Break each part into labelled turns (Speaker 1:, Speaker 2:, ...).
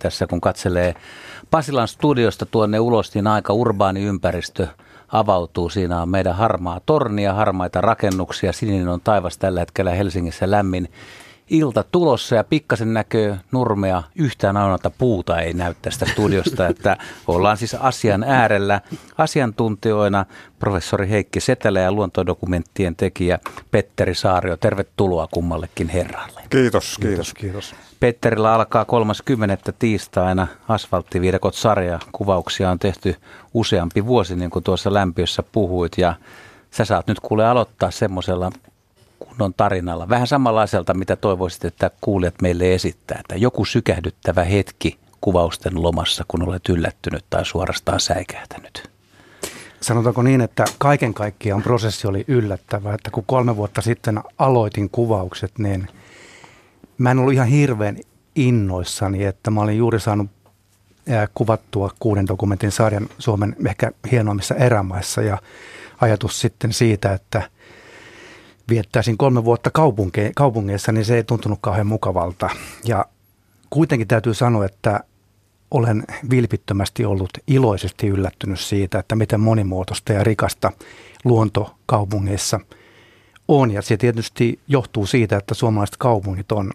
Speaker 1: tässä, kun katselee Pasilan studiosta tuonne ulos, niin aika urbaani ympäristö avautuu. Siinä on meidän harmaa tornia, harmaita rakennuksia. Sininen on taivas tällä hetkellä Helsingissä lämmin ilta tulossa ja pikkasen näkyy nurmea. Yhtään ainoata puuta ei näy tästä studiosta, että ollaan siis asian äärellä asiantuntijoina professori Heikki Setälä ja luontodokumenttien tekijä Petteri Saario. Tervetuloa kummallekin herralle.
Speaker 2: Kiitos, kiitos, kiitos.
Speaker 1: Petterillä alkaa 30. tiistaina Asfalttiviidakot sarja. Kuvauksia on tehty useampi vuosi, niin kuin tuossa lämpiössä puhuit. Ja sä saat nyt kuule aloittaa semmoisella kunnon tarinalla. Vähän samanlaiselta, mitä toivoisit, että kuulijat meille esittää. Että joku sykähdyttävä hetki kuvausten lomassa, kun olet yllättynyt tai suorastaan säikähtänyt.
Speaker 3: Sanotaanko niin, että kaiken kaikkiaan prosessi oli yllättävä, että kun kolme vuotta sitten aloitin kuvaukset, niin mä en ollut ihan hirveän innoissani, että mä olin juuri saanut kuvattua kuuden dokumentin sarjan Suomen ehkä hienoimmissa erämaissa ja ajatus sitten siitä, että – viettäisin kolme vuotta kaupunke- kaupungeissa, niin se ei tuntunut kauhean mukavalta. Ja kuitenkin täytyy sanoa, että olen vilpittömästi ollut iloisesti yllättynyt siitä, että miten monimuotoista ja rikasta luonto kaupungeissa on. Ja se tietysti johtuu siitä, että suomalaiset kaupungit on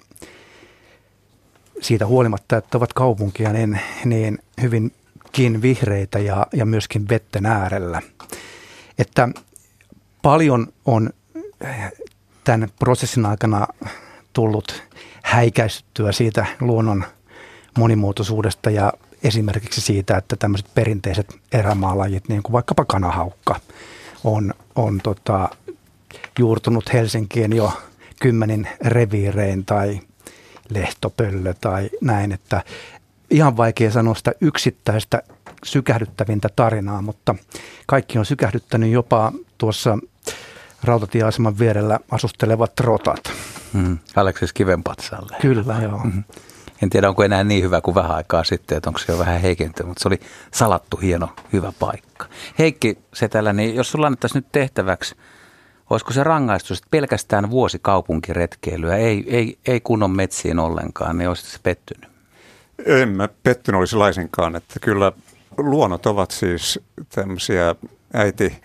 Speaker 3: siitä huolimatta, että ovat kaupunkia, niin, niin hyvinkin vihreitä ja, ja myöskin vetten äärellä. Että paljon on tämän prosessin aikana tullut häikäistyttyä siitä luonnon monimuotoisuudesta ja esimerkiksi siitä, että tämmöiset perinteiset erämaalajit, niin kuin vaikkapa kanahaukka, on, on tota, juurtunut Helsinkiin jo kymmenin reviirein tai lehtopöllö tai näin, että ihan vaikea sanoa sitä yksittäistä sykähdyttävintä tarinaa, mutta kaikki on sykähdyttänyt jopa tuossa rautatieaseman vierellä asustelevat rotat.
Speaker 1: Mm, Aleksis Kivenpatsalle.
Speaker 3: Kyllä, joo. Mm.
Speaker 1: En tiedä, onko enää niin hyvä kuin vähän aikaa sitten, että onko se jo vähän heikentynyt, mutta se oli salattu hieno, hyvä paikka. Heikki Setälä, niin jos sulla annettaisiin nyt tehtäväksi, olisiko se rangaistus, että pelkästään vuosi kaupunkiretkeilyä, ei, ei, ei kunnon metsiin ollenkaan, niin olisit se pettynyt?
Speaker 2: En mä pettynyt olisi laisinkaan, että kyllä luonnot ovat siis tämmöisiä äiti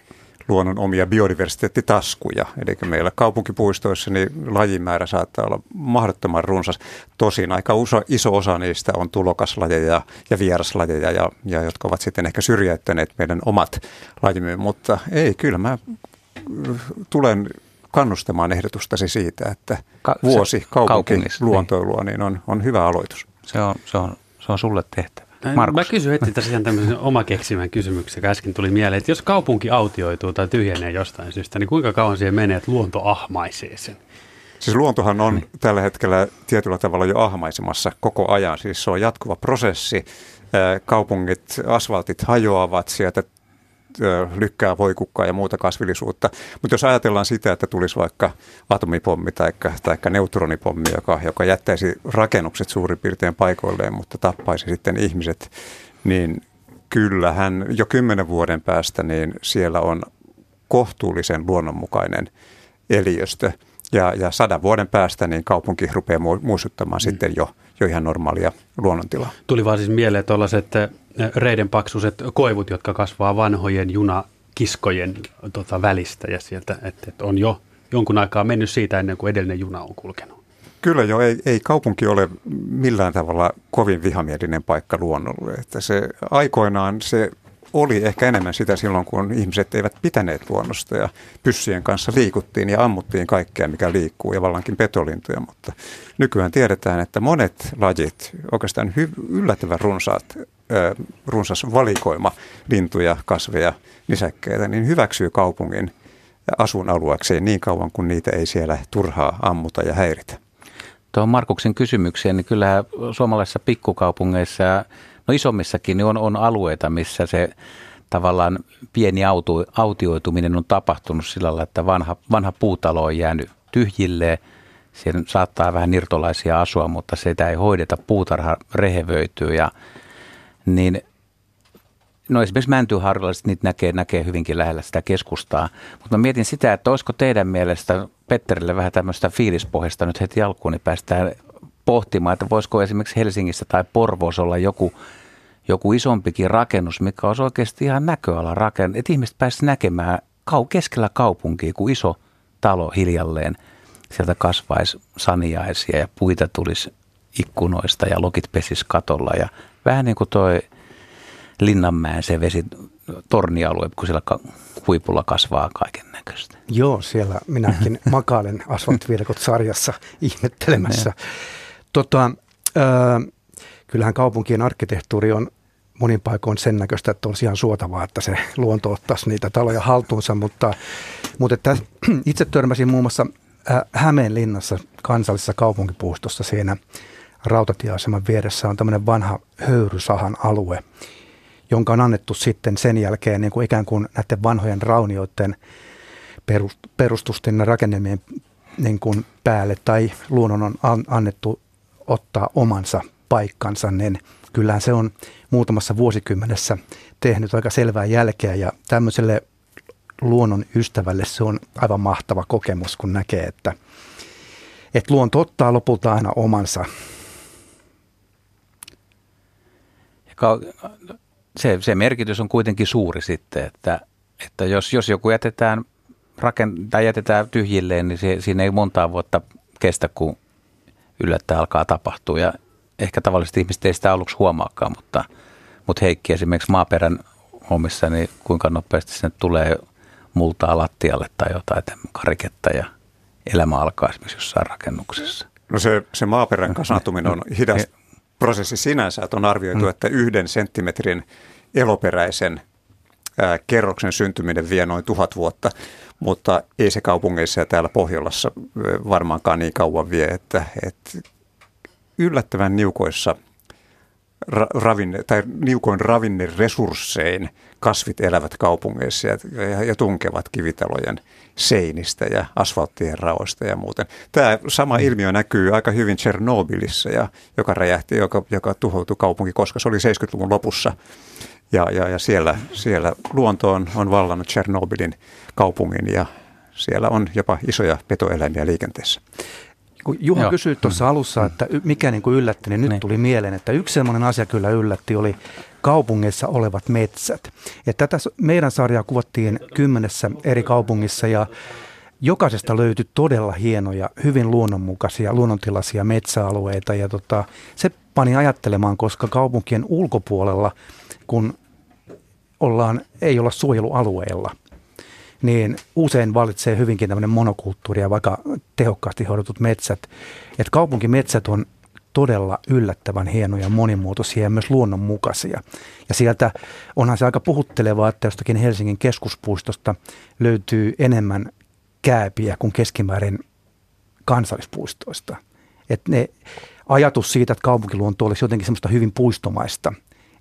Speaker 2: luonnon omia biodiversiteettitaskuja. Eli meillä kaupunkipuistoissa niin lajimäärä saattaa olla mahdottoman runsas. Tosin aika uso, iso osa niistä on tulokaslajeja ja vieraslajeja, ja, ja jotka ovat sitten ehkä syrjäyttäneet meidän omat lajimme. Mutta ei, kyllä mä tulen kannustamaan ehdotustasi siitä, että Ka- vuosi kaupunkiluontoilua niin on, on hyvä aloitus.
Speaker 1: Se on, se on, se on sulle tehtävä.
Speaker 4: Markus. Mä kysyn heti tässä ihan tämmöisen oma keksimän kysymyksen, joka äsken tuli mieleen, että jos kaupunki autioituu tai tyhjenee jostain syystä, niin kuinka kauan siihen menee, että luonto ahmaisee sen?
Speaker 2: Siis luontohan on tällä hetkellä tietyllä tavalla jo ahmaisemassa koko ajan, siis se on jatkuva prosessi. Kaupungit, asfaltit hajoavat, sieltä lykkää voikukkaa ja muuta kasvillisuutta. Mutta jos ajatellaan sitä, että tulisi vaikka atomipommi tai, tai neutronipommi, joka, joka jättäisi rakennukset suurin piirtein paikoilleen, mutta tappaisi sitten ihmiset, niin kyllähän jo kymmenen vuoden päästä niin siellä on kohtuullisen luonnonmukainen eliöstö. Ja, ja sadan vuoden päästä niin kaupunki rupeaa muistuttamaan mm. sitten jo, jo ihan normaalia luonnontilaa.
Speaker 4: Tuli vaan siis mieleen tuollaiset reiden paksuiset koivut, jotka kasvaa vanhojen junakiskojen tota, välistä ja sieltä, että, että on jo jonkun aikaa mennyt siitä ennen kuin edellinen juna on kulkenut.
Speaker 2: Kyllä jo, ei, ei kaupunki ole millään tavalla kovin vihamielinen paikka luonnolle. Että se aikoinaan se oli ehkä enemmän sitä silloin, kun ihmiset eivät pitäneet luonnosta ja pyssyjen kanssa liikuttiin ja ammuttiin kaikkea, mikä liikkuu ja vallankin petolintuja, mutta nykyään tiedetään, että monet lajit, oikeastaan hy- yllättävän runsaat, runsas valikoima lintuja, kasveja, nisäkkeitä, niin hyväksyy kaupungin asuinalueekseen niin kauan, kun niitä ei siellä turhaa ammuta ja häiritä.
Speaker 1: Tuohon Markuksen kysymykseen, niin kyllähän suomalaisissa pikkukaupungeissa No isommissakin niin on, on alueita, missä se tavallaan pieni auto, autioituminen on tapahtunut sillä lailla, että vanha, vanha puutalo on jäänyt tyhjilleen. Siellä saattaa vähän irtolaisia asua, mutta sitä ei hoideta, puutarha rehevöityy ja niin No esimerkiksi Mäntyharjalla niitä näkee, näkee hyvinkin lähellä sitä keskustaa. Mutta mä mietin sitä, että olisiko teidän mielestä Petterille vähän tämmöistä fiilispohjasta nyt heti alkuun, niin päästään pohtimaan, että voisiko esimerkiksi Helsingissä tai Porvoossa olla joku, joku isompikin rakennus, mikä olisi oikeasti ihan näköala rakennus, että ihmiset pääsisivät näkemään kau- keskellä kaupunkia, kun iso talo hiljalleen sieltä kasvaisi saniaisia ja puita tulisi ikkunoista ja lokit pesis katolla ja vähän niin kuin toi Linnanmäen se vesi tornialue, kun siellä huipulla kasvaa kaiken näköistä.
Speaker 3: Joo, siellä minäkin makailen asfalttivirkot sarjassa ihmettelemässä. tota, äh, kyllähän kaupunkien arkkitehtuuri on monin paikoin sen näköistä, että olisi ihan suotavaa, että se luonto ottaisi niitä taloja haltuunsa, mutta, mutta että itse törmäsin muun muassa Hämeenlinnassa kansallisessa kaupunkipuistossa siinä rautatieaseman vieressä on tämmöinen vanha höyrysahan alue, jonka on annettu sitten sen jälkeen niin kuin ikään kuin näiden vanhojen raunioiden perustusten rakennelmien niin kuin päälle tai luonnon on annettu ottaa omansa paikkansa, niin kyllähän se on muutamassa vuosikymmenessä tehnyt aika selvää jälkeä ja tämmöiselle luonnon ystävälle se on aivan mahtava kokemus, kun näkee, että, että luonto ottaa lopulta aina omansa.
Speaker 1: Se, se merkitys on kuitenkin suuri sitten, että, että jos, jos joku jätetään, rakent- tai jätetään tyhjilleen, niin se, siinä ei montaa vuotta kestä, kun yllättäen alkaa tapahtua. Ja ehkä tavalliset ihmiset ei sitä aluksi huomaakaan, mutta, mutta Heikki esimerkiksi maaperän hommissa, niin kuinka nopeasti sinne tulee multaa lattialle tai jotain kariketta ja elämä alkaa esimerkiksi jossain rakennuksessa.
Speaker 2: No se, se maaperän kasaantuminen on hidas prosessi sinänsä, että on arvioitu, että yhden senttimetrin eloperäisen ää, kerroksen syntyminen vie noin tuhat vuotta, mutta ei se kaupungeissa ja täällä Pohjolassa varmaankaan niin kauan vie, että, että yllättävän niukoissa ra, ravinne, tai niukoin ravinneresurssein kasvit elävät kaupungeissa ja, ja, ja tunkevat kivitalojen seinistä ja asfalttien raoista ja muuten. Tämä sama mm. ilmiö näkyy aika hyvin Tchernobylissa, ja, joka räjähti, joka, joka tuhoutui kaupunki, koska se oli 70-luvun lopussa. Ja, ja, ja siellä, siellä luonto on, on vallannut Tchernobylin kaupungin ja siellä on jopa isoja petoeläimiä liikenteessä.
Speaker 3: Kun Juha Joo. kysyi tuossa alussa, että mikä niin kuin yllätti, niin nyt niin. tuli mieleen, että yksi sellainen asia kyllä yllätti oli kaupungeissa olevat metsät. Ja tätä meidän sarjaa kuvattiin kymmenessä eri kaupungissa ja jokaisesta löytyi todella hienoja, hyvin luonnonmukaisia, luonnontilaisia metsäalueita. Ja tota, se pani ajattelemaan, koska kaupunkien ulkopuolella, kun ollaan, ei olla suojelualueella, niin usein valitsee hyvinkin tämmöinen monokulttuuri ja vaikka tehokkaasti hoidetut metsät. Että kaupunkimetsät on todella yllättävän hienoja, monimuotoisia ja myös luonnonmukaisia. Ja sieltä onhan se aika puhuttelevaa, että jostakin Helsingin keskuspuistosta löytyy enemmän kääpiä kuin keskimäärin kansallispuistoista. Että ne ajatus siitä, että kaupunkiluonto olisi jotenkin semmoista hyvin puistomaista,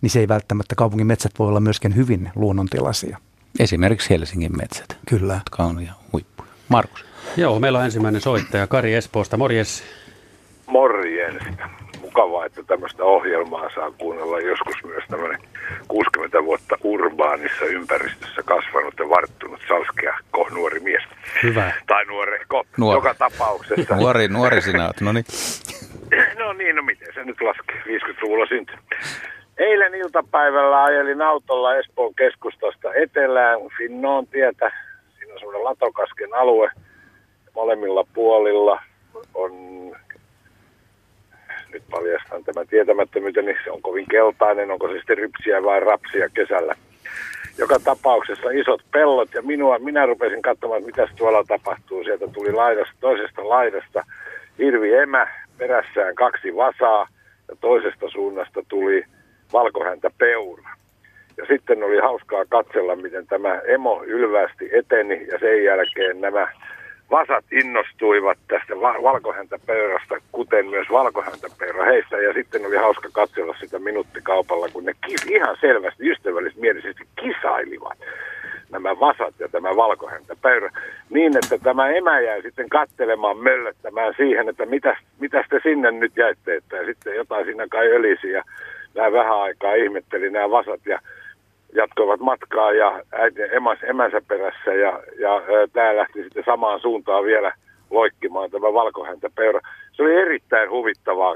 Speaker 3: niin se ei välttämättä kaupungin metsät voi olla myöskin hyvin luonnontilaisia.
Speaker 1: Esimerkiksi Helsingin metsät.
Speaker 3: Kyllä.
Speaker 1: Jotka on ihan huippuja. Markus.
Speaker 4: Joo, meillä on ensimmäinen soittaja Kari Espoosta. Morjes.
Speaker 5: Morjens. Mukavaa, että tämmöistä ohjelmaa saa kuunnella joskus myös tämmöinen 60 vuotta urbaanissa ympäristössä kasvanut ja varttunut salskeahko nuori mies.
Speaker 4: Hyvä.
Speaker 5: Tai nuorehko. Nuori. Joka tapauksessa.
Speaker 1: nuori, nuori sinä olet, no niin.
Speaker 5: no niin, no miten se nyt laskee, 50-luvulla syntynyt. Eilen iltapäivällä ajelin autolla Espoon keskustasta etelään Finnoon tietä. Siinä on semmoinen Latokasken alue. Molemmilla puolilla on, nyt paljastan tämän tietämättömyyteni, niin se on kovin keltainen, onko se sitten rypsiä vai rapsia kesällä. Joka tapauksessa isot pellot ja minua, minä rupesin katsomaan, mitä tuolla tapahtuu. Sieltä tuli laidasta, toisesta laidasta hirvi emä, perässään kaksi vasaa ja toisesta suunnasta tuli valkohäntä peura. Ja sitten oli hauskaa katsella, miten tämä emo ylvästi eteni ja sen jälkeen nämä vasat innostuivat tästä valkohäntäpeurasta, kuten myös valkohäntäpeura heistä. Ja sitten oli hauska katsella sitä minuuttikaupalla, kun ne kis, ihan selvästi ystävällismielisesti kisailivat nämä vasat ja tämä valkohäntäpeura. Niin, että tämä emä jäi sitten kattelemaan, möllöttämään siihen, että mitä, mitä te sinne nyt jäitte. Että ja sitten jotain siinä kai ölisi ja nämä vähän aikaa ihmetteli nämä vasat ja jatkoivat matkaa ja äiti, emäs, emänsä perässä ja, ja tämä lähti sitten samaan suuntaan vielä loikkimaan tämä valkohäntäpeura. Se oli erittäin huvittavaa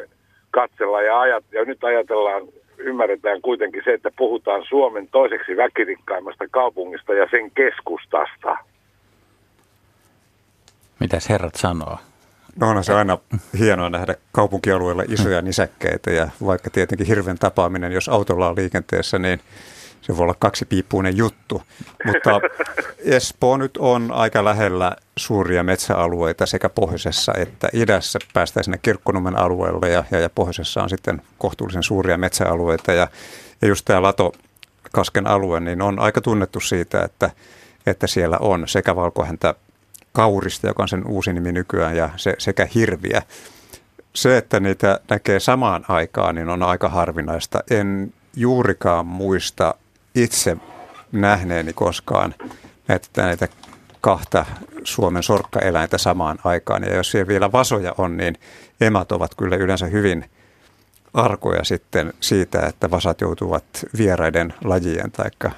Speaker 5: katsella ja, ajat, ja nyt ajatellaan, ymmärretään kuitenkin se, että puhutaan Suomen toiseksi väkirikkaimmasta kaupungista ja sen keskustasta.
Speaker 1: Mitäs herrat sanoo?
Speaker 2: No onhan se aina hienoa nähdä kaupunkialueella isoja nisäkkäitä ja vaikka tietenkin hirven tapaaminen, jos autolla on liikenteessä, niin se voi olla kaksipiippuinen juttu. Mutta Espoo nyt on aika lähellä suuria metsäalueita sekä pohjoisessa että idässä. Päästään sinne Kirkkonummen alueelle ja, ja, ja pohjoisessa on sitten kohtuullisen suuria metsäalueita. Ja, ja just tämä Latokasken alue niin on aika tunnettu siitä, että, että siellä on sekä valkohäntä kaurista, joka on sen uusi nimi nykyään, ja se, sekä hirviä. Se, että niitä näkee samaan aikaan, niin on aika harvinaista. En juurikaan muista itse nähneeni koskaan näitä, näitä kahta Suomen sorkkaeläintä samaan aikaan. Ja jos siellä vielä vasoja on, niin emät ovat kyllä yleensä hyvin arkoja sitten siitä, että vasat joutuvat vieraiden lajien tai ehkä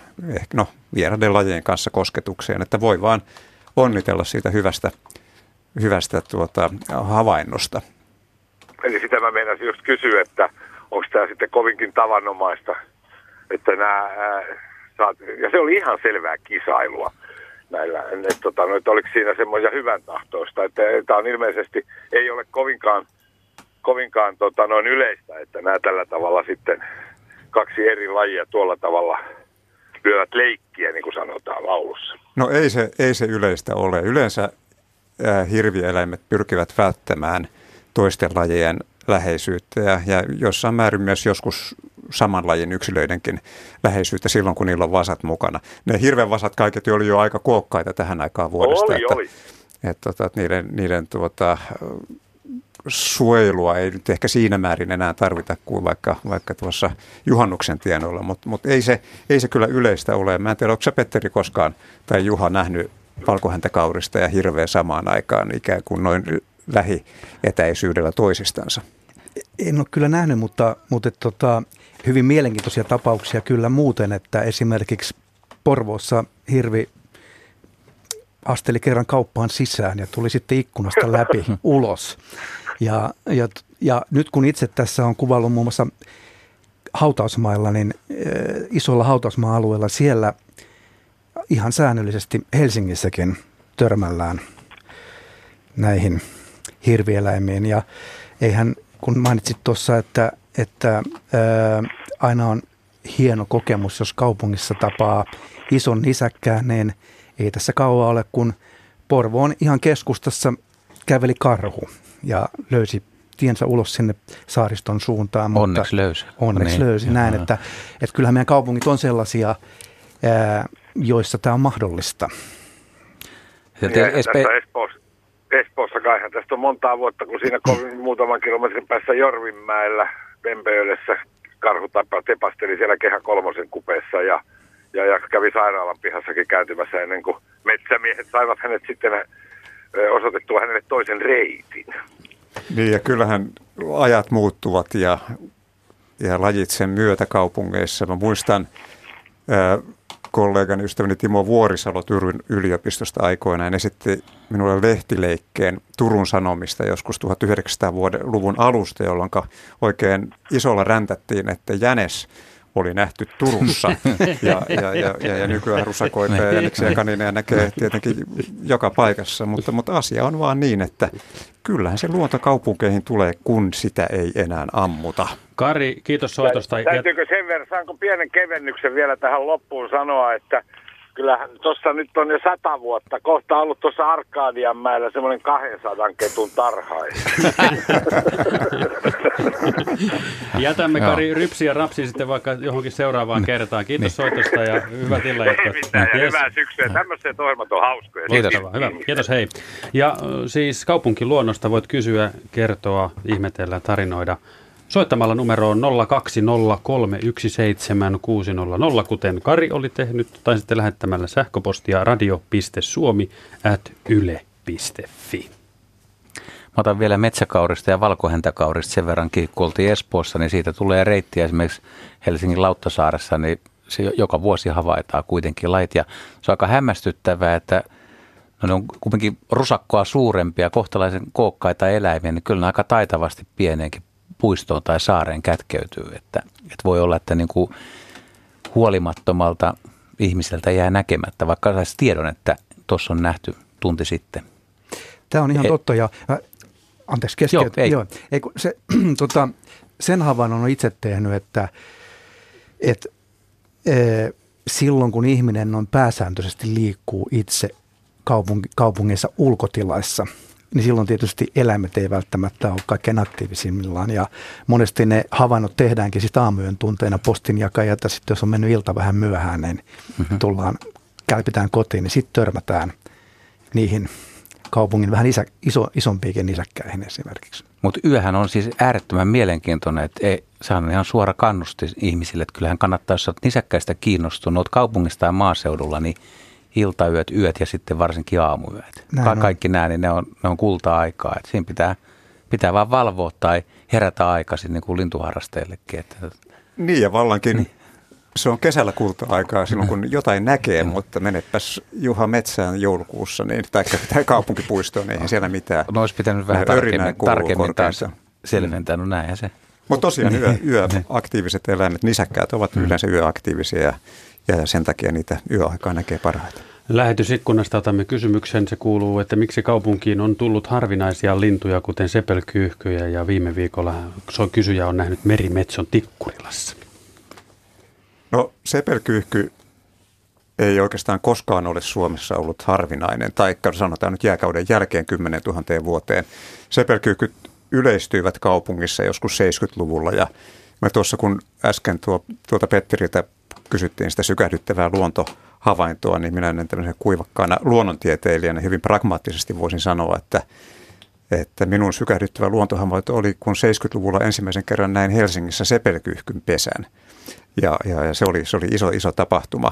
Speaker 2: no, vieraiden lajien kanssa kosketukseen. Että voi vaan onnitella siitä hyvästä, hyvästä tuota, havainnosta.
Speaker 5: Eli sitä mä meinasin just kysyä, että onko tämä sitten kovinkin tavanomaista, että nämä, ää, saat, ja se oli ihan selvää kisailua näillä, että, tota, no, että oliko siinä semmoisia hyvän tahtoista, että tämä on ilmeisesti, ei ole kovinkaan, kovinkaan tota, noin yleistä, että nämä tällä tavalla sitten kaksi eri lajia tuolla tavalla lyövät leikkiä, niin kuin sanotaan laulussa.
Speaker 2: No ei se, ei se yleistä ole. Yleensä äh, hirvieläimet pyrkivät välttämään toisten lajien läheisyyttä ja, ja jossain määrin myös joskus saman lajin yksilöidenkin läheisyyttä silloin, kun niillä on vasat mukana. Ne hirvenvasat kaiket oli jo aika kuokkaita tähän aikaan vuodesta.
Speaker 5: Oli,
Speaker 2: että,
Speaker 5: oli.
Speaker 2: Että, että, tota, että niiden, niiden tuota, suojelua ei nyt ehkä siinä määrin enää tarvita kuin vaikka, vaikka tuossa juhannuksen tienoilla, mutta mut ei, se, ei se kyllä yleistä ole. Mä en tiedä, onko sä Petteri koskaan tai Juha nähnyt valkohäntäkaurista ja hirveä samaan aikaan ikään kuin noin lähietäisyydellä toisistansa?
Speaker 3: En ole kyllä nähnyt, mutta, mutta tota, hyvin mielenkiintoisia tapauksia kyllä muuten, että esimerkiksi Porvoossa hirvi asteli kerran kauppaan sisään ja tuli sitten ikkunasta läpi ulos. Ja, ja, ja nyt kun itse tässä on kuvaillut muun muassa hautausmailla, niin äh, isolla hautausmaa-alueella siellä ihan säännöllisesti Helsingissäkin törmällään näihin hirvieläimiin. Ja eihän, kun mainitsit tuossa, että, että ää, aina on hieno kokemus, jos kaupungissa tapaa ison nisäkkään, niin ei tässä kauan ole, kun Porvoon ihan keskustassa käveli karhu ja löysi tiensä ulos sinne saariston suuntaan.
Speaker 1: Mutta onneksi löysi.
Speaker 3: Onneksi niin, löysi. Näin, että, että kyllähän meidän kaupungit on sellaisia, ää, joissa tämä on mahdollista.
Speaker 5: Ja ja tässä Espoossa, Espoossa kaihan tästä on montaa vuotta, kun siinä kovin muutaman kilometrin päässä Jorvinmäellä, Pempeölessä karhu tepasteli siellä Kehä kolmosen kupeessa ja, ja, ja kävi sairaalan pihassakin kääntymässä ennen kuin metsämiehet saivat hänet sitten osoitettua hänelle toisen reitin.
Speaker 2: Niin ja kyllähän ajat muuttuvat ja, ja lajit sen myötä kaupungeissa. Mä muistan ää, ystäväni Timo Vuorisalo Turun yliopistosta aikoinaan esitti minulle lehtileikkeen Turun Sanomista joskus 1900-luvun alusta, jolloin oikein isolla räntättiin, että Jänes oli nähty Turussa. Ja, ja, ja, ja, ja nykyään rusakoita ja jäniksiä ja kanineja näkee tietenkin joka paikassa, mutta, mutta asia on vaan niin, että kyllähän se luonto kaupunkeihin tulee, kun sitä ei enää ammuta.
Speaker 4: Kari, kiitos soitosta.
Speaker 5: Täytyykö sen verran, saanko pienen kevennyksen vielä tähän loppuun sanoa, että kyllähän tuossa nyt on jo sata vuotta, kohta ollut tuossa Arkadianmäellä semmoinen 200 ketun tarha.
Speaker 4: Jätämme Kari rypsi ja rapsi sitten vaikka johonkin seuraavaan niin. kertaan. Kiitos niin. soitosta ja hyvät illanjatkoa.
Speaker 5: Ei mitään, ja yes. hyvää syksyä. Tämmöiset ohjelmat on hauskoja.
Speaker 4: Kiitos. Hyvä. Kiitos, hei. Ja siis kaupunkiluonnosta voit kysyä, kertoa, ihmetellä, tarinoida soittamalla numeroon 020317600, kuten Kari oli tehnyt, tai sitten lähettämällä sähköpostia radio.suomi at yle.fi.
Speaker 1: Mä otan vielä metsäkaurista ja valkohäntäkaurista sen verrankin, kun oltiin Espoossa, niin siitä tulee reittiä esimerkiksi Helsingin Lauttasaaressa, niin se joka vuosi havaitaan kuitenkin lait. Ja se on aika hämmästyttävää, että ne on kuitenkin rusakkoa suurempia, kohtalaisen kookkaita eläimiä, niin kyllä ne aika taitavasti pieneenkin puistoon tai saareen kätkeytyy. Että, että voi olla, että niin kuin huolimattomalta ihmiseltä jää näkemättä, vaikka saisi tiedon, että tuossa on nähty tunti sitten.
Speaker 3: Tämä on ihan e- totta ja äh, anteeksi keskeyt. Joo, ei. Joo, ei, se, tota, sen havainnon on itse tehnyt, että, että e, silloin kun ihminen on pääsääntöisesti liikkuu itse kaupunki, kaupungeissa ulkotilaissa, niin silloin tietysti eläimet ei välttämättä ole kaikkein aktiivisimmillaan. Ja monesti ne havainnot tehdäänkin sitten aamuyön tunteina postinjakajat, ja sitten jos on mennyt ilta vähän myöhään, niin mm-hmm. tullaan, kälpitään kotiin, niin sitten törmätään niihin kaupungin vähän isä, iso, isompiikin nisäkkäihin esimerkiksi.
Speaker 1: Mutta yöhän on siis äärettömän mielenkiintoinen, että ei, se on ihan suora kannusti ihmisille, että kyllähän kannattaa, jos olet nisäkkäistä kiinnostunut, olet kaupungista ja maaseudulla, niin iltayöt, yöt ja sitten varsinkin aamuyöt. Näin Kaikki nämä, niin ne on, ne on kulta-aikaa. Että siinä pitää, pitää vaan valvoa tai herätä aikaisin niin kuin lintuharrasteillekin. Että,
Speaker 2: niin ja vallankin niin. se on kesällä kulta-aikaa silloin, kun jotain näkee, mm. mutta menepäs Juha Metsään joulukuussa, niin, tai, tai kaupunkipuistoon, niin ei siellä mitään.
Speaker 1: No olisi pitänyt vähän tarkemmin, tarkemmin taas selventää, no näinhän se.
Speaker 2: Mutta tosiaan yö, niin. yöaktiiviset eläimet, nisäkkäät ovat mm. yleensä yöaktiivisia ja ja sen takia niitä yöaikaa näkee parhaiten.
Speaker 4: Lähetysikkunasta otamme kysymyksen. Se kuuluu, että miksi kaupunkiin on tullut harvinaisia lintuja, kuten sepelkyyhkyjä, ja viime viikolla kysyjä on nähnyt merimetson tikkurilassa.
Speaker 2: No sepelkyyhky ei oikeastaan koskaan ole Suomessa ollut harvinainen, tai sanotaan nyt jääkauden jälkeen 10 000 vuoteen. Sepelkyyhkyt yleistyivät kaupungissa joskus 70-luvulla, ja mä tuossa kun äsken tuo, tuota Petteriltä kysyttiin sitä sykähdyttävää luontohavaintoa, niin minä en tämmöisen kuivakkaana luonnontieteilijänä hyvin pragmaattisesti voisin sanoa, että, että minun sykähdyttävä luontohavainto oli, kun 70-luvulla ensimmäisen kerran näin Helsingissä sepelkyyhkyn pesän. Ja, ja, ja se, oli, se oli iso, iso tapahtuma.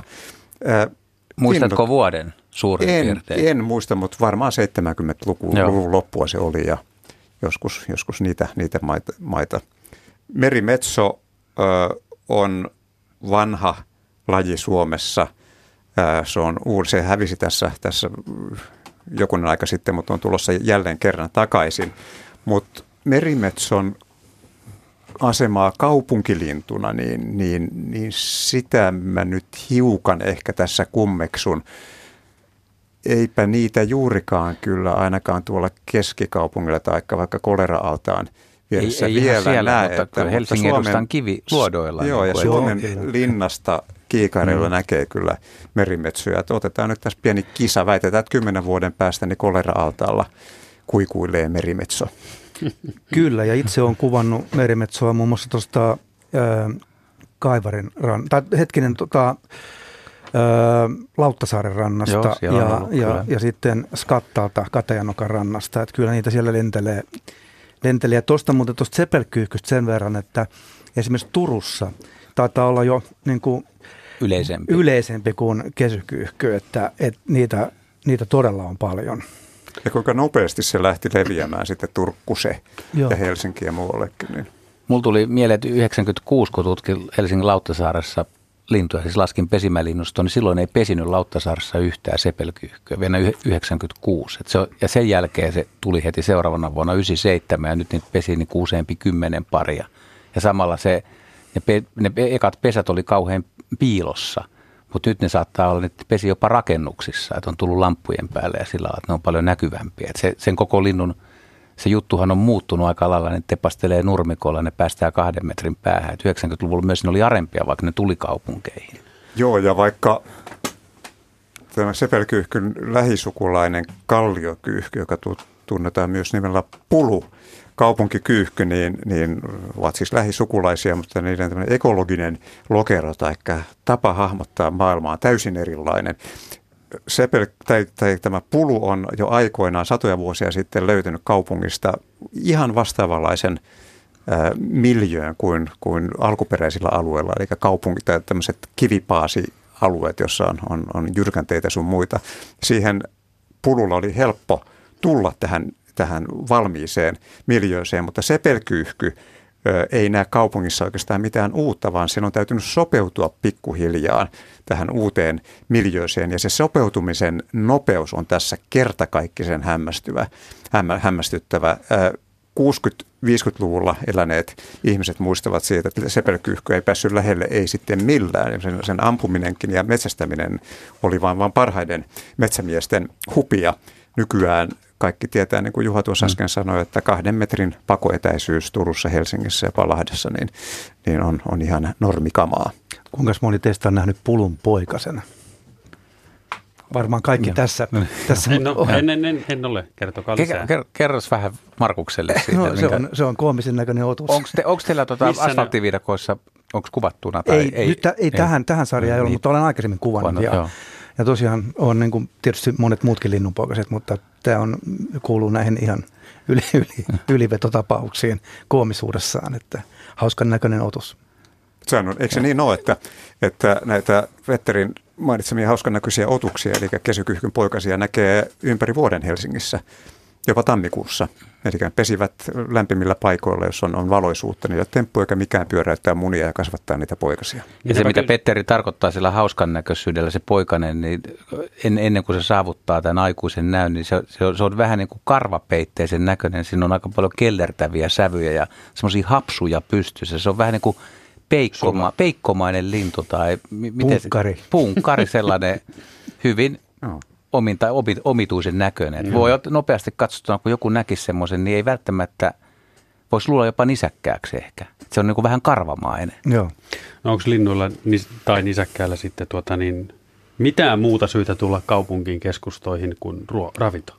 Speaker 1: Äh, Muistatko vuoden suurin
Speaker 2: en,
Speaker 1: piirtein?
Speaker 2: En muista, mutta varmaan 70-luvun loppua se oli ja joskus, joskus niitä, niitä maita, maita. Merimetso ö, on vanha laji Suomessa. Se on se hävisi tässä, tässä jokunen aika sitten, mutta on tulossa jälleen kerran takaisin. Mutta merimetson asemaa kaupunkilintuna, niin, niin, niin sitä mä nyt hiukan ehkä tässä kummeksun. Eipä niitä juurikaan kyllä ainakaan tuolla keskikaupungilla tai vaikka kolera-altaan –
Speaker 1: vieressä ei, ei vielä siellä, näe. Mutta että, Helsingin mutta Suomen, kivi luodoilla.
Speaker 2: Joo, niin ja Suomen joo, linnasta kiikareilla mm. näkee kyllä merimetsyjä. Että otetaan nyt tässä pieni kisa. Väitetään, että kymmenen vuoden päästä niin kolera-altaalla kuikuilee merimetso.
Speaker 3: Kyllä, ja itse olen kuvannut merimetsoa muun muassa tuosta Kaivarin ran, tai hetkinen, tota, Lauttasaaren rannasta Joo, ja, ollut, ja, ja, sitten Skattalta Katajanokan rannasta. Että kyllä niitä siellä lentelee lenteli. Ja tuosta muuten tuosta sepelkyyhkystä sen verran, että esimerkiksi Turussa taitaa olla jo niin kuin
Speaker 1: yleisempi.
Speaker 3: yleisempi kuin kesykyyhky, että, että niitä, niitä todella on paljon.
Speaker 2: Ja kuinka nopeasti se lähti leviämään sitten Turkkuse Joo. ja Helsinki ja muuallekin. Niin.
Speaker 1: Mulla tuli mieleen, että 96, kun tutkin Helsingin Lauttasaaressa lintuja, siis laskin pesimälinnusto, niin silloin ei pesinyt Lauttasaaressa yhtään sepelkyyhkyä, vielä 96. Et se, ja sen jälkeen se tuli heti seuraavana vuonna 97 ja nyt niitä pesi niin useampi kymmenen paria. Ja samalla se, ne, pe, ne ekat pesät oli kauhean piilossa, mutta nyt ne saattaa olla, että pesi jopa rakennuksissa, että on tullut lampujen päälle ja sillä lailla, että ne on paljon näkyvämpiä. Et se, sen koko linnun se juttuhan on muuttunut aika lailla, ne tepastelee nurmikolla, ne päästää kahden metrin päähän. 90-luvulla myös ne oli arempia, vaikka ne tuli kaupunkeihin.
Speaker 2: Joo, ja vaikka tämä sepelkyyhkyn lähisukulainen kalliokyyhky, joka tunnetaan myös nimellä pulu, kaupunkikyyhky, niin, niin ovat siis lähisukulaisia, mutta niiden ekologinen lokero tai tapa hahmottaa maailmaa on täysin erilainen. Sepel, tai, tai tämä pulu on jo aikoinaan satoja vuosia sitten löytynyt kaupungista ihan vastaavanlaisen miljöön kuin, kuin alkuperäisillä alueilla, eli kaupunki tai tämmöiset kivipaasialueet, jossa on, on, on jyrkänteitä sun muita. Siihen pululla oli helppo tulla tähän, tähän valmiiseen miljööseen, mutta sepelkyyhky ei näe kaupungissa oikeastaan mitään uutta, vaan sen on täytynyt sopeutua pikkuhiljaa tähän uuteen miljööseen. Ja se sopeutumisen nopeus on tässä kertakaikkisen hämmästyvä, hämmästyttävä. 60-50-luvulla eläneet ihmiset muistavat siitä, että sepelkyyhky ei päässyt lähelle, ei sitten millään. Sen, sen ampuminenkin ja metsästäminen oli vain, vain parhaiden metsämiesten hupia. Nykyään kaikki tietää, niin kuin Juha tuossa mm. äsken sanoi, että kahden metrin pakoetäisyys Turussa, Helsingissä ja Palahdessa niin, niin on, on ihan normikamaa.
Speaker 3: Kuinka moni teistä on nähnyt pulun poikasena? Varmaan kaikki no. tässä. No. tässä
Speaker 4: en, no, en, en, en, en ole. Kertokaa lisää.
Speaker 1: Ker, kerros vähän Markukselle siitä.
Speaker 3: No, se, on, se on koomisen näköinen otus.
Speaker 1: Onko te, teillä tuota asfalttiviidakoissa, onko kuvattuna? Tai
Speaker 3: ei, ei, nyt, ei, ei, tähän, tähän sarjaan ei ollut, niin. mutta olen aikaisemmin kuvannut. Kuvannut ja, ja tosiaan on niin kuin tietysti monet muutkin linnunpoikaset, mutta tämä on, kuuluu näihin ihan yli, yli, ylivetotapauksiin koomisuudessaan, että hauskan näköinen otus.
Speaker 2: Se on, eikö se niin ole, että, että näitä Vetterin mainitsemia hauskan näköisiä otuksia, eli kesykyhkyn poikasia näkee ympäri vuoden Helsingissä, jopa tammikuussa. Eli pesivät lämpimillä paikoilla, jos on, on valoisuutta, niitä temppu eikä mikään pyöräyttää munia ja kasvattaa niitä poikasia.
Speaker 1: Ja se, mitä Petteri tarkoittaa sillä hauskan näköisyydellä, se poikainen, niin en, ennen kuin se saavuttaa tämän aikuisen näyn, niin se, se, on, se on vähän niin kuin karvapeitteisen näköinen. Siinä on aika paljon kellertäviä sävyjä ja semmoisia hapsuja pystyssä. Se on vähän niin kuin peikkoma, peikkomainen lintu tai...
Speaker 3: Miten Punkkari. Se,
Speaker 1: punkkari, sellainen hyvin no. Omin, tai omituisen näköinen. Mm. Voi nopeasti katsottuna, kun joku näkisi semmoisen, niin ei välttämättä voisi luulla jopa nisäkkääksi ehkä. Se on niin kuin vähän karvamainen.
Speaker 3: Joo.
Speaker 4: No onko linnuilla tai nisäkkäällä sitten tuota niin, mitään muuta syytä tulla kaupunkiin keskustoihin kuin ruo- ravinto?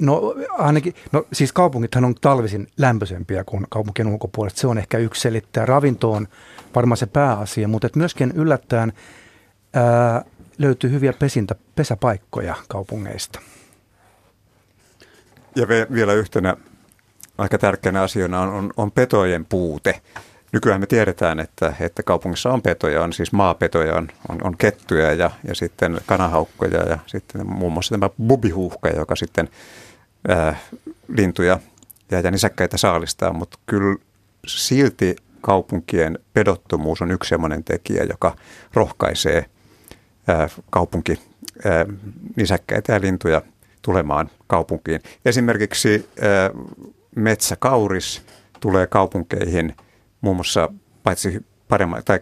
Speaker 3: No ainakin, no siis kaupungithan on talvisin lämpöisempiä kuin kaupunkien ulkopuolesta. Se on ehkä yksi selittää. Ravinto on varmaan se pääasia, mutta et myöskin yllättäen ää, löytyy hyviä pesintä, pesäpaikkoja kaupungeista.
Speaker 2: Ja vielä yhtenä aika tärkeänä asiana on, on, on petojen puute. Nykyään me tiedetään, että, että kaupungissa on petoja, on siis maapetoja, on, on, on kettuja ja, ja sitten kanahaukkoja ja sitten muun muassa tämä bubihuhka, joka sitten ää, lintuja ja, ja nisäkkäitä saalistaa, mutta kyllä silti kaupunkien pedottomuus on yksi sellainen tekijä, joka rohkaisee kaupunki nisäkkäitä ja lintuja tulemaan kaupunkiin. Esimerkiksi metsäkauris tulee kaupunkeihin muun muassa paitsi paremmin, tai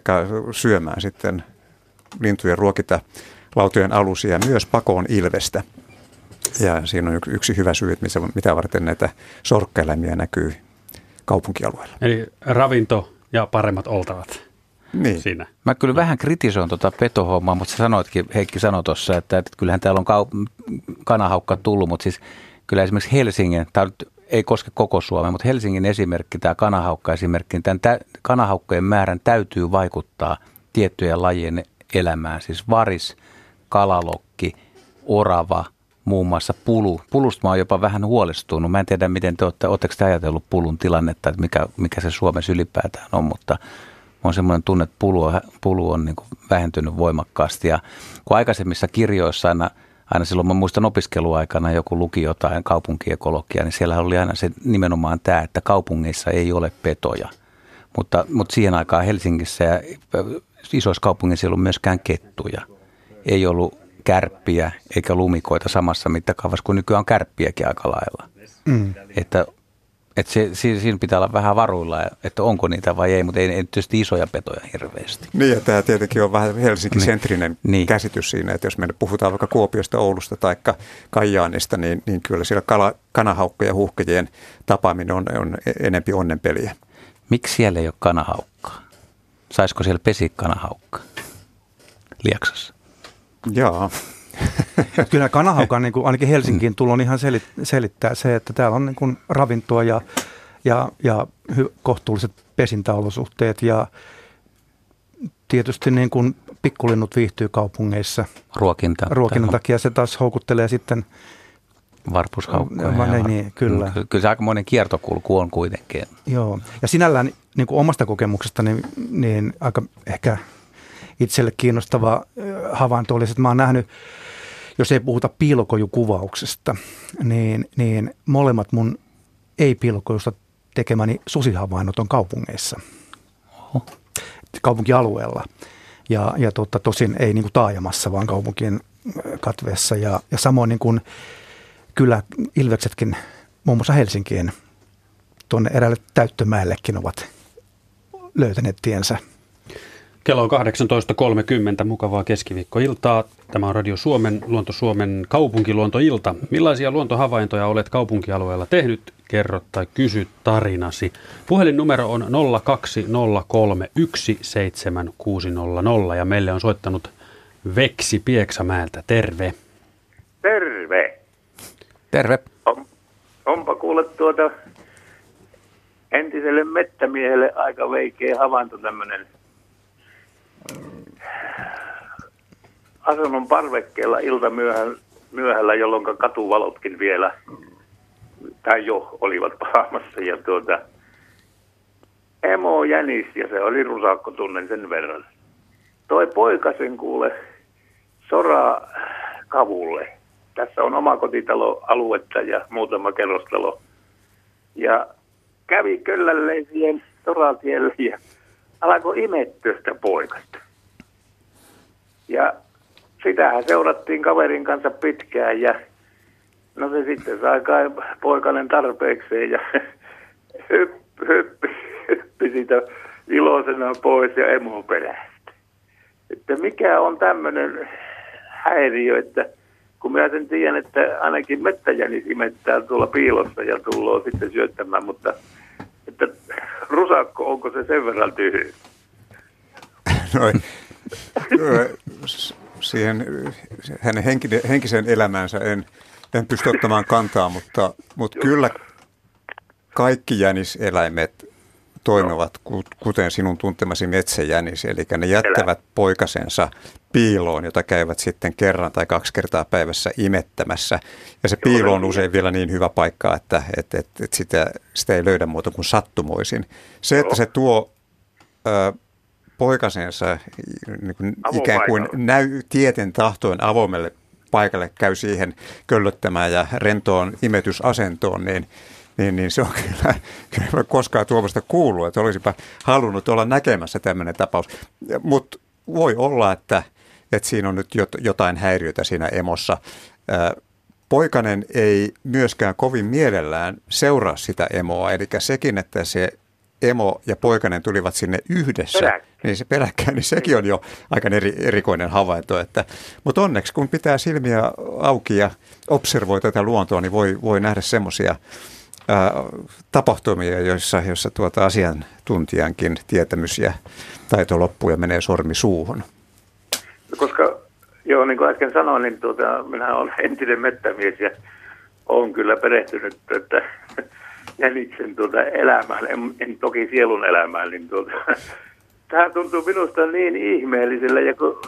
Speaker 2: syömään sitten lintujen ruokita lautojen alusia, myös pakoon ilvestä. Ja siinä on yksi hyvä syy, että mitä varten näitä sorkkaeläimiä näkyy kaupunkialueella.
Speaker 4: Eli ravinto ja paremmat oltavat.
Speaker 2: Niin.
Speaker 4: Siinä.
Speaker 1: Mä kyllä vähän kritisoin tuota petohommaa, mutta sä sanoitkin, Heikki sanoi tuossa, että, että kyllähän täällä on kau- kanahaukka tullut, mutta siis kyllä esimerkiksi Helsingin, tämä ei koske koko Suomea, mutta Helsingin esimerkki, tämä kanahaukka-esimerkki, niin tämän tä- kanahaukkojen määrän täytyy vaikuttaa tiettyjen lajien elämään. Siis varis, kalalokki, orava, muun muassa pulu. Pulusta mä oon jopa vähän huolestunut. Mä en tiedä, miten te olette, oletteko te ajatellut pulun tilannetta, että mikä, mikä se Suomessa ylipäätään on, mutta on semmoinen tunne, että pulu on, pulu on niin vähentynyt voimakkaasti. Ja kun aikaisemmissa kirjoissa aina – aina silloin mä muistan opiskeluaikana joku luki jotain kaupunkiekologiaa, niin siellä oli aina se nimenomaan tämä, että kaupungeissa ei ole petoja. Mutta, mutta siihen aikaan Helsingissä ja isoissa kaupungeissa ei ollut myöskään kettuja. Ei ollut kärppiä eikä lumikoita samassa mittakaavassa kuin nykyään on kärppiäkin aika lailla. Mm. Että että se, siinä pitää olla vähän varuilla, että onko niitä vai ei, mutta ei, ei tietysti isoja petoja hirveästi.
Speaker 2: Niin, ja tämä tietenkin on vähän Helsinki-sentrinen niin. niin. käsitys siinä, että jos me puhutaan vaikka Kuopiosta, Oulusta tai Kajaanista, niin, niin kyllä siellä kala, kanahaukkojen ja huuhkajien tapaaminen on, on enempi onnenpeliä.
Speaker 1: Miksi siellä ei ole kanahaukkaa? Saisiko siellä pesi kanahaukkaa Liaksassa?
Speaker 2: Joo.
Speaker 3: Kyllä kanahaukan niin kuin ainakin Helsinkiin tulon ihan selit, selittää se, että täällä on niin kuin ravintoa ja, ja, ja hy, kohtuulliset pesintäolosuhteet ja tietysti niin kuin pikkulinnut viihtyy kaupungeissa.
Speaker 1: Ruokinta.
Speaker 3: Ruokinnan takia se taas houkuttelee sitten
Speaker 1: Varpushaukkoja.
Speaker 3: Ja, niin, niin, kyllä.
Speaker 1: Mm, kyllä se aikamoinen kiertokulku on kuitenkin.
Speaker 3: Joo, ja sinällään niin kuin omasta kokemuksesta niin, niin aika ehkä itselle kiinnostava havainto olisi, että mä oon nähnyt jos ei puhuta piilokojukuvauksesta, niin, niin molemmat mun ei-piilokojusta tekemäni susihavainnot on kaupungeissa, Oho. kaupunkialueella. Ja, ja totta, tosin ei niin kuin taajamassa, vaan kaupunkien katveessa. Ja, ja samoin niin kuin kyllä ilveksetkin muun muassa Helsinkiin tuonne eräälle täyttömäellekin ovat löytäneet tiensä.
Speaker 4: Kello on 18.30, mukavaa keskiviikkoiltaa. Tämä on Radio Suomen, Luonto Suomen kaupunkiluontoilta. Millaisia luontohavaintoja olet kaupunkialueella tehnyt? Kerro tai kysy tarinasi. Puhelinnumero on 020317600 ja meille on soittanut Veksi Pieksämäeltä. Terve.
Speaker 6: Terve.
Speaker 1: Terve.
Speaker 6: On, onpa kuule tuota entiselle mettämiehelle aika veikeä havainto tämmöinen asunnon parvekkeella ilta myöhällä, jolloin katuvalotkin vielä, tai jo olivat palaamassa. Ja tuota, emo jänis, ja se oli rusakko, tunnen sen verran. Toi poika sen kuule soraa kavulle. Tässä on omakotitalo aluetta ja muutama kerrostalo. Ja kävi köllälleen siihen soratielle ja alkoi imettyä sitä poikasta. Ja sitähän seurattiin kaverin kanssa pitkään ja no se sitten sai kai poikainen tarpeekseen ja hyppi, hyppi, hyppi siitä iloisena pois ja emo perästä. Että mikä on tämmöinen häiriö, että kun minä sen tiedän, että ainakin mettäjänis imettää tuolla piilossa ja tullaan sitten syöttämään, mutta että rusakko, onko se sen verran tyhjä?
Speaker 2: Noin. Siihen hänen henkiseen elämäänsä en, en pysty ottamaan kantaa, mutta, mutta kyllä kaikki jäniseläimet toimivat kuten sinun tuntemasi metsäjänis, eli ne jättävät poikasensa piiloon, jota käyvät sitten kerran tai kaksi kertaa päivässä imettämässä. Ja se piilo on usein vielä niin hyvä paikka, että, että, että, että sitä, sitä ei löydä muuta kuin sattumoisin. Se, että se tuo ö, poikasensa niin kuin ikään kuin näy tieten tahtoen avoimelle paikalle, käy siihen köllöttämään ja rentoon imetysasentoon, niin, niin, niin se on kyllä, kyllä koskaan tuomasta kuullut, että olisipa halunnut olla näkemässä tämmöinen tapaus. Mutta voi olla, että, että siinä on nyt jotain häiriötä siinä emossa. Poikanen ei myöskään kovin mielellään seuraa sitä emoa, eli sekin, että se emo ja poikainen tulivat sinne yhdessä, peräkkäin. niin se peräkkäin, niin sekin on jo aika eri, erikoinen havainto. Että, mutta onneksi kun pitää silmiä auki ja observoi tätä luontoa, niin voi, voi nähdä semmoisia tapahtumia, joissa, joissa tuota asiantuntijankin tietämys ja taito loppuu ja menee sormi suuhun.
Speaker 6: Koska, joo, niin kuin äsken sanoin, niin tuota, minä olen entinen mettämies ja olen kyllä perehtynyt, että jäniksen tuota elämään, en, en toki sielun elämään, niin tuota, tämä tuntuu minusta niin ihmeelliselle, ja, kun,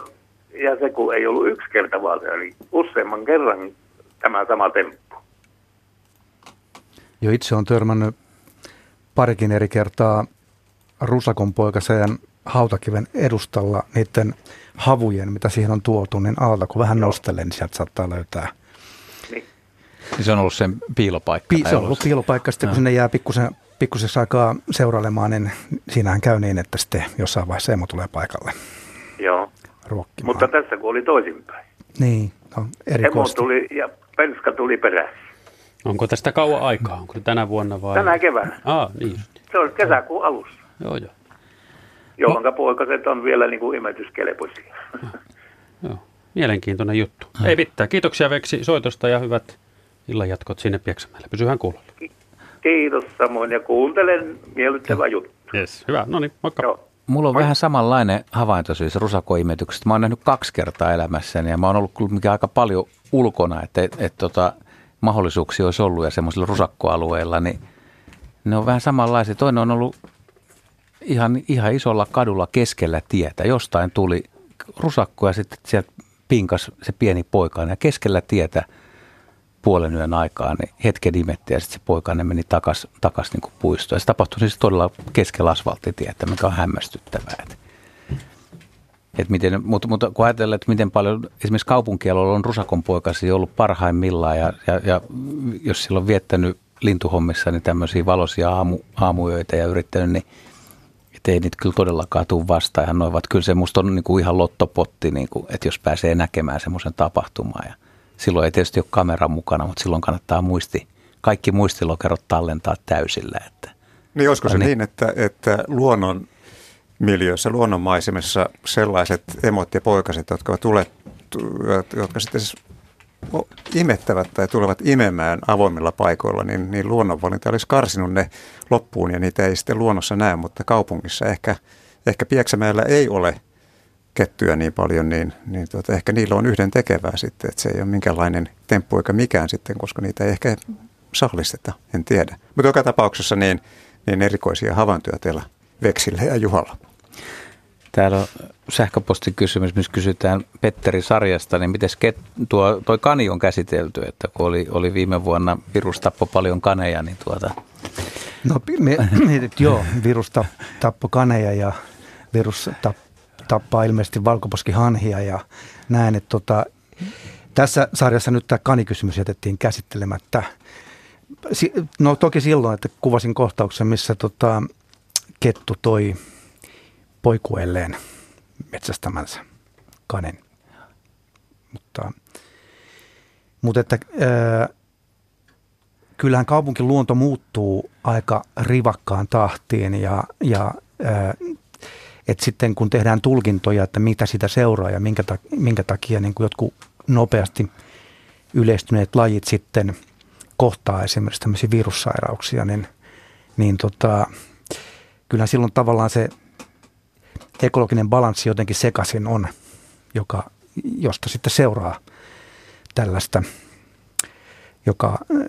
Speaker 6: ja se kun ei ollut yksi kerta, vaan se oli useamman kerran tämä sama temppu.
Speaker 3: Jo itse on törmännyt parikin eri kertaa Rusakon poikaseen hautakiven edustalla niiden havujen, mitä siihen on tuotu, niin alta kun vähän nostelen, niin sieltä saattaa löytää –
Speaker 1: niin se on ollut sen piilopaikka?
Speaker 3: Pi- se on ollut piilopaikka. Sitten no. kun sinne jää pikkusen, pikkusen aikaa seurailemaan, niin siinähän käy niin, että sitten jossain vaiheessa emo tulee paikalle.
Speaker 6: Joo.
Speaker 3: Ruokkimaan.
Speaker 6: Mutta tässä kun oli toisinpäin.
Speaker 3: Niin, no erikoista.
Speaker 6: Emo tuli ja penska tuli perässä.
Speaker 4: Onko tästä kauan aikaa? Onko tänä vuonna vai?
Speaker 6: Tänä keväänä.
Speaker 4: Ah, niin.
Speaker 6: Se on kesäkuun alussa.
Speaker 4: Joo, joo.
Speaker 6: Jolloin no. poikaset on vielä niin kuin imetyskelpoisia.
Speaker 4: Joo, mielenkiintoinen juttu. Hmm. Ei mitään. Kiitoksia Veksi soitosta ja hyvät illan jatkot sinne Pieksämäelle. Pysyhän kuulolla.
Speaker 6: Kiitos samoin ja kuuntelen miellyttävää juttu.
Speaker 4: Yes, hyvä. No niin, moikka. Joo.
Speaker 1: Mulla on Moi. vähän samanlainen havainto siis rusakoimetyksestä. Mä oon nähnyt kaksi kertaa elämässäni ja mä oon ollut mikä aika paljon ulkona, että et, et, tota, mahdollisuuksia olisi ollut ja semmoisilla rusakkoalueilla, niin ne on vähän samanlaisia. Toinen on ollut ihan, ihan isolla kadulla keskellä tietä. Jostain tuli rusakko ja sitten sieltä pinkas se pieni poikainen ja keskellä tietä – puolen yön aikaa, niin hetken imetti ja sitten se poikainen meni takaisin takas niin puistoon. Ja se tapahtui siis todella keskellä asfalttitietä, mikä on hämmästyttävää. Et, miten, mutta, mutta kun ajatellaan, että miten paljon esimerkiksi kaupunkialueella on rusakon poikasi ollut parhaimmillaan ja, ja, ja jos sillä on viettänyt lintuhommissa niin tämmöisiä valoisia aamu, aamuyöitä ja yrittänyt, niin ei niitä kyllä todellakaan tule vastaan. Ja noivat, kyllä se musta on niin kuin ihan lottopotti, niin kuin, että jos pääsee näkemään semmoisen tapahtuman. Ja silloin ei tietysti ole kamera mukana, mutta silloin kannattaa muisti, kaikki muistilokerot tallentaa täysillä. Että,
Speaker 2: niin olisiko se niin, niin että, että luonnon miljöissä, luonnonmaisemissa sellaiset emot ja poikaset, jotka, tule, jotka sitten siis imettävät tai tulevat imemään avoimilla paikoilla, niin, niin luonnonvalinta olisi karsinut ne loppuun ja niitä ei sitten luonnossa näe, mutta kaupungissa ehkä, ehkä Pieksämäellä ei ole kettyjä niin paljon, niin, niin tuota, ehkä niillä on yhden tekevää sitten, että se ei ole minkäänlainen temppu eikä mikään sitten, koska niitä ei ehkä sallisteta, en tiedä. Mutta joka tapauksessa niin, niin erikoisia havaintoja teillä Veksillä ja Juhalla.
Speaker 1: Täällä on sähköpostikysymys, missä kysytään Petteri Sarjasta, niin miten tuo, toi kani on käsitelty, että kun oli, oli viime vuonna virus tappo paljon kaneja, niin tuota...
Speaker 3: No me, me, joo, virus tappo kaneja ja virus tapp, tappaa ilmeisesti valkoposkihanhia ja näin, että tota, tässä sarjassa nyt tämä kanikysymys jätettiin käsittelemättä. No toki silloin, että kuvasin kohtauksen, missä tota, kettu toi poikuelleen metsästämänsä kanen. Mutta, mutta että, ää, kyllähän kaupunkiluonto muuttuu aika rivakkaan tahtiin ja, ja ää, et sitten kun tehdään tulkintoja, että mitä sitä seuraa ja minkä, ta, minkä takia niin kuin jotkut nopeasti yleistyneet lajit sitten kohtaa esimerkiksi tämmöisiä virussairauksia, niin, niin tota, kyllä silloin tavallaan se ekologinen balanssi jotenkin sekaisin on, joka, josta sitten seuraa tällaista, joka eh,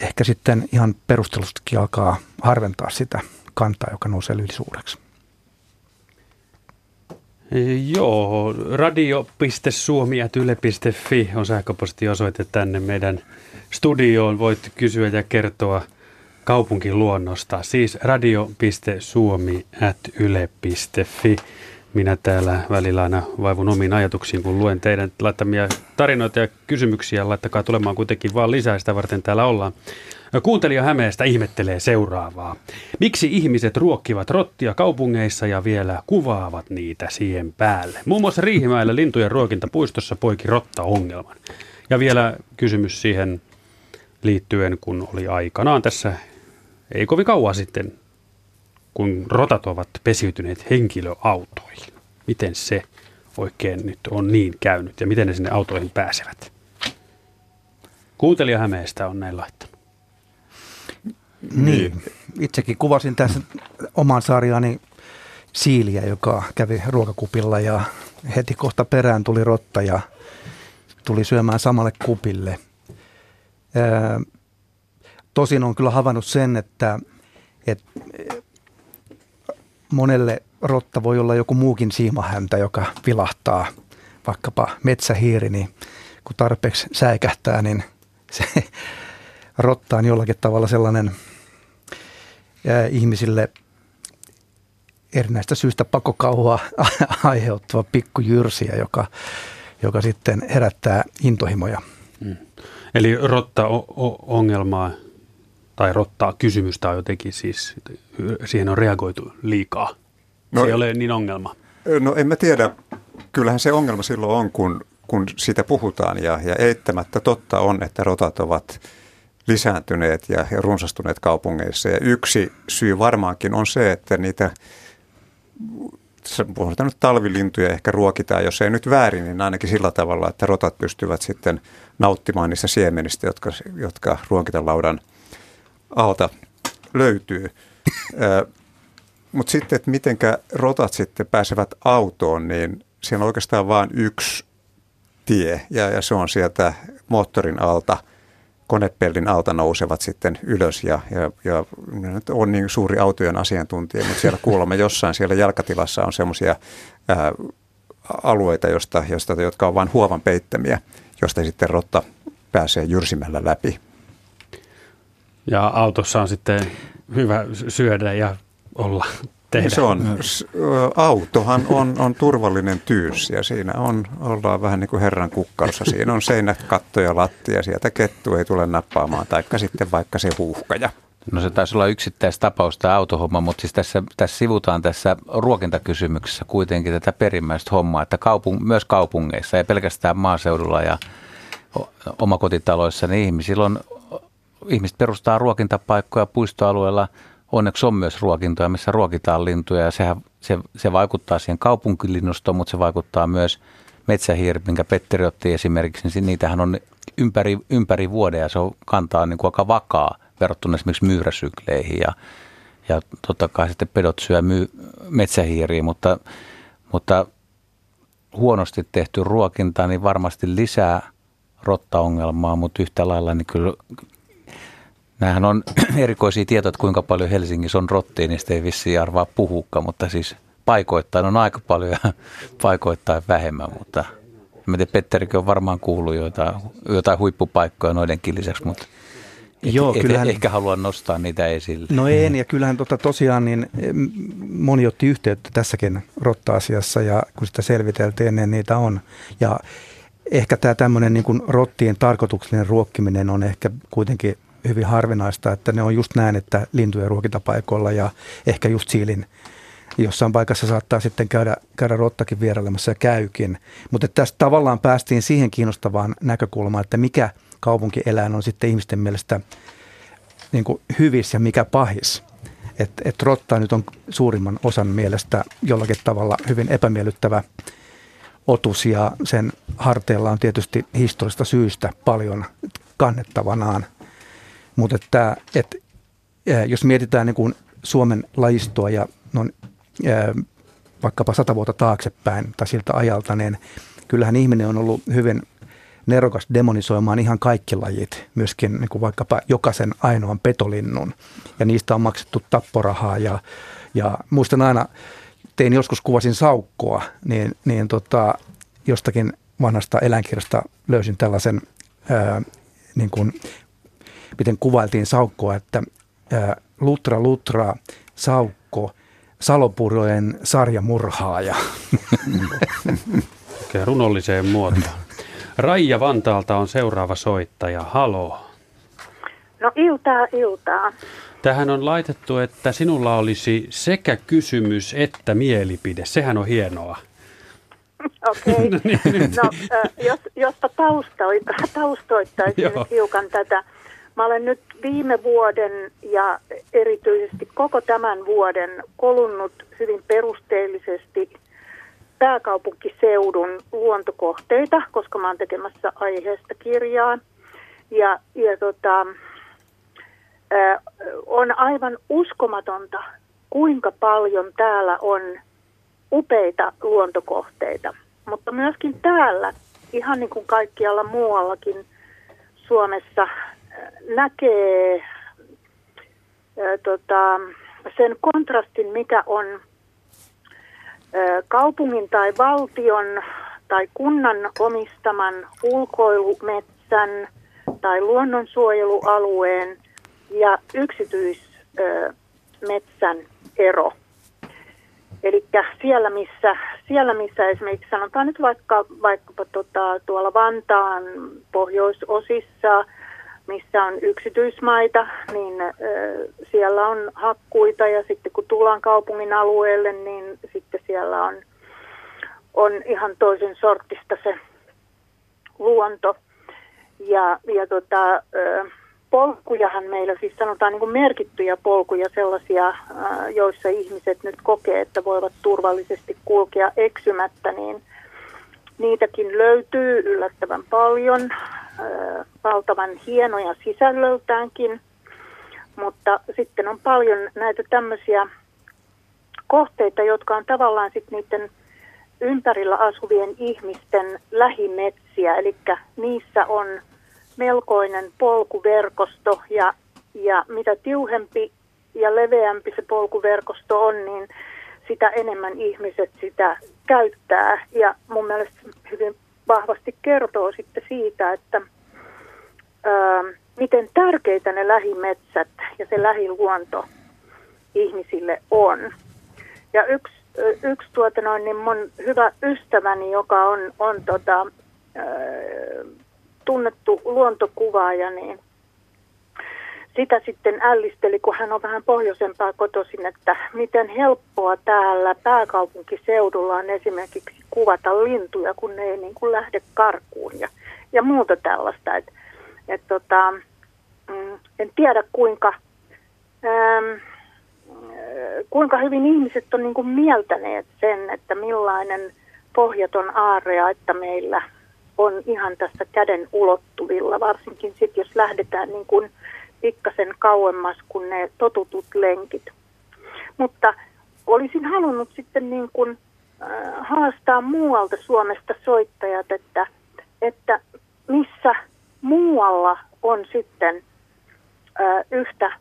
Speaker 3: ehkä sitten ihan perustelustakin alkaa harventaa sitä kantaa, joka nousee ylisuureksi.
Speaker 4: Joo, radio.suomi.yle.fi on sähköpostiosoite tänne meidän studioon. Voit kysyä ja kertoa – kaupunkiluonnosta, siis radio.suomi.yle.fi. Minä täällä välillä aina vaivun omiin ajatuksiin, kun luen teidän laittamia tarinoita ja kysymyksiä. Laittakaa tulemaan kuitenkin vaan lisää, sitä varten täällä ollaan. Kuuntelija Hämeestä ihmettelee seuraavaa. Miksi ihmiset ruokkivat rottia kaupungeissa ja vielä kuvaavat niitä siihen päälle? Muun muassa Riihimäellä lintujen ruokintapuistossa poiki rotta-ongelman. Ja vielä kysymys siihen liittyen, kun oli aikanaan tässä ei kovin kauan sitten, kun rotat ovat pesiytyneet henkilöautoihin. Miten se oikein nyt on niin käynyt ja miten ne sinne autoihin pääsevät? Kuuntelija Hämeestä on näin laittanut.
Speaker 3: Niin, itsekin kuvasin tässä oman sarjani siiliä, joka kävi ruokakupilla ja heti kohta perään tuli rotta ja tuli syömään samalle kupille. Tosin on kyllä havainnut sen, että, että monelle rotta voi olla joku muukin siimahäntä, joka vilahtaa, vaikkapa metsähiiri, niin kun tarpeeksi säikähtää, niin se rotta on jollakin tavalla sellainen ihmisille erinäistä syystä pakokauhua aiheuttava pikkujyrsiä, joka, joka sitten herättää intohimoja. Mm.
Speaker 4: Eli rotta-ongelmaa tai rottaa kysymystä on jotenkin siis, siihen on reagoitu liikaa. No, se ei ole niin ongelma.
Speaker 2: No en mä tiedä. Kyllähän se ongelma silloin on, kun, kun siitä puhutaan ja, ja eittämättä totta on, että rotat ovat lisääntyneet ja, ja runsastuneet kaupungeissa. Ja yksi syy varmaankin on se, että niitä puhutaan nyt talvilintuja ehkä ruokitaan, jos ei nyt väärin, niin ainakin sillä tavalla, että rotat pystyvät sitten nauttimaan niistä siemenistä, jotka, jotka ruokitalaudan – alta löytyy. Mutta sitten, että mitenkä rotat sitten pääsevät autoon, niin siellä on oikeastaan vain yksi tie ja, ja se on sieltä moottorin alta, konepellin alta nousevat sitten ylös ja, ja, ja on niin suuri autojen asiantuntija, mutta siellä kuulemme jossain siellä jalkatilassa on semmoisia alueita, josta, josta, jotka on vain huovan peittämiä, josta sitten rotta pääsee jyrsimällä läpi.
Speaker 4: Ja autossa on sitten hyvä syödä ja olla tehdä.
Speaker 2: Se on, autohan on, on turvallinen tyys ja siinä on, ollaan vähän niin kuin herran kukkaussa. Siinä on seinät, katto ja lattia, sieltä kettu ei tule nappaamaan, taikka sitten vaikka se huuhkaja.
Speaker 1: No se taisi olla yksittäistapaus tämä autohomma, mutta siis tässä, tässä sivutaan tässä ruokintakysymyksessä kuitenkin tätä perimmäistä hommaa, että kaupung, myös kaupungeissa, ei pelkästään maaseudulla ja omakotitaloissa, niin ihmisillä on, ihmiset perustaa ruokintapaikkoja puistoalueella. Onneksi on myös ruokintoja, missä ruokitaan lintuja. Ja sehän, se, se vaikuttaa siihen kaupunkilinnustoon, mutta se vaikuttaa myös metsähiiri, minkä Petteri otti esimerkiksi, niin niitähän on ympäri, ympäri vuoden ja se on, kantaa niin kuin aika vakaa verrattuna esimerkiksi myyräsykleihin ja, ja totta kai sitten pedot syö myy, metsähiiriä, mutta, mutta huonosti tehty ruokinta niin varmasti lisää rottaongelmaa, mutta yhtä lailla niin kyllä Nämähän on erikoisia tietoja, että kuinka paljon Helsingissä on rottia, niistä ei vissiin arvaa puhukka, mutta siis paikoittain on aika paljon ja paikoittain vähemmän, mutta en tiedä, Petterikin on varmaan kuullut jotain, jotain huippupaikkoja noidenkin lisäksi, mutta et, Joo, et, kyllähän, ehkä haluan nostaa niitä esille.
Speaker 3: No en, ja kyllähän tota, tosiaan niin moni otti yhteyttä tässäkin rotta-asiassa, ja kun sitä selviteltiin, niin niitä on. Ja ehkä tämä tämmöinen niin kuin rottien tarkoituksellinen ruokkiminen on ehkä kuitenkin hyvin harvinaista, että ne on just näin, että lintujen ruokitapaikoilla ja ehkä just siilin jossain paikassa saattaa sitten käydä, käydä rottakin vierailemassa ja käykin. Mutta tästä tavallaan päästiin siihen kiinnostavaan näkökulmaan, että mikä kaupunkieläin on sitten ihmisten mielestä niin kuin hyvis ja mikä pahis. Että et rotta nyt on suurimman osan mielestä jollakin tavalla hyvin epämiellyttävä otus ja sen harteilla on tietysti historista syystä paljon kannettavanaan. Mutta että, että jos mietitään niin kuin Suomen lajistoa ja no, vaikkapa sata vuotta taaksepäin tai siltä ajalta, niin kyllähän ihminen on ollut hyvin nerokas demonisoimaan ihan kaikki lajit, myöskin niin kuin vaikkapa jokaisen ainoan petolinnun. Ja niistä on maksettu tapporahaa ja, ja muistan aina, tein joskus kuvasin saukkoa, niin, niin tota, jostakin vanhasta eläinkirjasta löysin tällaisen, ää, niin kuin, miten kuvailtiin saukkoa, että ää, lutra lutra saukko, salopurojen sarjamurhaaja.
Speaker 4: Okei, runolliseen muotoon. Raija Vantaalta on seuraava soittaja. Halo.
Speaker 7: No iltaa, iltaa.
Speaker 4: Tähän on laitettu, että sinulla olisi sekä kysymys että mielipide. Sehän on hienoa.
Speaker 7: Okei. Okay. no, niin, no jos, jospa taustoittaisin nyt hiukan tätä. Mä olen nyt viime vuoden ja erityisesti koko tämän vuoden kolunnut hyvin perusteellisesti pääkaupunkiseudun luontokohteita, koska mä oon tekemässä aiheesta kirjaa. Ja, ja tota, on aivan uskomatonta, kuinka paljon täällä on upeita luontokohteita. Mutta myöskin täällä, ihan niin kuin kaikkialla muuallakin Suomessa, näkee ää, tota, sen kontrastin, mikä on kaupungin tai valtion tai kunnan omistaman ulkoilumetsän tai luonnonsuojelualueen ja yksityismetsän ero. Eli siellä missä, siellä missä esimerkiksi sanotaan nyt vaikka, vaikkapa tota, tuolla Vantaan pohjoisosissa – missä on yksityismaita, niin siellä on hakkuita ja sitten kun tullaan kaupungin alueelle, niin sitten siellä on, on ihan toisen sortista se luonto. Ja, ja tota, polkujahan meillä siis sanotaan niin kuin merkittyjä polkuja, sellaisia, joissa ihmiset nyt kokee, että voivat turvallisesti kulkea eksymättä, niin niitäkin löytyy yllättävän paljon valtavan hienoja sisällöltäänkin, mutta sitten on paljon näitä tämmöisiä kohteita, jotka on tavallaan sitten niiden ympärillä asuvien ihmisten lähimetsiä, eli niissä on melkoinen polkuverkosto ja, ja mitä tiuhempi ja leveämpi se polkuverkosto on, niin sitä enemmän ihmiset sitä käyttää. Ja mun mielestä hyvin vahvasti kertoo sitten siitä, että ää, miten tärkeitä ne lähimetsät ja se lähiluonto ihmisille on. Ja yksi, yksi tuota noin, niin mun hyvä ystäväni, joka on, on tota, tunnettu luontokuvaaja, niin sitä sitten ällisteli, kun hän on vähän pohjoisempaa kotoisin, että miten helppoa täällä pääkaupunkiseudulla on esimerkiksi kuvata lintuja, kun ne ei niin kuin lähde karkuun ja, ja muuta tällaista. Et, et tota, mm, en tiedä kuinka, ähm, kuinka hyvin ihmiset on niin kuin mieltäneet sen, että millainen pohjaton aarea, että meillä on ihan tässä käden ulottuvilla, varsinkin sitten jos lähdetään niin kuin pikkasen kauemmas kuin ne totutut lenkit. Mutta olisin halunnut sitten niin kuin, äh, haastaa muualta Suomesta soittajat, että, että missä muualla on sitten äh, yhtä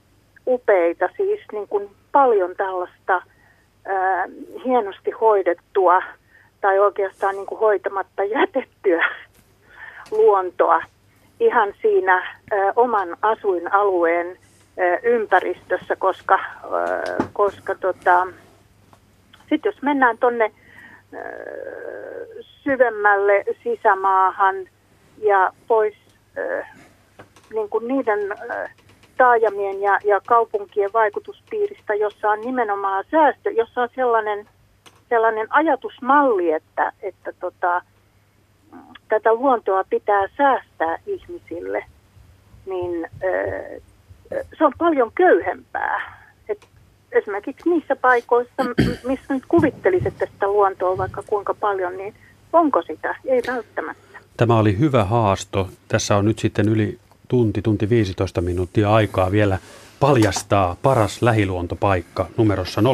Speaker 7: upeita, siis niin kuin paljon tällaista äh, hienosti hoidettua tai oikeastaan niin kuin hoitamatta jätettyä luontoa ihan siinä oman asuinalueen ympäristössä, koska, koska tota, sitten jos mennään tuonne syvemmälle sisämaahan ja pois ö, niin kuin niiden taajamien ja, ja kaupunkien vaikutuspiiristä, jossa on nimenomaan säästö, jossa on sellainen, sellainen ajatusmalli, että, että tota, tätä luontoa pitää säästää ihmisille, niin se on paljon köyhempää. Et esimerkiksi niissä paikoissa, missä nyt kuvittelisit sitä luontoa vaikka kuinka paljon, niin onko sitä? Ei välttämättä.
Speaker 4: Tämä oli hyvä haasto. Tässä on nyt sitten yli tunti, tunti 15 minuuttia aikaa vielä paljastaa paras lähiluontopaikka numerossa 020317600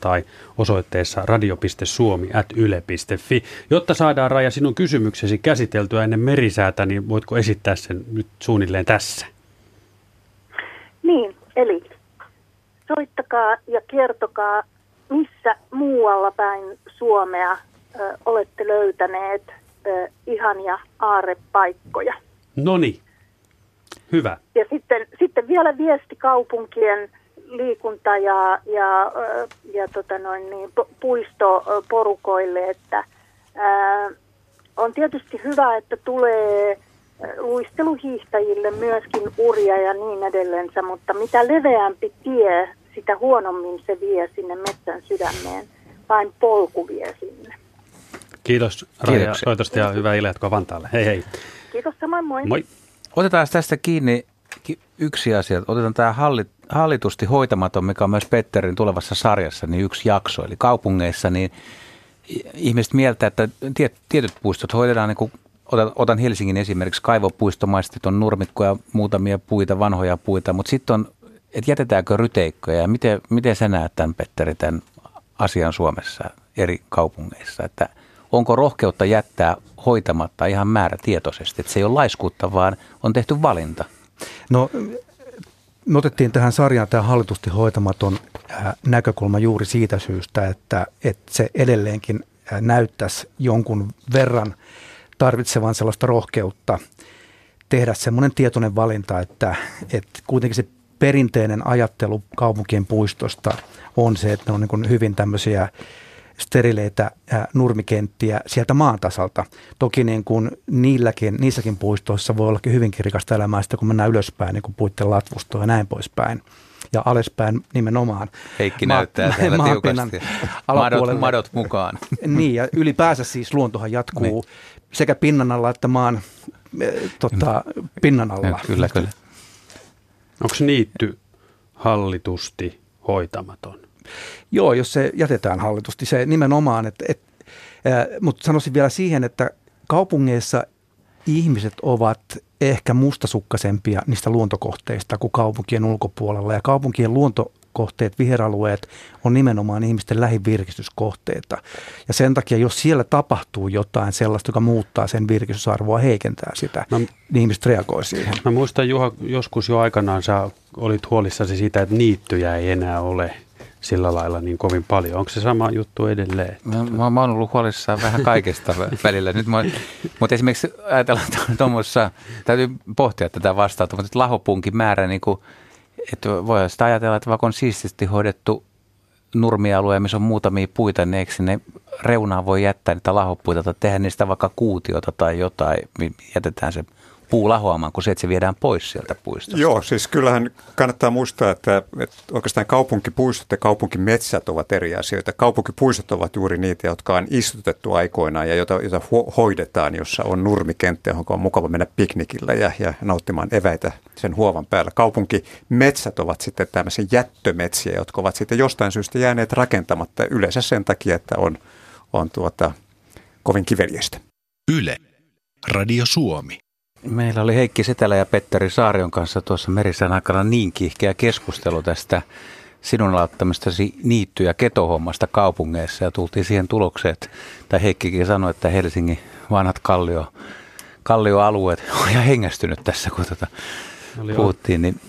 Speaker 4: tai osoitteessa radio.suomi.yle.fi. Jotta saadaan Raja sinun kysymyksesi käsiteltyä ennen merisäätä, niin voitko esittää sen nyt suunnilleen tässä?
Speaker 7: Niin, eli soittakaa ja kertokaa, missä muualla päin Suomea ö, olette löytäneet ö, ihania aarepaikkoja.
Speaker 4: No niin. Hyvä.
Speaker 7: Ja sitten, sitten vielä viesti kaupunkien liikunta- ja, ja, ja tota noin niin, puistoporukoille, että ää, on tietysti hyvä, että tulee luisteluhiihtäjille myöskin uria ja niin edellensä, mutta mitä leveämpi tie, sitä huonommin se vie sinne metsän sydämeen. Vain polku vie sinne.
Speaker 4: Kiitos Raija soitosta ja hyvää iltaa Vantaalle. Hei hei.
Speaker 7: Kiitos samoin, moi.
Speaker 4: Moi.
Speaker 1: Otetaan tästä kiinni yksi asia. Otetaan tämä hallitusti hoitamaton, mikä on myös Petterin tulevassa sarjassa, niin yksi jakso. Eli kaupungeissa niin ihmiset mieltä, että tietyt puistot hoidetaan, niin kuin otan, otan Helsingin esimerkiksi, kaivopuistomaisesti on nurmikkoja, muutamia puita, vanhoja puita, mutta sitten on, että jätetäänkö ryteikkoja ja miten, miten sä näet tämän, Petteri, tämän asian Suomessa eri kaupungeissa, että onko rohkeutta jättää hoitamatta ihan määrätietoisesti, että se ei ole laiskuutta, vaan on tehty valinta?
Speaker 3: No me otettiin tähän sarjaan tämä hallitusti hoitamaton näkökulma juuri siitä syystä, että, että se edelleenkin näyttäisi jonkun verran tarvitsevan sellaista rohkeutta tehdä semmoinen tietoinen valinta, että, että kuitenkin se perinteinen ajattelu kaupunkien puistosta on se, että ne on niin hyvin tämmöisiä sterileitä nurmikenttiä sieltä maan tasalta. Toki niin kuin niilläkin, niissäkin puistoissa voi olla hyvinkin rikasta elämää sitten, kun mennään ylöspäin, niin kuin puitten latvustoon ja näin poispäin. Ja alaspäin nimenomaan.
Speaker 1: Heikki Ma- näyttää täällä tiukasti. Madot, madot mukaan.
Speaker 3: Niin, ja ylipäänsä siis luontohan jatkuu niin. sekä pinnan alla että maan tota, pinnan alla. Ja,
Speaker 1: kyllä, kyllä.
Speaker 4: Onko niitty hallitusti hoitamaton?
Speaker 3: Joo, jos se jätetään hallitusti, se nimenomaan, että, et, mutta sanoisin vielä siihen, että kaupungeissa ihmiset ovat ehkä mustasukkaisempia niistä luontokohteista kuin kaupunkien ulkopuolella. Ja kaupunkien luontokohteet, viheralueet on nimenomaan ihmisten lähivirkistyskohteita. Ja sen takia, jos siellä tapahtuu jotain sellaista, joka muuttaa sen virkistysarvoa, heikentää sitä, mä, niin ihmiset reagoi siihen.
Speaker 4: Mä muistan Juha, joskus jo aikanaan sä olit huolissasi siitä, että niittyjä ei enää ole sillä lailla niin kovin paljon. Onko se sama juttu edelleen?
Speaker 1: Mä, mä, mä oon ollut huolissaan vähän kaikesta välillä. Nyt mä, mutta esimerkiksi ajatellaan tuommoissa, täytyy pohtia tätä vastausta, mutta lahopunkin määrä niin kuin että voi sitä ajatella, että vaikka on siististi hoidettu nurmialue, missä on muutamia puita, niin eikö sinne reunaan voi jättää niitä lahopuita tai tehdä niistä vaikka kuutiota tai jotain, jätetään se puu lahoamaan, kun se, että se viedään pois sieltä puistosta.
Speaker 2: Joo, siis kyllähän kannattaa muistaa, että, että oikeastaan kaupunkipuistot ja kaupunkimetsät ovat eri asioita. Kaupunkipuistot ovat juuri niitä, jotka on istutettu aikoinaan ja joita, joita hoidetaan, jossa on nurmikenttä, johon on mukava mennä piknikillä ja, ja nauttimaan eväitä sen huovan päällä. Kaupunkimetsät ovat sitten tämmöisiä jättömetsiä, jotka ovat sitten jostain syystä jääneet rakentamatta yleensä sen takia, että on, on tuota, kovin kiveliöstä. Yle.
Speaker 1: Radio Suomi. Meillä oli Heikki Setälä ja Petteri Saarion kanssa tuossa merisän aikana niin kiihkeä keskustelu tästä sinun aloittamistasi niitty- ja ketohommasta kaupungeissa ja tultiin siihen tulokseen, että, tai Heikkikin sanoi, että Helsingin vanhat kallio, kallioalueet on ihan hengästynyt tässä, kun tuota puhuttiin. Niin,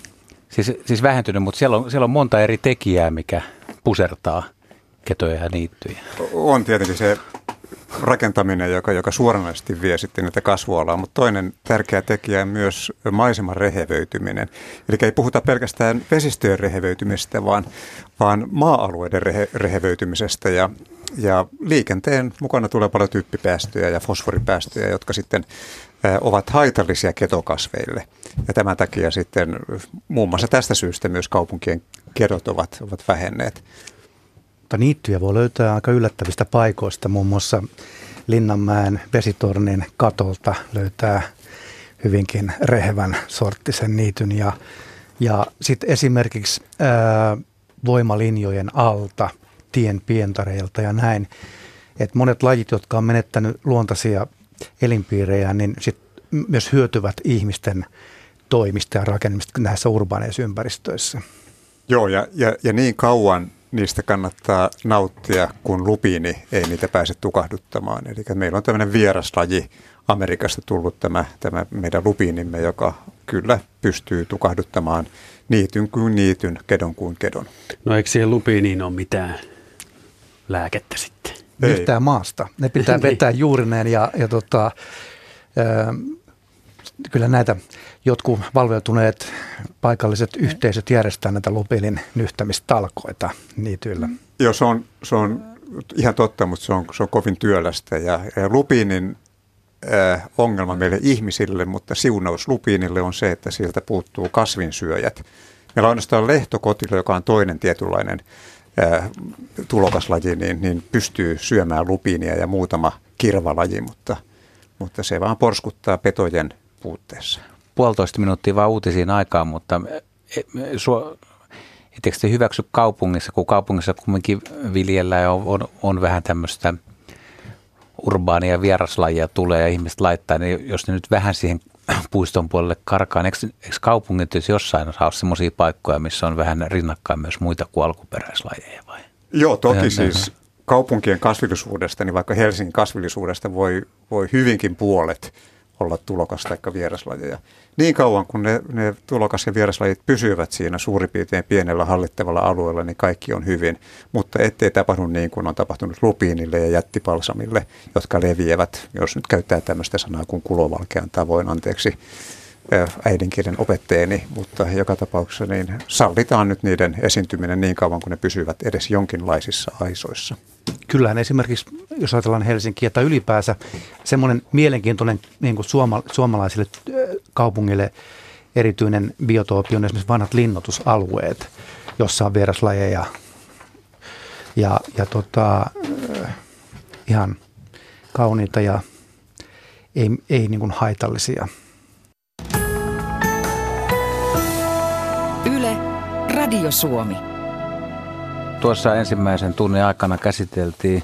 Speaker 1: siis, siis vähentynyt, mutta siellä on, siellä on monta eri tekijää, mikä pusertaa ketoja ja niittyjä.
Speaker 2: On tietenkin se rakentaminen, joka, joka suoranaisesti vie sitten näitä kasvualaa, mutta toinen tärkeä tekijä on myös maiseman rehevöityminen. Eli ei puhuta pelkästään vesistöjen rehevöitymisestä, vaan, vaan maa-alueiden rehe, rehevöitymisestä ja, ja liikenteen mukana tulee paljon typpipäästöjä ja fosforipäästöjä, jotka sitten ovat haitallisia ketokasveille. Ja tämän takia sitten muun muassa tästä syystä myös kaupunkien kedot ovat, ovat vähenneet.
Speaker 3: Mutta niittyjä voi löytää aika yllättävistä paikoista, muun muassa Linnanmäen vesitornin katolta löytää hyvinkin rehevän sorttisen niityn ja, ja sitten esimerkiksi ää, voimalinjojen alta, tien pientareilta ja näin, että monet lajit, jotka on menettänyt luontaisia elinpiirejä, niin sit myös hyötyvät ihmisten toimista ja rakennamista näissä urbaaneissa ympäristöissä.
Speaker 2: Joo, ja, ja, ja niin kauan niistä kannattaa nauttia, kun lupiini ei niitä pääse tukahduttamaan. Eli meillä on tämmöinen vieraslaji Amerikasta tullut tämä, tämä meidän lupiinimme, joka kyllä pystyy tukahduttamaan niityn kuin niityn, kedon kuin kedon.
Speaker 4: No eikö siihen lupiiniin ole mitään lääkettä sitten?
Speaker 3: Ei. Yhtään maasta. Ne pitää niin. vetää juurineen ja, ja tota, kyllä näitä jotkut valveutuneet paikalliset yhteisöt järjestää näitä lupilin nyhtämistalkoita niityillä.
Speaker 2: Joo, se on, se on ihan totta, mutta se on, se on kovin työlästä ja, ja lupiinin äh, ongelma meille ihmisille, mutta siunaus lupiinille on se, että sieltä puuttuu kasvinsyöjät. Meillä on ainoastaan lehtokotilo, joka on toinen tietynlainen äh, tulokaslaji, niin, niin pystyy syömään lupiinia ja muutama kirvalaji, mutta, mutta se vaan porskuttaa petojen puutteessa.
Speaker 1: Puolitoista minuuttia vaan uutisiin aikaan, mutta e, ettekö te hyväksy kaupungissa, kun kaupungissa kumminkin viljellään ja on, on, on vähän tämmöistä urbaania vieraslajia tulee ja ihmiset laittaa, niin jos ne nyt vähän siihen puiston puolelle karkaa, niin eikö, eikö kaupungit jos jossain osaa ole sellaisia paikkoja, missä on vähän rinnakkain myös muita kuin alkuperäislajeja vai?
Speaker 2: Joo, toki ja, siis kaupunkien kasvillisuudesta, niin vaikka Helsingin kasvillisuudesta voi, voi hyvinkin puolet – olla tulokas tai vieraslajeja. Niin kauan kun ne, ne tulokas- ja vieraslajit pysyvät siinä suurin piirtein pienellä hallittavalla alueella, niin kaikki on hyvin. Mutta ettei tapahdu niin kuin on tapahtunut lupiinille ja jättipalsamille, jotka leviävät, jos nyt käyttää tämmöistä sanaa kuin kulovalkean tavoin, anteeksi äidinkielen opetteeni, mutta joka tapauksessa niin sallitaan nyt niiden esiintyminen niin kauan kuin ne pysyvät edes jonkinlaisissa aisoissa.
Speaker 3: Kyllähän esimerkiksi, jos ajatellaan Helsinkiä tai ylipäänsä, semmoinen mielenkiintoinen niin kuin suoma, suomalaisille kaupungille erityinen biotoopi on esimerkiksi vanhat linnoitusalueet, jossa on vieraslajeja ja, ja tota, ihan kauniita ja ei, ei niin kuin haitallisia.
Speaker 1: Yle, Radio Suomi. Tuossa ensimmäisen tunnin aikana käsiteltiin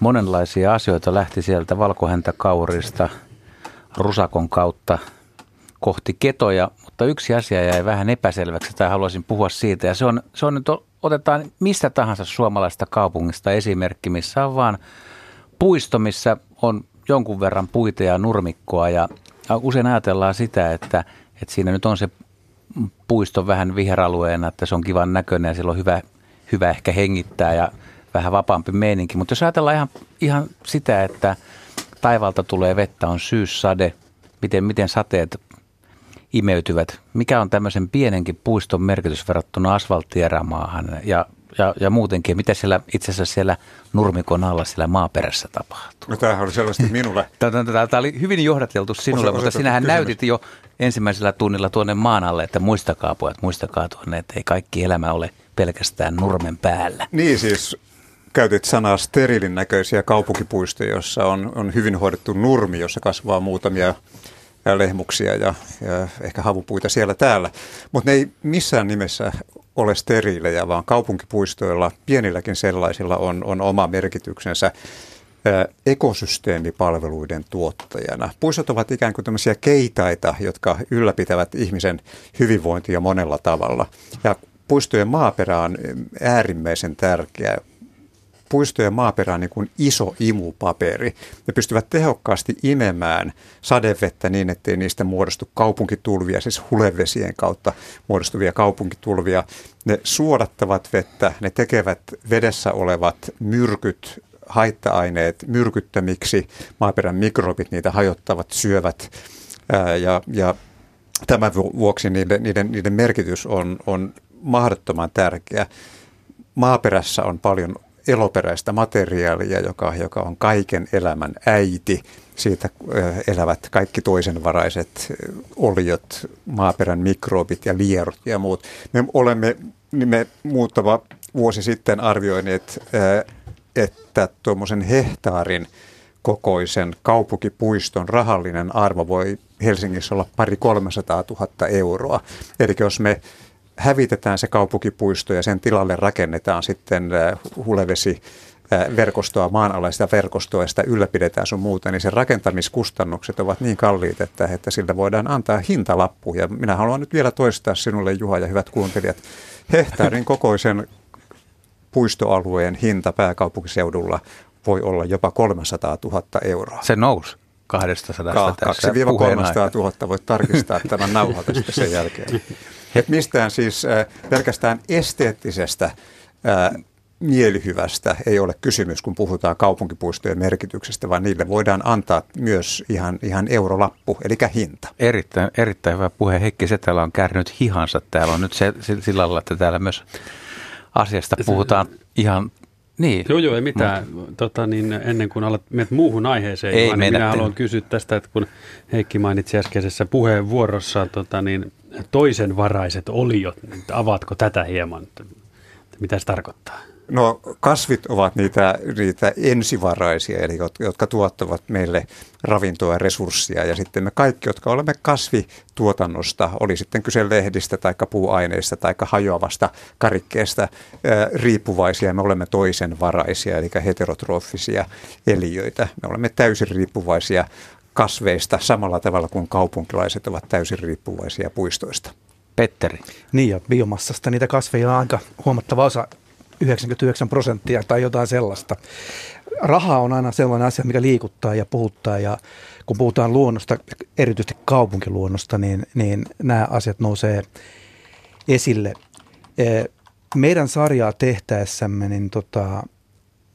Speaker 1: monenlaisia asioita. Lähti sieltä valkohäntäkaurista rusakon kautta kohti ketoja, mutta yksi asia jäi vähän epäselväksi tai haluaisin puhua siitä. Ja se on, se on nyt, otetaan mistä tahansa suomalaista kaupungista esimerkki, missä on vaan puisto, missä on jonkun verran puita ja nurmikkoa ja usein ajatellaan sitä, että, että siinä nyt on se puisto vähän viheralueena, että se on kivan näköinen ja sillä on hyvä hyvä ehkä hengittää ja vähän vapaampi meininki. Mutta jos ajatellaan ihan, ihan sitä, että taivalta tulee vettä, on syyssade, miten, miten sateet imeytyvät. Mikä on tämmöisen pienenkin puiston merkitys verrattuna asfalttierämaahan ja, ja, ja muutenkin, mitä siellä itse asiassa siellä nurmikon alla siellä maaperässä tapahtuu?
Speaker 2: No tämähän oli selvästi minulle.
Speaker 1: Tämä oli hyvin johdateltu sinulle, mutta sinähän kysymys. näytit jo ensimmäisellä tunnilla tuonne maan alle, että muistakaa pojat, muistakaa tuonne, että ei kaikki elämä ole pelkästään nurmen päällä.
Speaker 2: Niin siis käytit sanaa sterilin näköisiä kaupunkipuistoja, jossa on, on hyvin hoidettu nurmi, jossa kasvaa muutamia lehmuksia ja, ja ehkä havupuita siellä täällä. Mutta ne ei missään nimessä ole steriilejä, vaan kaupunkipuistoilla, pienilläkin sellaisilla, on, on oma merkityksensä ekosysteemipalveluiden tuottajana. Puistot ovat ikään kuin tämmöisiä keitaita, jotka ylläpitävät ihmisen hyvinvointia monella tavalla. Ja puistojen maaperä on äärimmäisen tärkeä puistojen maaperä on niin kuin iso imupaperi. Ne pystyvät tehokkaasti imemään sadevettä niin, ettei niistä muodostu kaupunkitulvia, siis hulevesien kautta muodostuvia kaupunkitulvia. Ne suodattavat vettä, ne tekevät vedessä olevat myrkyt, haitta-aineet myrkyttämiksi, maaperän mikrobit niitä hajottavat, syövät ja, ja tämän vuoksi niiden, niiden, niiden merkitys on, on mahdottoman tärkeä. Maaperässä on paljon eloperäistä materiaalia, joka, joka on kaiken elämän äiti. Siitä elävät kaikki toisenvaraiset oliot, maaperän mikrobit ja lierut ja muut. Me olemme niin me muutama vuosi sitten arvioineet, että tuommoisen hehtaarin kokoisen kaupunkipuiston rahallinen arvo voi Helsingissä olla pari 300 000 euroa. Eli jos me hävitetään se kaupunkipuisto ja sen tilalle rakennetaan sitten äh, hulevesi äh, verkostoa, maanalaista verkostoa ja sitä ylläpidetään sun muuta, niin sen rakentamiskustannukset ovat niin kalliit, että, että sillä voidaan antaa hintalappu. Ja minä haluan nyt vielä toistaa sinulle Juha ja hyvät kuuntelijat, hehtaarin kokoisen puistoalueen hinta pääkaupunkiseudulla voi olla jopa 300 000 euroa.
Speaker 1: Se nousi 200 Ka-
Speaker 2: 2-300 000 voit tarkistaa tämän nauhoitusta sen jälkeen. Et mistään siis äh, pelkästään esteettisestä äh, mielihyvästä ei ole kysymys, kun puhutaan kaupunkipuistojen merkityksestä, vaan niille voidaan antaa myös ihan, ihan eurolappu, eli hinta.
Speaker 1: Erittäin, erittäin hyvä puhe. Heikki Setälä on kärnyt hihansa. Täällä on nyt se, sillä lailla, että täällä myös asiasta puhutaan ihan niin.
Speaker 4: Joo, joo, ei mitään. Mut. Tota, niin ennen kuin alat menet muuhun aiheeseen, ei, niin minä haluan kysyä tästä, että kun Heikki mainitsi äskeisessä puheenvuorossa tota, niin toisen varaiset oliot, niin avaatko tätä hieman, mitä se tarkoittaa?
Speaker 2: No kasvit ovat niitä, niitä ensivaraisia, eli jotka tuottavat meille ravintoa ja resurssia. Ja sitten me kaikki, jotka olemme kasvituotannosta, oli sitten kyse lehdistä tai puuaineista tai hajoavasta karikkeesta riippuvaisia, me olemme toisen varaisia, eli heterotrofisia eliöitä. Me olemme täysin riippuvaisia kasveista samalla tavalla kuin kaupunkilaiset ovat täysin riippuvaisia puistoista.
Speaker 1: Petteri.
Speaker 3: Niin ja biomassasta niitä kasveja on aika huomattava osa 99 prosenttia tai jotain sellaista. Raha on aina sellainen asia, mikä liikuttaa ja puhuttaa ja kun puhutaan luonnosta, erityisesti kaupunkiluonnosta, niin, niin nämä asiat nousee esille. Meidän sarjaa tehtäessämme, niin tota,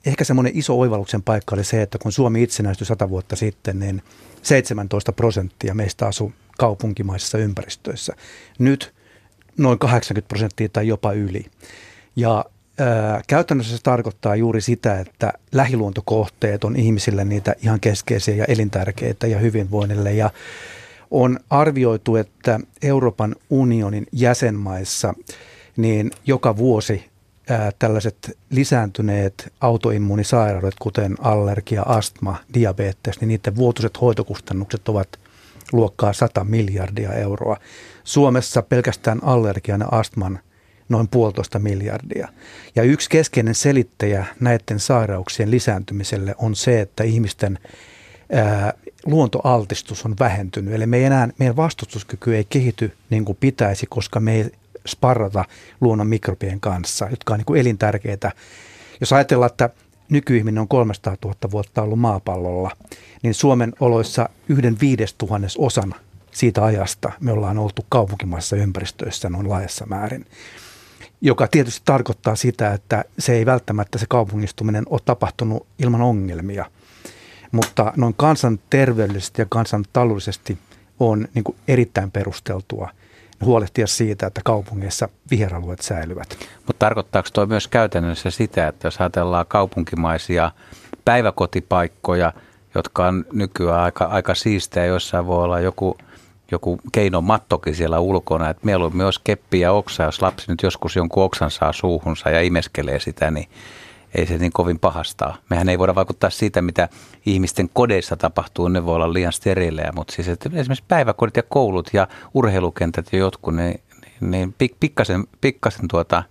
Speaker 3: ehkä semmoinen iso oivalluksen paikka oli se, että kun Suomi itsenäistyi sata vuotta sitten, niin 17 prosenttia meistä asuu kaupunkimaisissa ympäristöissä. Nyt noin 80 prosenttia tai jopa yli. Ja käytännössä se tarkoittaa juuri sitä, että lähiluontokohteet on ihmisille niitä ihan keskeisiä ja elintärkeitä ja hyvinvoinnille. Ja on arvioitu, että Euroopan unionin jäsenmaissa niin joka vuosi ää, tällaiset lisääntyneet autoimmunisairaudet, kuten allergia, astma, diabetes, niin niiden vuotuiset hoitokustannukset ovat luokkaa 100 miljardia euroa. Suomessa pelkästään allergian ja astman noin puolitoista miljardia. Ja yksi keskeinen selittäjä näiden sairauksien lisääntymiselle on se, että ihmisten ää, luontoaltistus on vähentynyt. Eli me ei enää, meidän vastustuskyky ei kehity niin kuin pitäisi, koska me ei sparrata luonnon mikrobien kanssa, jotka on niin kuin elintärkeitä. Jos ajatellaan, että nykyihminen on 300 000 vuotta ollut maapallolla, niin Suomen oloissa yhden viidestuhannes osan siitä ajasta me ollaan oltu kaupunkimaisissa ympäristöissä noin laajassa määrin joka tietysti tarkoittaa sitä, että se ei välttämättä se kaupungistuminen ole tapahtunut ilman ongelmia. Mutta noin kansanterveydellisesti ja kansantaloudellisesti on niin kuin erittäin perusteltua huolehtia siitä, että kaupungeissa viheralueet säilyvät.
Speaker 1: Mutta tarkoittaako tuo myös käytännössä sitä, että jos ajatellaan kaupunkimaisia päiväkotipaikkoja, jotka on nykyään aika, aika siistejä, jossain voi olla joku, joku keinomattokin siellä ulkona, että mieluummin olisi keppi ja oksa, jos lapsi nyt joskus jonkun oksan saa suuhunsa ja imeskelee sitä, niin ei se niin kovin pahastaa. Mehän ei voida vaikuttaa siitä, mitä ihmisten kodeissa tapahtuu, ne voi olla liian sterilejä, mutta siis että esimerkiksi päiväkodit ja koulut ja urheilukentät ja jotkut, niin, niin pikkasen, pikkasen tuota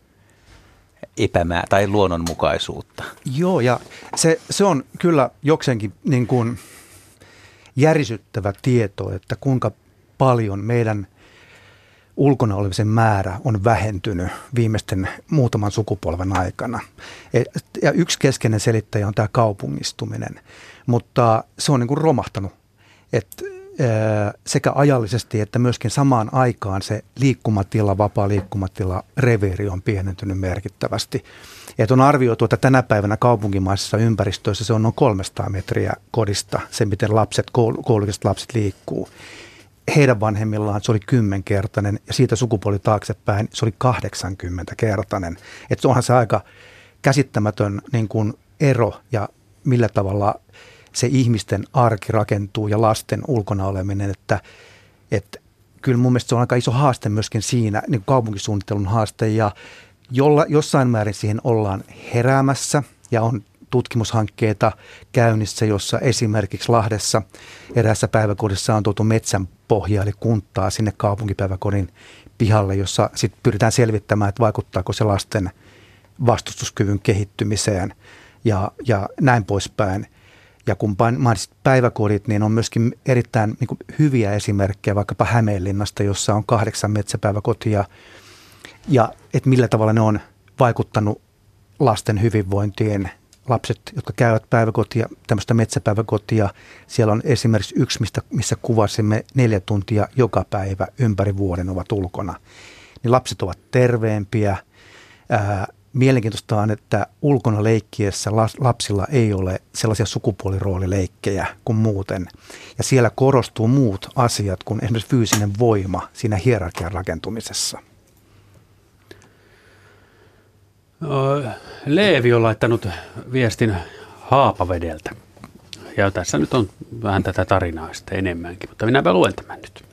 Speaker 1: epämää tai luonnonmukaisuutta.
Speaker 3: Joo, ja se, se on kyllä jokseenkin niin kuin järisyttävä tieto, että kuinka paljon meidän ulkona olemisen määrä on vähentynyt viimeisten muutaman sukupolven aikana. E, ja yksi keskeinen selittäjä on tämä kaupungistuminen, mutta se on niin kuin romahtanut. Et, sekä ajallisesti että myöskin samaan aikaan se liikkumatila, vapaa liikkumatila, reviiri on pienentynyt merkittävästi. Et on arvioitu, että tänä päivänä kaupunkimaisissa ympäristöissä se on noin 300 metriä kodista, se miten lapset, koulutukset lapset liikkuu heidän vanhemmillaan se oli kymmenkertainen ja siitä sukupuoli taaksepäin se oli 80-kertainen. Että onhan se aika käsittämätön niin kuin ero ja millä tavalla se ihmisten arki rakentuu ja lasten ulkona oleminen, että, että kyllä mun mielestä se on aika iso haaste myöskin siinä, niin kuin kaupunkisuunnittelun haaste ja jolla, jossain määrin siihen ollaan heräämässä ja on tutkimushankkeita käynnissä, jossa esimerkiksi Lahdessa eräässä päiväkodissa on tuotu metsän pohja eli kunttaa sinne kaupunkipäiväkodin pihalle, jossa sitten pyritään selvittämään, että vaikuttaako se lasten vastustuskyvyn kehittymiseen ja, ja näin poispäin. Ja kun mainitsit päiväkodit, niin on myöskin erittäin niin kuin hyviä esimerkkejä vaikkapa Hämeenlinnasta, jossa on kahdeksan metsäpäiväkotia ja että millä tavalla ne on vaikuttanut lasten hyvinvointiin lapset, jotka käyvät päiväkotia, tämmöistä metsäpäiväkotia, siellä on esimerkiksi yksi, mistä, missä kuvasimme neljä tuntia joka päivä ympäri vuoden ovat ulkona. Niin lapset ovat terveempiä. Ää, mielenkiintoista on, että ulkona leikkiessä lapsilla ei ole sellaisia sukupuoliroolileikkejä kuin muuten. Ja siellä korostuu muut asiat kuin esimerkiksi fyysinen voima siinä hierarkian rakentumisessa.
Speaker 4: Leevi on laittanut viestin Haapavedeltä. Ja tässä nyt on vähän tätä tarinaa sitten enemmänkin, mutta minäpä luen tämän nyt.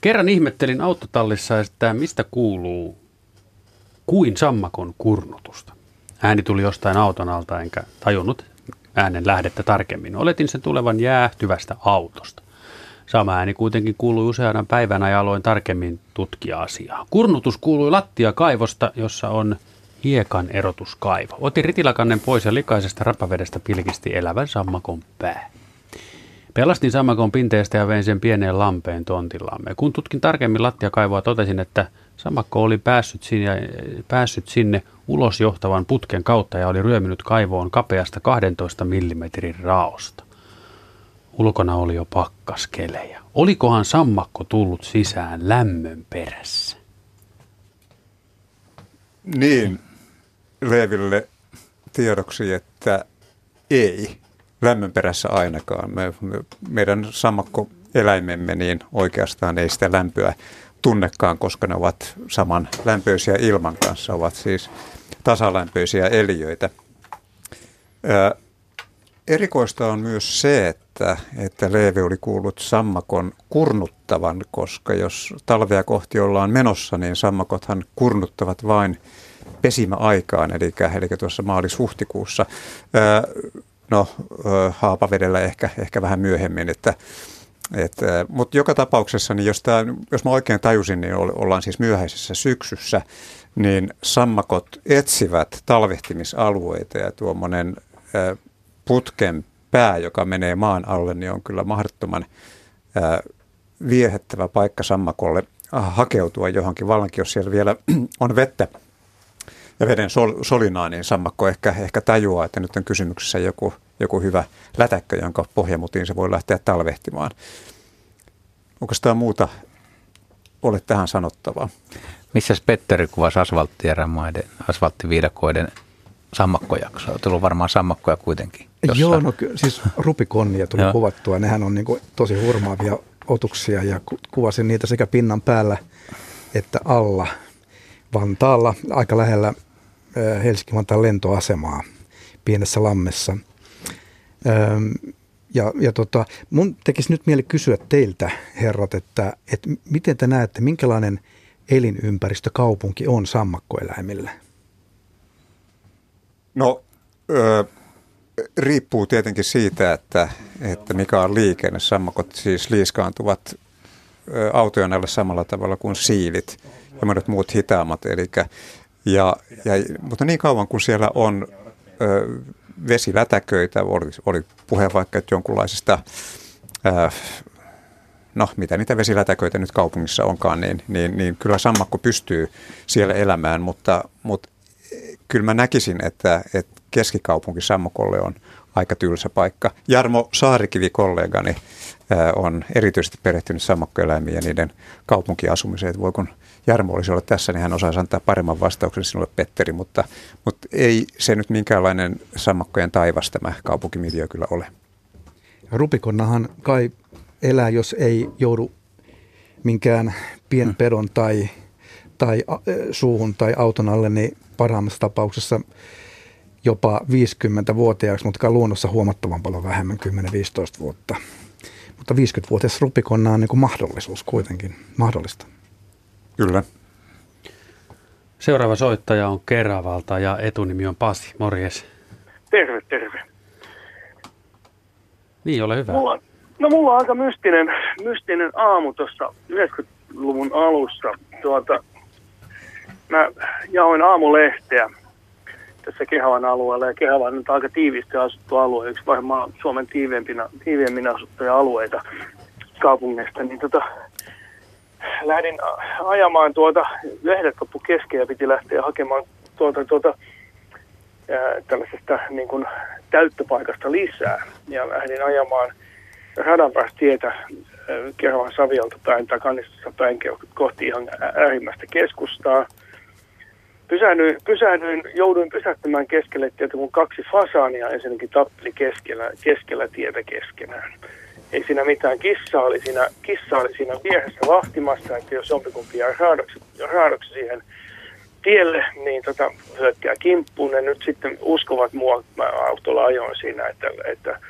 Speaker 4: Kerran ihmettelin autotallissa, että mistä kuuluu kuin sammakon kurnutusta. Ääni tuli jostain auton alta, enkä tajunnut äänen lähdettä tarkemmin. Oletin sen tulevan jäähtyvästä autosta. Sama ääni kuitenkin kuului useana päivänä ja aloin tarkemmin tutkia asiaa. Kurnutus kuului lattiakaivosta, jossa on hiekan erotuskaivo. Otin ritilakannen pois ja likaisesta rapavedestä pilkisti elävän sammakon pää. Pelastin sammakon pinteestä ja vein sen pieneen lampeen tontillamme. Kun tutkin tarkemmin lattiakaivoa, totesin, että sammakko oli päässyt sinne, päässyt sinne ulos johtavan putken kautta ja oli ryöminyt kaivoon kapeasta 12 mm raosta. Ulkona oli jo pakkaskelejä. Olikohan sammakko tullut sisään lämmön perässä?
Speaker 2: Niin, Leeville tiedoksi, että ei lämmön perässä ainakaan. Me, me, meidän sammakkoeläimemme niin oikeastaan ei sitä lämpöä tunnekaan, koska ne ovat saman lämpöisiä ilman kanssa, ovat siis tasalämpöisiä eliöitä. Ää, erikoista on myös se, että, että Leevi oli kuullut sammakon kurnuttavan, koska jos talvea kohti ollaan menossa, niin sammakothan kurnuttavat vain pesimäaikaan, eli, eli tuossa maalis-huhtikuussa. No, Haapavedellä ehkä, ehkä vähän myöhemmin, että mutta joka tapauksessa, niin jos, tää, jos mä oikein tajusin, niin ollaan siis myöhäisessä syksyssä, niin sammakot etsivät talvehtimisalueita ja tuommoinen putken pää, joka menee maan alle, niin on kyllä mahdottoman viehettävä paikka sammakolle hakeutua johonkin, vallankin jos siellä vielä on vettä ja veden sol, solinaa, niin sammakko ehkä, ehkä tajuaa, että nyt on kysymyksessä joku, joku hyvä lätäkkö, jonka pohjamutiin se voi lähteä talvehtimaan. Onko tämä muuta ole tähän sanottavaa?
Speaker 1: Missä Petteri kuvasi asfalttierämaiden, asfalttiviidakoiden sammakkojaksoa? Tullut varmaan sammakkoja kuitenkin.
Speaker 3: Jossain. Joo, no siis rupikonnia tuli Joo. kuvattua. Nehän on niin kuin tosi hurmaavia otuksia ja kuvasin niitä sekä pinnan päällä että alla Vantaalla, aika lähellä Helsinki-Vantaan lentoasemaa pienessä lammessa. Ja, ja tota, mun tekisi nyt mieli kysyä teiltä, herrat, että, että miten te näette, minkälainen elinympäristö kaupunki on sammakkoeläimille?
Speaker 2: No, ö, riippuu tietenkin siitä, että, että mikä on liikenne. Sammakot siis liiskaantuvat autojen alle samalla tavalla kuin siilit ja monet muut hitaammat. Eli, ja, ja, mutta niin kauan kuin siellä on ö, vesilätäköitä, oli, oli puhe vaikka että jonkunlaisista, ö, no mitä niitä vesilätäköitä nyt kaupungissa onkaan, niin, niin, niin kyllä sammakko pystyy siellä elämään, mutta, mutta kyllä mä näkisin, että, että keskikaupunki sammakolle on aika tylsä paikka. Jarmo Saarikivi, kollegani, on erityisesti perehtynyt sammakkoeläimiin ja niiden kaupunkiasumiseen. Voi kun Jarmo olisi ollut tässä, niin hän osaisi antaa paremman vastauksen sinulle, Petteri, mutta, mutta ei se nyt minkäänlainen sammakkojen taivas tämä kaupunkimiljö kyllä ole.
Speaker 3: Rupikonnahan kai elää, jos ei joudu minkään pienpedon tai, tai suuhun tai auton alle, niin parhaimmassa tapauksessa jopa 50-vuotiaaksi, mutta luonnossa huomattavan paljon vähemmän, 10-15 vuotta. Mutta 50-vuotias rupikonna on niin kuin mahdollisuus kuitenkin, mahdollista.
Speaker 2: Kyllä.
Speaker 4: Seuraava soittaja on Keravalta ja etunimi on Pasi. Morjes.
Speaker 8: Terve, terve.
Speaker 4: Niin, ole hyvä.
Speaker 8: Mulla, no mulla on aika mystinen, mystinen aamu tuossa 90-luvun alussa. Tuota, mä jaoin aamulehteä tässä Kehavan alueella. Ja Kehava on nyt aika tiivisti asuttu alue, yksi varmaan Suomen tiiviimmin asuttuja alueita kaupungista. Niin tota, lähdin ajamaan tuota, lehdet loppu kesken ja piti lähteä hakemaan tuota, tuota, ää, tällaisesta niin kuin, täyttöpaikasta lisää. Ja lähdin ajamaan radan päästä tietä Kehavan Saviolta päin tai Kannistassa päin kohti ihan äärimmäistä keskustaa – Pysähdyin, pysähdyin, jouduin pysähtymään keskelle tietä, kun kaksi fasaania ensinnäkin tappeli keskellä, keskellä tietä keskenään. Ei siinä mitään. Kissa oli siinä, kissa oli siinä vieressä vahtimassa, että jos jompikumpi jää raadoksi, raadoksi siihen tielle, niin tota, hyökkää kimppuun. Ne nyt sitten uskovat mua, mä autolla ajoin siinä, että, että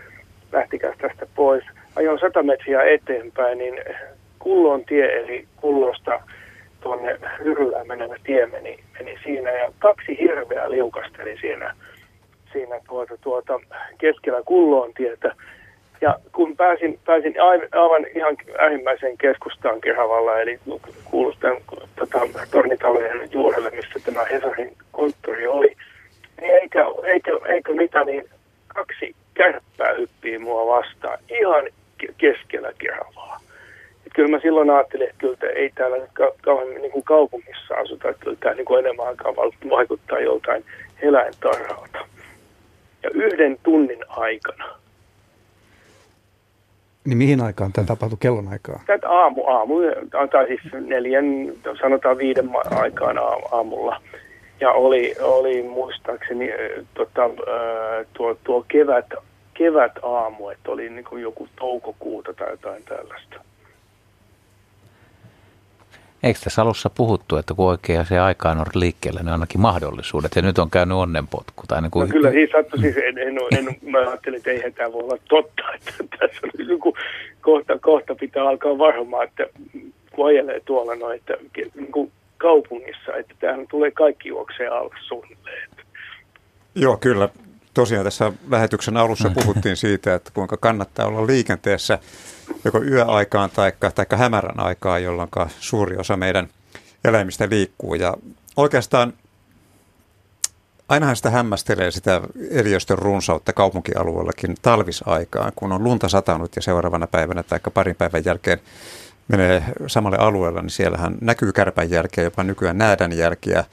Speaker 8: lähtikää tästä pois. Ajoin sata metriä eteenpäin, niin Kullon tie, eli Kullosta tuonne Hyrylään menevä tie meni, meni siinä ja kaksi hirveää liukasteli siinä, siinä tuota, tuota, keskellä kulloon tietä. Ja kun pääsin, pääsin aivan ihan äärimmäiseen keskustaan Kehavalla, eli kuulostan tota, tornitalojen juurelle, missä tämä Hesarin konttori oli, niin eikö, eikö, eikö mitä, niin kaksi kärppää hyppii mua vastaan ihan keskellä Kehavaa kyllä mä silloin ajattelin, että kyllä ei täällä nyt kauan niin kuin kaupungissa asuta, että kyllä tämä niin kuin enemmän aikaa vaikuttaa joltain eläintarhalta. Ja yhden tunnin aikana.
Speaker 3: Niin mihin aikaan tämä tapahtui kellon aikaa?
Speaker 8: Tätä aamu, aamu, tai siis neljän, sanotaan viiden aikaan aamulla. Ja oli, oli muistaakseni tota, tuo, tuo kevät, kevät aamu, että oli niin kuin joku toukokuuta tai jotain tällaista.
Speaker 1: Eikö tässä alussa puhuttu, että kun oikein se aikaan on liikkeellä, niin ainakin mahdollisuudet, ja nyt on käynyt onnenpotku? Tai niin kuin...
Speaker 8: no kyllä siis sattui, siis en, en, en, mä ajattelin, että eihän tämä voi olla totta, että tässä on joku, kohta, kohta pitää alkaa varmaan, että kun ajelee tuolla noin, että niin kuin kaupungissa, että tämähän tulee kaikki juokseen alas suunnilleen.
Speaker 2: Joo, kyllä. Tosiaan tässä lähetyksen alussa puhuttiin siitä, että kuinka kannattaa olla liikenteessä joko yöaikaan tai, hämärän aikaan, jolloin suuri osa meidän eläimistä liikkuu. Ja oikeastaan ainahan sitä hämmästelee sitä eliöstön runsautta kaupunkialueellakin talvisaikaan, kun on lunta satanut ja seuraavana päivänä tai parin päivän jälkeen menee samalle alueelle, niin siellähän näkyy kärpän jälkeä, jopa nykyään näädän jälkiä,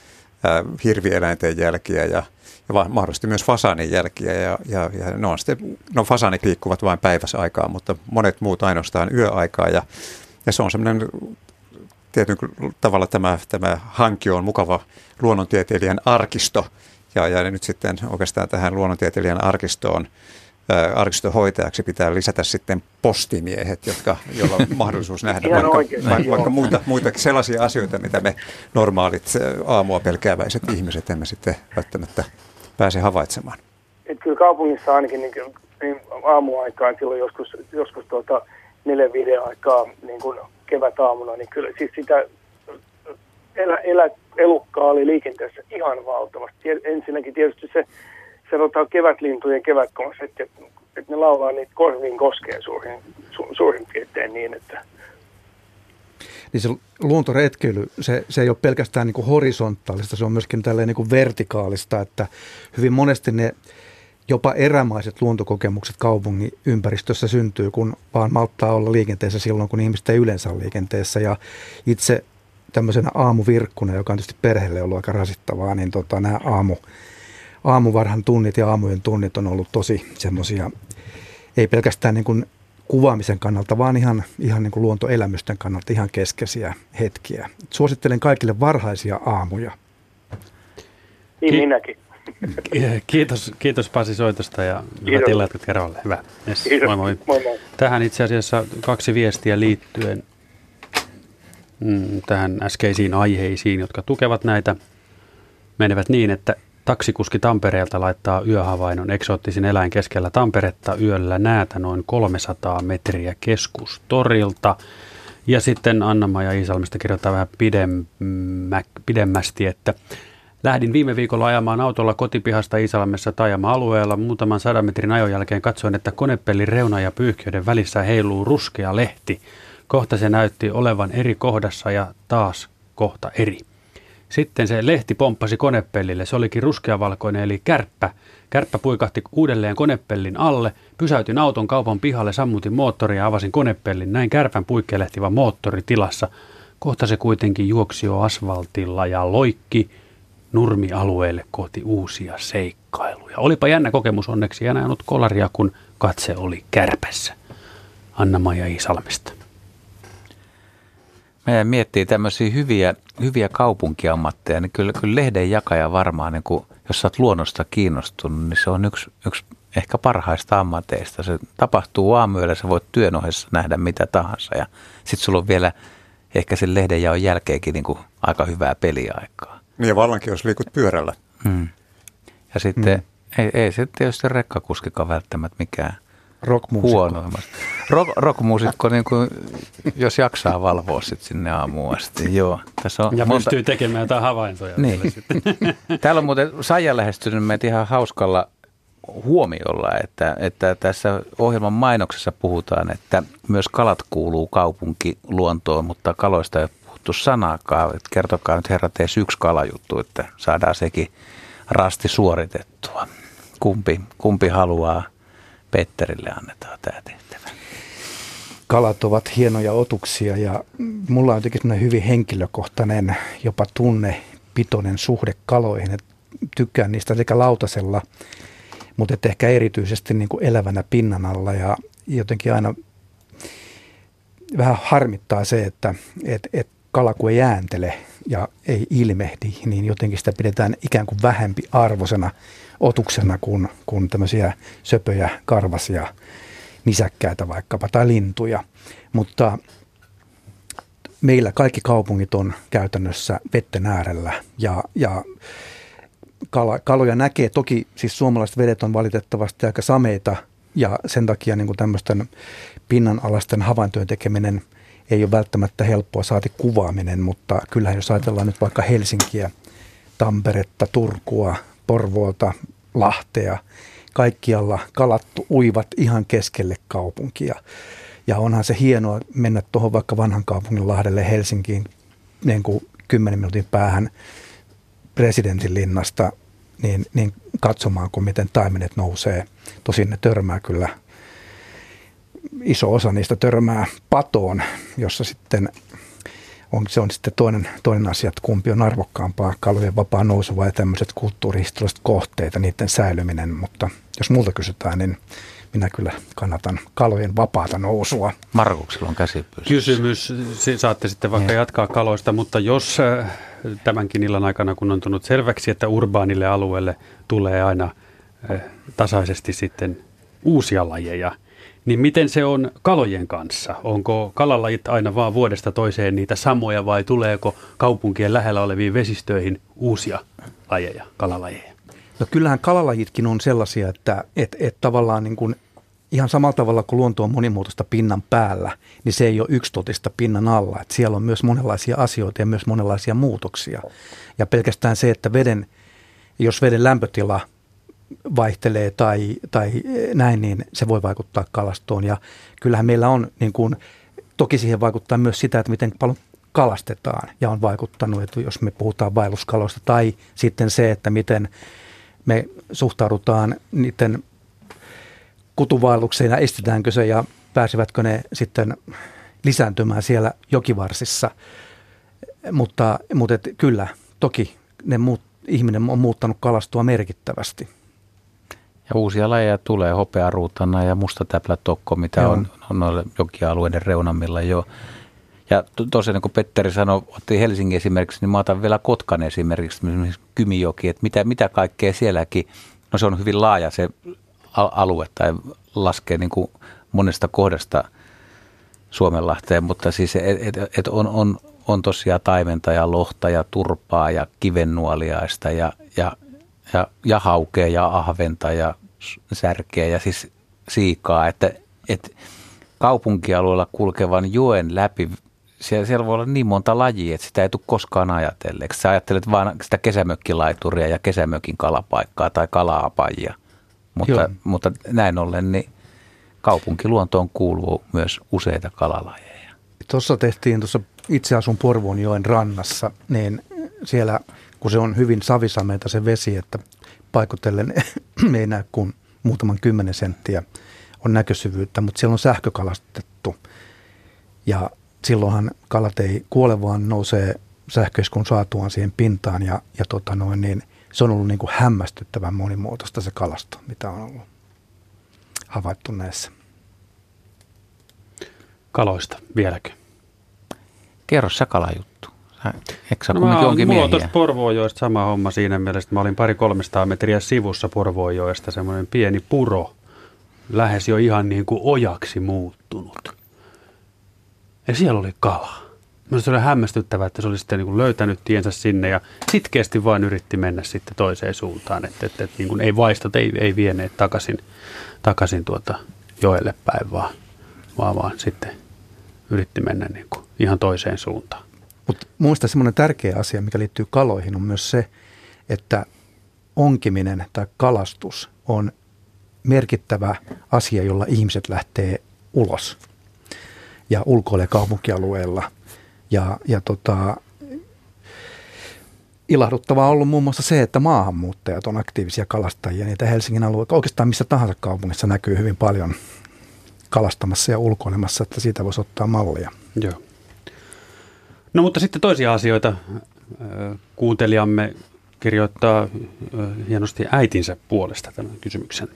Speaker 2: hirvieläinten jälkiä ja ja mahdollisesti myös fasaanin jälkiä. Ja, ja, ja no, sitten, no fasaanit liikkuvat vain päiväsaikaa, mutta monet muut ainoastaan yöaikaa. Ja, ja se on semmoinen tietyn tavalla tämä, tämä hankio on mukava luonnontieteilijän arkisto. Ja, ja nyt sitten oikeastaan tähän luonnontieteilijän arkistoon arkistohoitajaksi pitää lisätä sitten postimiehet, jotka, joilla on mahdollisuus nähdä vaikka,
Speaker 8: oikein,
Speaker 2: vaikka, vaikka muita, muita sellaisia asioita, mitä me normaalit aamua pelkääväiset ihmiset emme sitten välttämättä pääse havaitsemaan.
Speaker 8: Et kyllä kaupungissa ainakin niin, niin aamuaikaan, silloin joskus, joskus tuota neljän viiden aikaa niin kuin kevätaamuna, niin kyllä siis sitä elä, elä, elukkaa oli liikenteessä ihan valtavasti. Ensinnäkin tietysti se, se tota, kevätlintujen kevätkonsertti, että, että ne laulaa niitä korviin koskee suurin, su, suurin piirtein niin, että
Speaker 3: niin se luontoretkeily, se, se ei ole pelkästään niin kuin horisontaalista, se on myöskin tälleen niin kuin vertikaalista, että hyvin monesti ne jopa erämaiset luontokokemukset kaupungin ympäristössä syntyy, kun vaan malttaa olla liikenteessä silloin, kun ihmiset ei yleensä ole liikenteessä. Ja itse tämmöisenä aamuvirkkuna, joka on tietysti perheelle ollut aika rasittavaa, niin tota, nämä aamu, aamuvarhan tunnit ja aamujen tunnit on ollut tosi semmoisia, ei pelkästään niin kuin kuvaamisen kannalta, vaan ihan, ihan niin kuin luontoelämysten kannalta ihan keskeisiä hetkiä. Suosittelen kaikille varhaisia aamuja.
Speaker 8: niin
Speaker 4: Ki-
Speaker 8: minäkin.
Speaker 4: Kiitos, kiitos Pasi soitosta ja hyvät illat kerralle. Hyvä. Yes,
Speaker 8: Kiitos.
Speaker 4: moi moi.
Speaker 8: Moi moi.
Speaker 4: Tähän itse asiassa kaksi viestiä liittyen mm, tähän äskeisiin aiheisiin, jotka tukevat näitä, menevät niin, että taksikuski Tampereelta laittaa yöhavainnon eksoottisin eläin keskellä Tamperetta yöllä näätä noin 300 metriä keskustorilta. Ja sitten Anna-Maja Iisalmesta kirjoittaa vähän pidemmä, pidemmästi, että Lähdin viime viikolla ajamaan autolla kotipihasta Iisalmessa taajama-alueella. Muutaman sadan metrin ajon jälkeen katsoin, että konepellin reuna ja pyyhkiöiden välissä heiluu ruskea lehti. Kohta se näytti olevan eri kohdassa ja taas kohta eri. Sitten se lehti pomppasi konepellille. Se olikin ruskeavalkoinen eli kärppä. Kärppä puikahti uudelleen konepellin alle. Pysäytin auton kaupan pihalle, sammutin moottoria ja avasin konepellin. Näin kärpän puikkelehtivä moottori tilassa. Kohta se kuitenkin juoksi jo asfaltilla ja loikki nurmialueelle kohti uusia seikkailuja. Olipa jännä kokemus onneksi en ajanut kolaria, kun katse oli kärpässä. Anna-Maija Iisalmesta.
Speaker 1: Meidän miettii tämmöisiä hyviä, hyviä kaupunkiammatteja, niin kyllä, kyllä lehden jakaja varmaan, niin kun, jos sä oot luonnosta kiinnostunut, niin se on yksi, yksi ehkä parhaista ammateista. Se tapahtuu aamuyöllä, sä voit työn ohessa nähdä mitä tahansa ja sitten sulla on vielä ehkä sen lehden jaon jälkeenkin niin kuin aika hyvää peliaikaa.
Speaker 2: Niin ja vallankin, jos liikut pyörällä.
Speaker 1: Hmm. Ja sitten mm. ei, ei se tietysti rekkakuskikaan välttämättä mikään
Speaker 3: Rockmuusikko.
Speaker 1: huonoimmasta. Rock, rockmuusikko, niin kuin, jos jaksaa valvoa sit sinne aamuun asti. Joo, tässä on
Speaker 4: Ja
Speaker 1: monta,
Speaker 4: pystyy tekemään jotain havaintoja.
Speaker 1: Niin.
Speaker 4: sitten.
Speaker 1: Täällä on muuten Saija lähestynyt meitä ihan hauskalla huomiolla, että, että tässä ohjelman mainoksessa puhutaan, että myös kalat kuuluu kaupunkiluontoon, mutta kaloista ei ole puhuttu sanaakaan. Että kertokaa nyt herrat edes yksi kalajuttu, että saadaan sekin rasti suoritettua. Kumpi, kumpi haluaa? Petterille annetaan tämä tehtävä.
Speaker 3: kalat ovat hienoja otuksia ja mulla on jotenkin hyvin henkilökohtainen, jopa tunnepitoinen suhde kaloihin. Et tykkään niistä sekä lautasella, mutta et ehkä erityisesti niin kuin elävänä pinnan alla ja jotenkin aina vähän harmittaa se, että et, et kala kun ei ääntele ja ei ilmehdi, niin jotenkin sitä pidetään ikään kuin vähempi arvosena otuksena kuin, kuin tämmöisiä söpöjä, karvasia nisäkkäitä vaikkapa tai lintuja. Mutta meillä kaikki kaupungit on käytännössä vetten äärellä ja, ja kala, kaloja näkee. Toki siis suomalaiset vedet on valitettavasti aika sameita ja sen takia niin kuin tämmöisten pinnanalaisten havaintojen tekeminen ei ole välttämättä helppoa saati kuvaaminen, mutta kyllähän jos ajatellaan nyt vaikka Helsinkiä, Tamperetta, Turkua, Porvoota, Lahtea, kaikkialla kalat uivat ihan keskelle kaupunkia. Ja onhan se hienoa mennä tuohon vaikka vanhan kaupungin Lahdelle Helsinkiin niin kuin 10 minuutin päähän presidentin linnasta niin, niin katsomaan, kun miten taimenet nousee. Tosin ne törmää kyllä, iso osa niistä törmää patoon, jossa sitten on, se on sitten toinen, toinen asia, että kumpi on arvokkaampaa, kalojen vapaa nousu vai tämmöiset kulttuurihistorialliset kohteet ja niiden säilyminen. Mutta jos multa kysytään, niin minä kyllä kannatan kalojen vapaata nousua.
Speaker 1: Markuksella on käsi pystyssä.
Speaker 4: Kysymys, saatte sitten vaikka jatkaa kaloista, mutta jos äh, tämänkin illan aikana, kun on tullut selväksi, että urbaanille alueelle tulee aina äh, tasaisesti sitten uusia lajeja, niin miten se on kalojen kanssa? Onko kalalajit aina vaan vuodesta toiseen niitä samoja vai tuleeko kaupunkien lähellä oleviin vesistöihin uusia lajeja, kalalajeja?
Speaker 3: No kyllähän kalalajitkin on sellaisia, että et, et tavallaan niin kuin ihan samalla tavalla kuin luonto on monimuotoista pinnan päällä, niin se ei ole yksitotista pinnan alla. Että siellä on myös monenlaisia asioita ja myös monenlaisia muutoksia. Ja pelkästään se, että veden, jos veden lämpötila vaihtelee tai, tai näin, niin se voi vaikuttaa kalastoon. Ja kyllähän meillä on, niin kuin, toki siihen vaikuttaa myös sitä, että miten paljon kalastetaan ja on vaikuttanut, että jos me puhutaan vaelluskaloista tai sitten se, että miten me suhtaudutaan niiden kutuvaellukseen ja estetäänkö se ja pääsevätkö ne sitten lisääntymään siellä jokivarsissa. Mutta, mutta et kyllä, toki ne muut, ihminen on muuttanut kalastua merkittävästi.
Speaker 1: Ja uusia lajeja tulee, hopearuutana ja mustatäplätokko, mitä Joo. on, on noille jokialueiden reunamilla jo. Ja to, tosiaan niin kuin Petteri sanoi, otti Helsingin esimerkiksi, niin mä otan vielä Kotkan esimerkiksi, esimerkiksi Kymijoki, että mitä, mitä kaikkea sielläkin, no se on hyvin laaja se alue tai laskee niin kuin monesta kohdasta Suomenlahteen, mutta siis et, et, et on, on, on tosiaan taimenta ja lohta ja turpaa ja kivennuoliaista ja, ja, ja, ja haukea ja ahventa ja särkeä ja siis siikaa, että, että kaupunkialueella kulkevan joen läpi siellä, siellä voi olla niin monta lajia, että sitä ei tule koskaan ajatelleeksi. Sä ajattelet vain sitä kesämökkilaituria ja kesämökin kalapaikkaa tai kalaapajia. Mutta, mutta näin ollen niin kaupunkiluontoon kuuluu myös useita kalalajeja.
Speaker 3: Tuossa tehtiin, tuossa itse asun Porvoonjoen rannassa, niin siellä kun se on hyvin savisameita se vesi, että paikotellen ei näe kuin muutaman kymmenen senttiä on näkösyvyyttä, mutta siellä on sähkökalastettu. Ja silloinhan kalat ei kuole, vaan nousee sähköiskun saatuaan siihen pintaan ja, ja tota noin, niin se on ollut niin kuin hämmästyttävän monimuotoista se kalasto, mitä on ollut havaittu näissä.
Speaker 4: Kaloista vieläkö?
Speaker 1: Kerro sä kalajuttu.
Speaker 4: Eikö no mä, jonkin mulla on tuossa Porvoojoesta sama homma siinä mielessä, että mä olin pari 300 metriä sivussa Porvoojoesta, semmoinen pieni puro, lähes jo ihan niin kuin ojaksi muuttunut. Ja siellä oli kala. Minusta oli hämmästyttävää, että se oli sitten niin kuin löytänyt tiensä sinne ja sitkeästi vain yritti mennä sitten toiseen suuntaan. Että, että, että niin kuin ei vaistot, ei, ei vieneet takaisin, takaisin tuota joelle päin, vaan, vaan, vaan sitten yritti mennä niin kuin ihan toiseen suuntaan.
Speaker 3: Mutta muista semmoinen tärkeä asia, mikä liittyy kaloihin, on myös se, että onkiminen tai kalastus on merkittävä asia, jolla ihmiset lähtee ulos ja ulkoilee kaupunkialueella. Ja, ja tota, ilahduttavaa on ollut muun muassa se, että maahanmuuttajat on aktiivisia kalastajia. Niitä Helsingin alueella, oikeastaan missä tahansa kaupungissa näkyy hyvin paljon kalastamassa ja ulkoilemassa, että siitä voisi ottaa mallia.
Speaker 4: Joo. No mutta sitten toisia asioita. Kuuntelijamme kirjoittaa hienosti äitinsä puolesta tämän kysymyksen.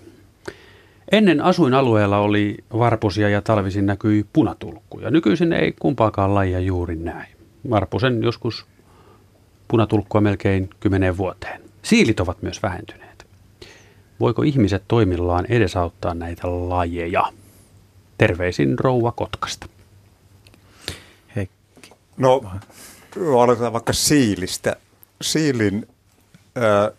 Speaker 4: Ennen asuinalueella oli varpusia ja talvisin näkyi punatulkkuja. Nykyisin ei kumpaakaan lajia juuri näe. Varpusen joskus punatulkkua melkein kymmeneen vuoteen. Siilit ovat myös vähentyneet. Voiko ihmiset toimillaan edesauttaa näitä lajeja? Terveisin Rouva Kotkasta.
Speaker 2: No, aloitetaan vaikka siilistä. Siilin ö,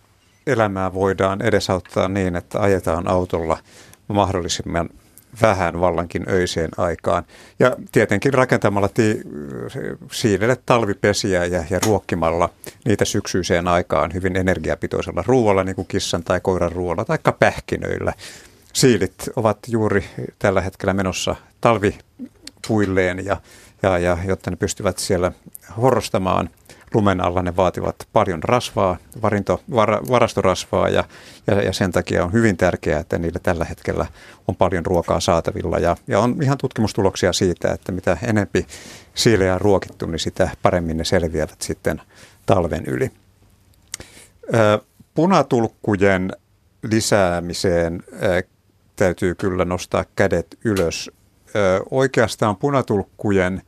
Speaker 2: elämää voidaan edesauttaa niin, että ajetaan autolla – mahdollisimman vähän vallankin öiseen aikaan. Ja tietenkin rakentamalla ti- siidelle talvipesiä ja, ja ruokkimalla niitä syksyiseen aikaan hyvin energiapitoisella ruoalla, niin kuin kissan tai koiran ruoalla tai pähkinöillä. Siilit ovat juuri tällä hetkellä menossa talvipuilleen, ja, ja, ja jotta ne pystyvät siellä horrostamaan – lumen alla ne vaativat paljon rasvaa, varinto, var, varastorasvaa ja, ja, ja sen takia on hyvin tärkeää, että niillä tällä hetkellä on paljon ruokaa saatavilla ja, ja on ihan tutkimustuloksia siitä, että mitä enempi siilejä on ruokittu, niin sitä paremmin ne selviävät sitten talven yli. Ö, punatulkkujen lisäämiseen ö, täytyy kyllä nostaa kädet ylös. Oikeastaan punatulkkujen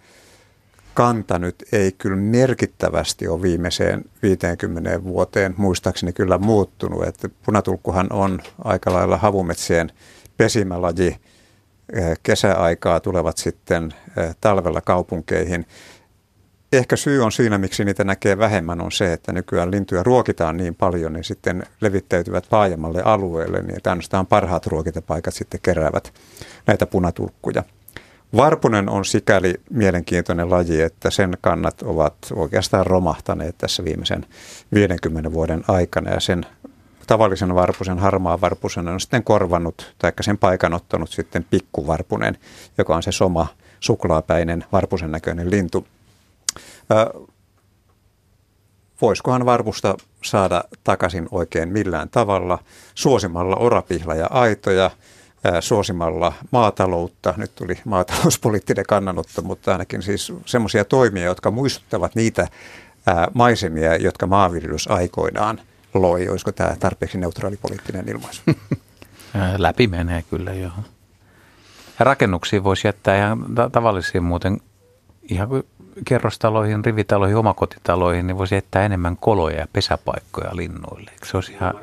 Speaker 2: kanta nyt ei kyllä merkittävästi ole viimeiseen 50 vuoteen muistaakseni kyllä muuttunut. Että punatulkkuhan on aika lailla havumetsien pesimälaji. Kesäaikaa tulevat sitten talvella kaupunkeihin. Ehkä syy on siinä, miksi niitä näkee vähemmän, on se, että nykyään lintuja ruokitaan niin paljon, niin sitten levittäytyvät laajemmalle alueelle, niin ainoastaan parhaat ruokintapaikat sitten keräävät näitä punatulkkuja. Varpunen on sikäli mielenkiintoinen laji, että sen kannat ovat oikeastaan romahtaneet tässä viimeisen 50 vuoden aikana ja sen tavallisen varpusen, harmaa varpusen on sitten korvannut, tai sen paikan ottanut sitten pikkuvarpunen, joka on se soma suklaapäinen varpusen näköinen lintu. voisikohan varpusta saada takaisin oikein millään tavalla, suosimalla orapihla ja aitoja – suosimalla maataloutta. Nyt tuli maatalouspoliittinen kannanotto, mutta ainakin siis semmoisia toimia, jotka muistuttavat niitä maisemia, jotka maanviljelys aikoinaan loi. Olisiko tämä tarpeeksi neutraali poliittinen ilmaisu?
Speaker 1: Läpi menee kyllä, joo. Ja rakennuksiin voisi jättää ihan tavallisiin muuten, ihan kerrostaloihin, rivitaloihin, omakotitaloihin, niin voisi jättää enemmän koloja ja pesäpaikkoja linnuille. Eikö se olisi ihan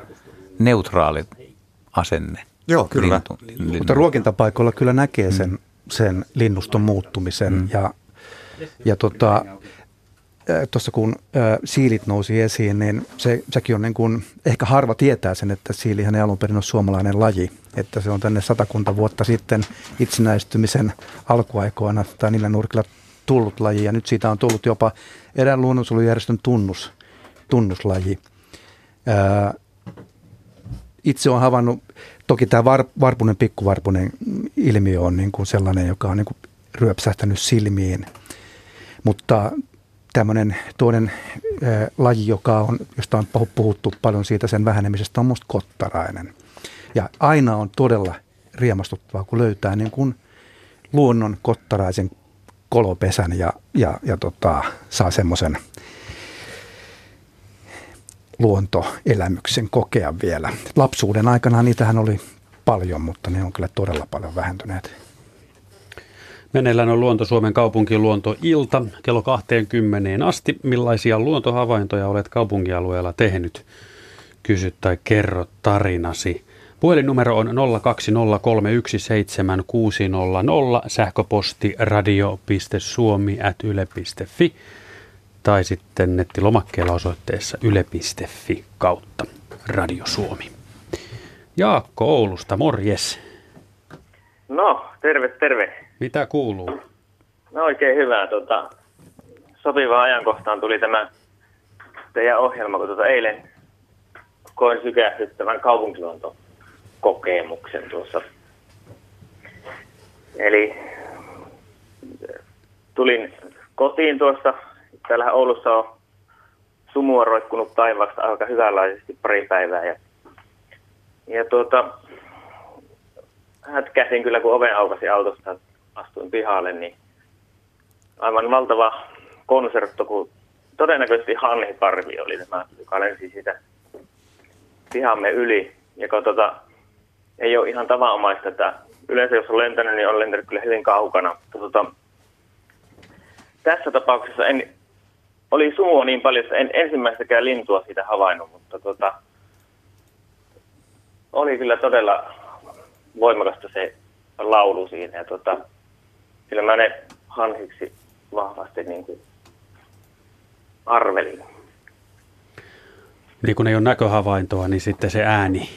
Speaker 1: neutraali asenne?
Speaker 2: Joo, kyllä. Lintu,
Speaker 3: lintu. Mutta ruokintapaikoilla kyllä näkee sen, mm. sen linnuston muuttumisen mm. ja, ja tota, tuossa kun ä, siilit nousi esiin, niin se, sekin on niin kuin, ehkä harva tietää sen, että siilihän ei alun perin ole suomalainen laji. Että se on tänne satakunta vuotta sitten itsenäistymisen alkuaikoina tai niillä nurkilla tullut laji. Ja nyt siitä on tullut jopa erään luonnonsuojelujärjestön tunnus, tunnuslaji. Ää, itse olen havainnut Toki tämä var, varpunen, pikkuvarpunen ilmiö on niin kuin sellainen, joka on niin kuin ryöpsähtänyt silmiin. Mutta tämmöinen toinen ää, laji, joka on, josta on puhuttu paljon siitä sen vähenemisestä, on musta kottarainen. Ja aina on todella riemastuttavaa, kun löytää niin kuin luonnon kottaraisen kolopesän ja, ja, ja tota, saa semmoisen luontoelämyksen kokea vielä. Lapsuuden aikana niitähän oli paljon, mutta ne on kyllä todella paljon vähentyneet.
Speaker 4: Meneillään on Luonto Suomen kaupunkin luontoilta kello 20 asti. Millaisia luontohavaintoja olet kaupunkialueella tehnyt? Kysy tai kerro tarinasi. Puhelinnumero on 020317600, sähköposti radio.suomi.yle.fi tai sitten nettilomakkeella osoitteessa yle.fi kautta Radio Suomi. Jaakko Oulusta, morjes.
Speaker 9: No, terve, terve.
Speaker 4: Mitä kuuluu?
Speaker 9: No oikein hyvää. Tota, sopivaan ajankohtaan tuli tämä teidän ohjelma, kun tuota eilen koin sykähdyttävän kaupunkiluontokokemuksen tuossa. Eli tulin kotiin tuossa täällä Oulussa on sumua roikkunut taivaasta aika hyvänlaisesti pari päivää. Ja, ja tuota, hätkäsin kyllä, kun oven aukasi autosta, astuin pihalle, niin aivan valtava konsertto, kun todennäköisesti Hanhiparvi oli tämä, joka lensi sitä pihamme yli. Ja kun tuota, ei ole ihan tavanomaista, että yleensä jos on lentänyt, niin on lentänyt kyllä hyvin kaukana. Mutta tuota, tässä tapauksessa en oli sumua niin paljon, että en ensimmäistäkään lintua siitä havainnut, mutta tota, oli kyllä todella voimakasta se laulu siinä. Ja tota, kyllä mä ne hanhiksi vahvasti niin kuin arvelin.
Speaker 4: Niin kun ei ole näköhavaintoa, niin sitten se ääni,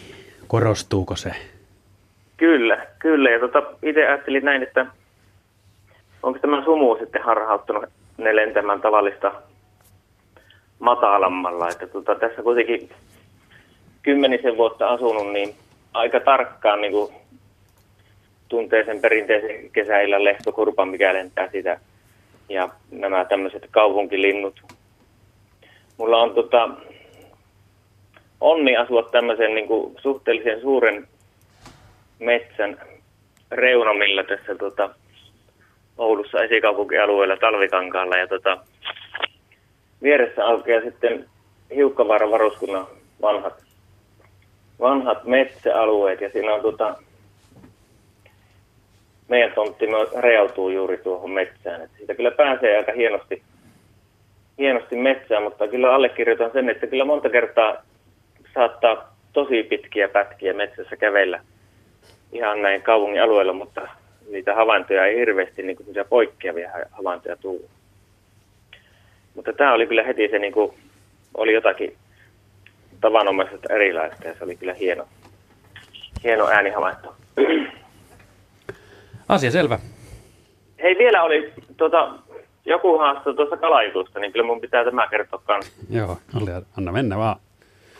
Speaker 4: korostuuko se?
Speaker 9: Kyllä, kyllä. Ja tota, itse ajattelin näin, että onko tämä sumu sitten harhauttanut ne lentämään tavallista matalammalla. Että tota, tässä kuitenkin kymmenisen vuotta asunut, niin aika tarkkaan niin kuin tuntee sen perinteisen kesäillä lehtokurpan, mikä lentää sitä. Ja nämä tämmöiset kaupunkilinnut. Mulla on tota, onni asua tämmöisen niin kuin suhteellisen suuren metsän reunamilla tässä tota, Oulussa esikaupunkialueella Talvikankaalla. Ja tota, vieressä aukeaa sitten Hiukkavaaran varuskunnan vanhat, vanhat metsäalueet ja siinä on tota, meidän tontti rejautuu juuri tuohon metsään. että siitä kyllä pääsee aika hienosti, hienosti metsään, mutta kyllä allekirjoitan sen, että kyllä monta kertaa saattaa tosi pitkiä pätkiä metsässä kävellä ihan näin kaupungin alueella, mutta niitä havaintoja ei hirveästi niin poikkeavia havaintoja tullut. Mutta tämä oli kyllä heti se, niin kuin, oli jotakin tavanomaisesta erilaista ja se oli kyllä hieno, hieno äänihavainto.
Speaker 4: Asia selvä.
Speaker 9: Hei, vielä oli tuota, joku haasto tuossa kalajutusta, niin kyllä mun pitää tämä kertoa kanssa.
Speaker 4: Joo, anna mennä vaan.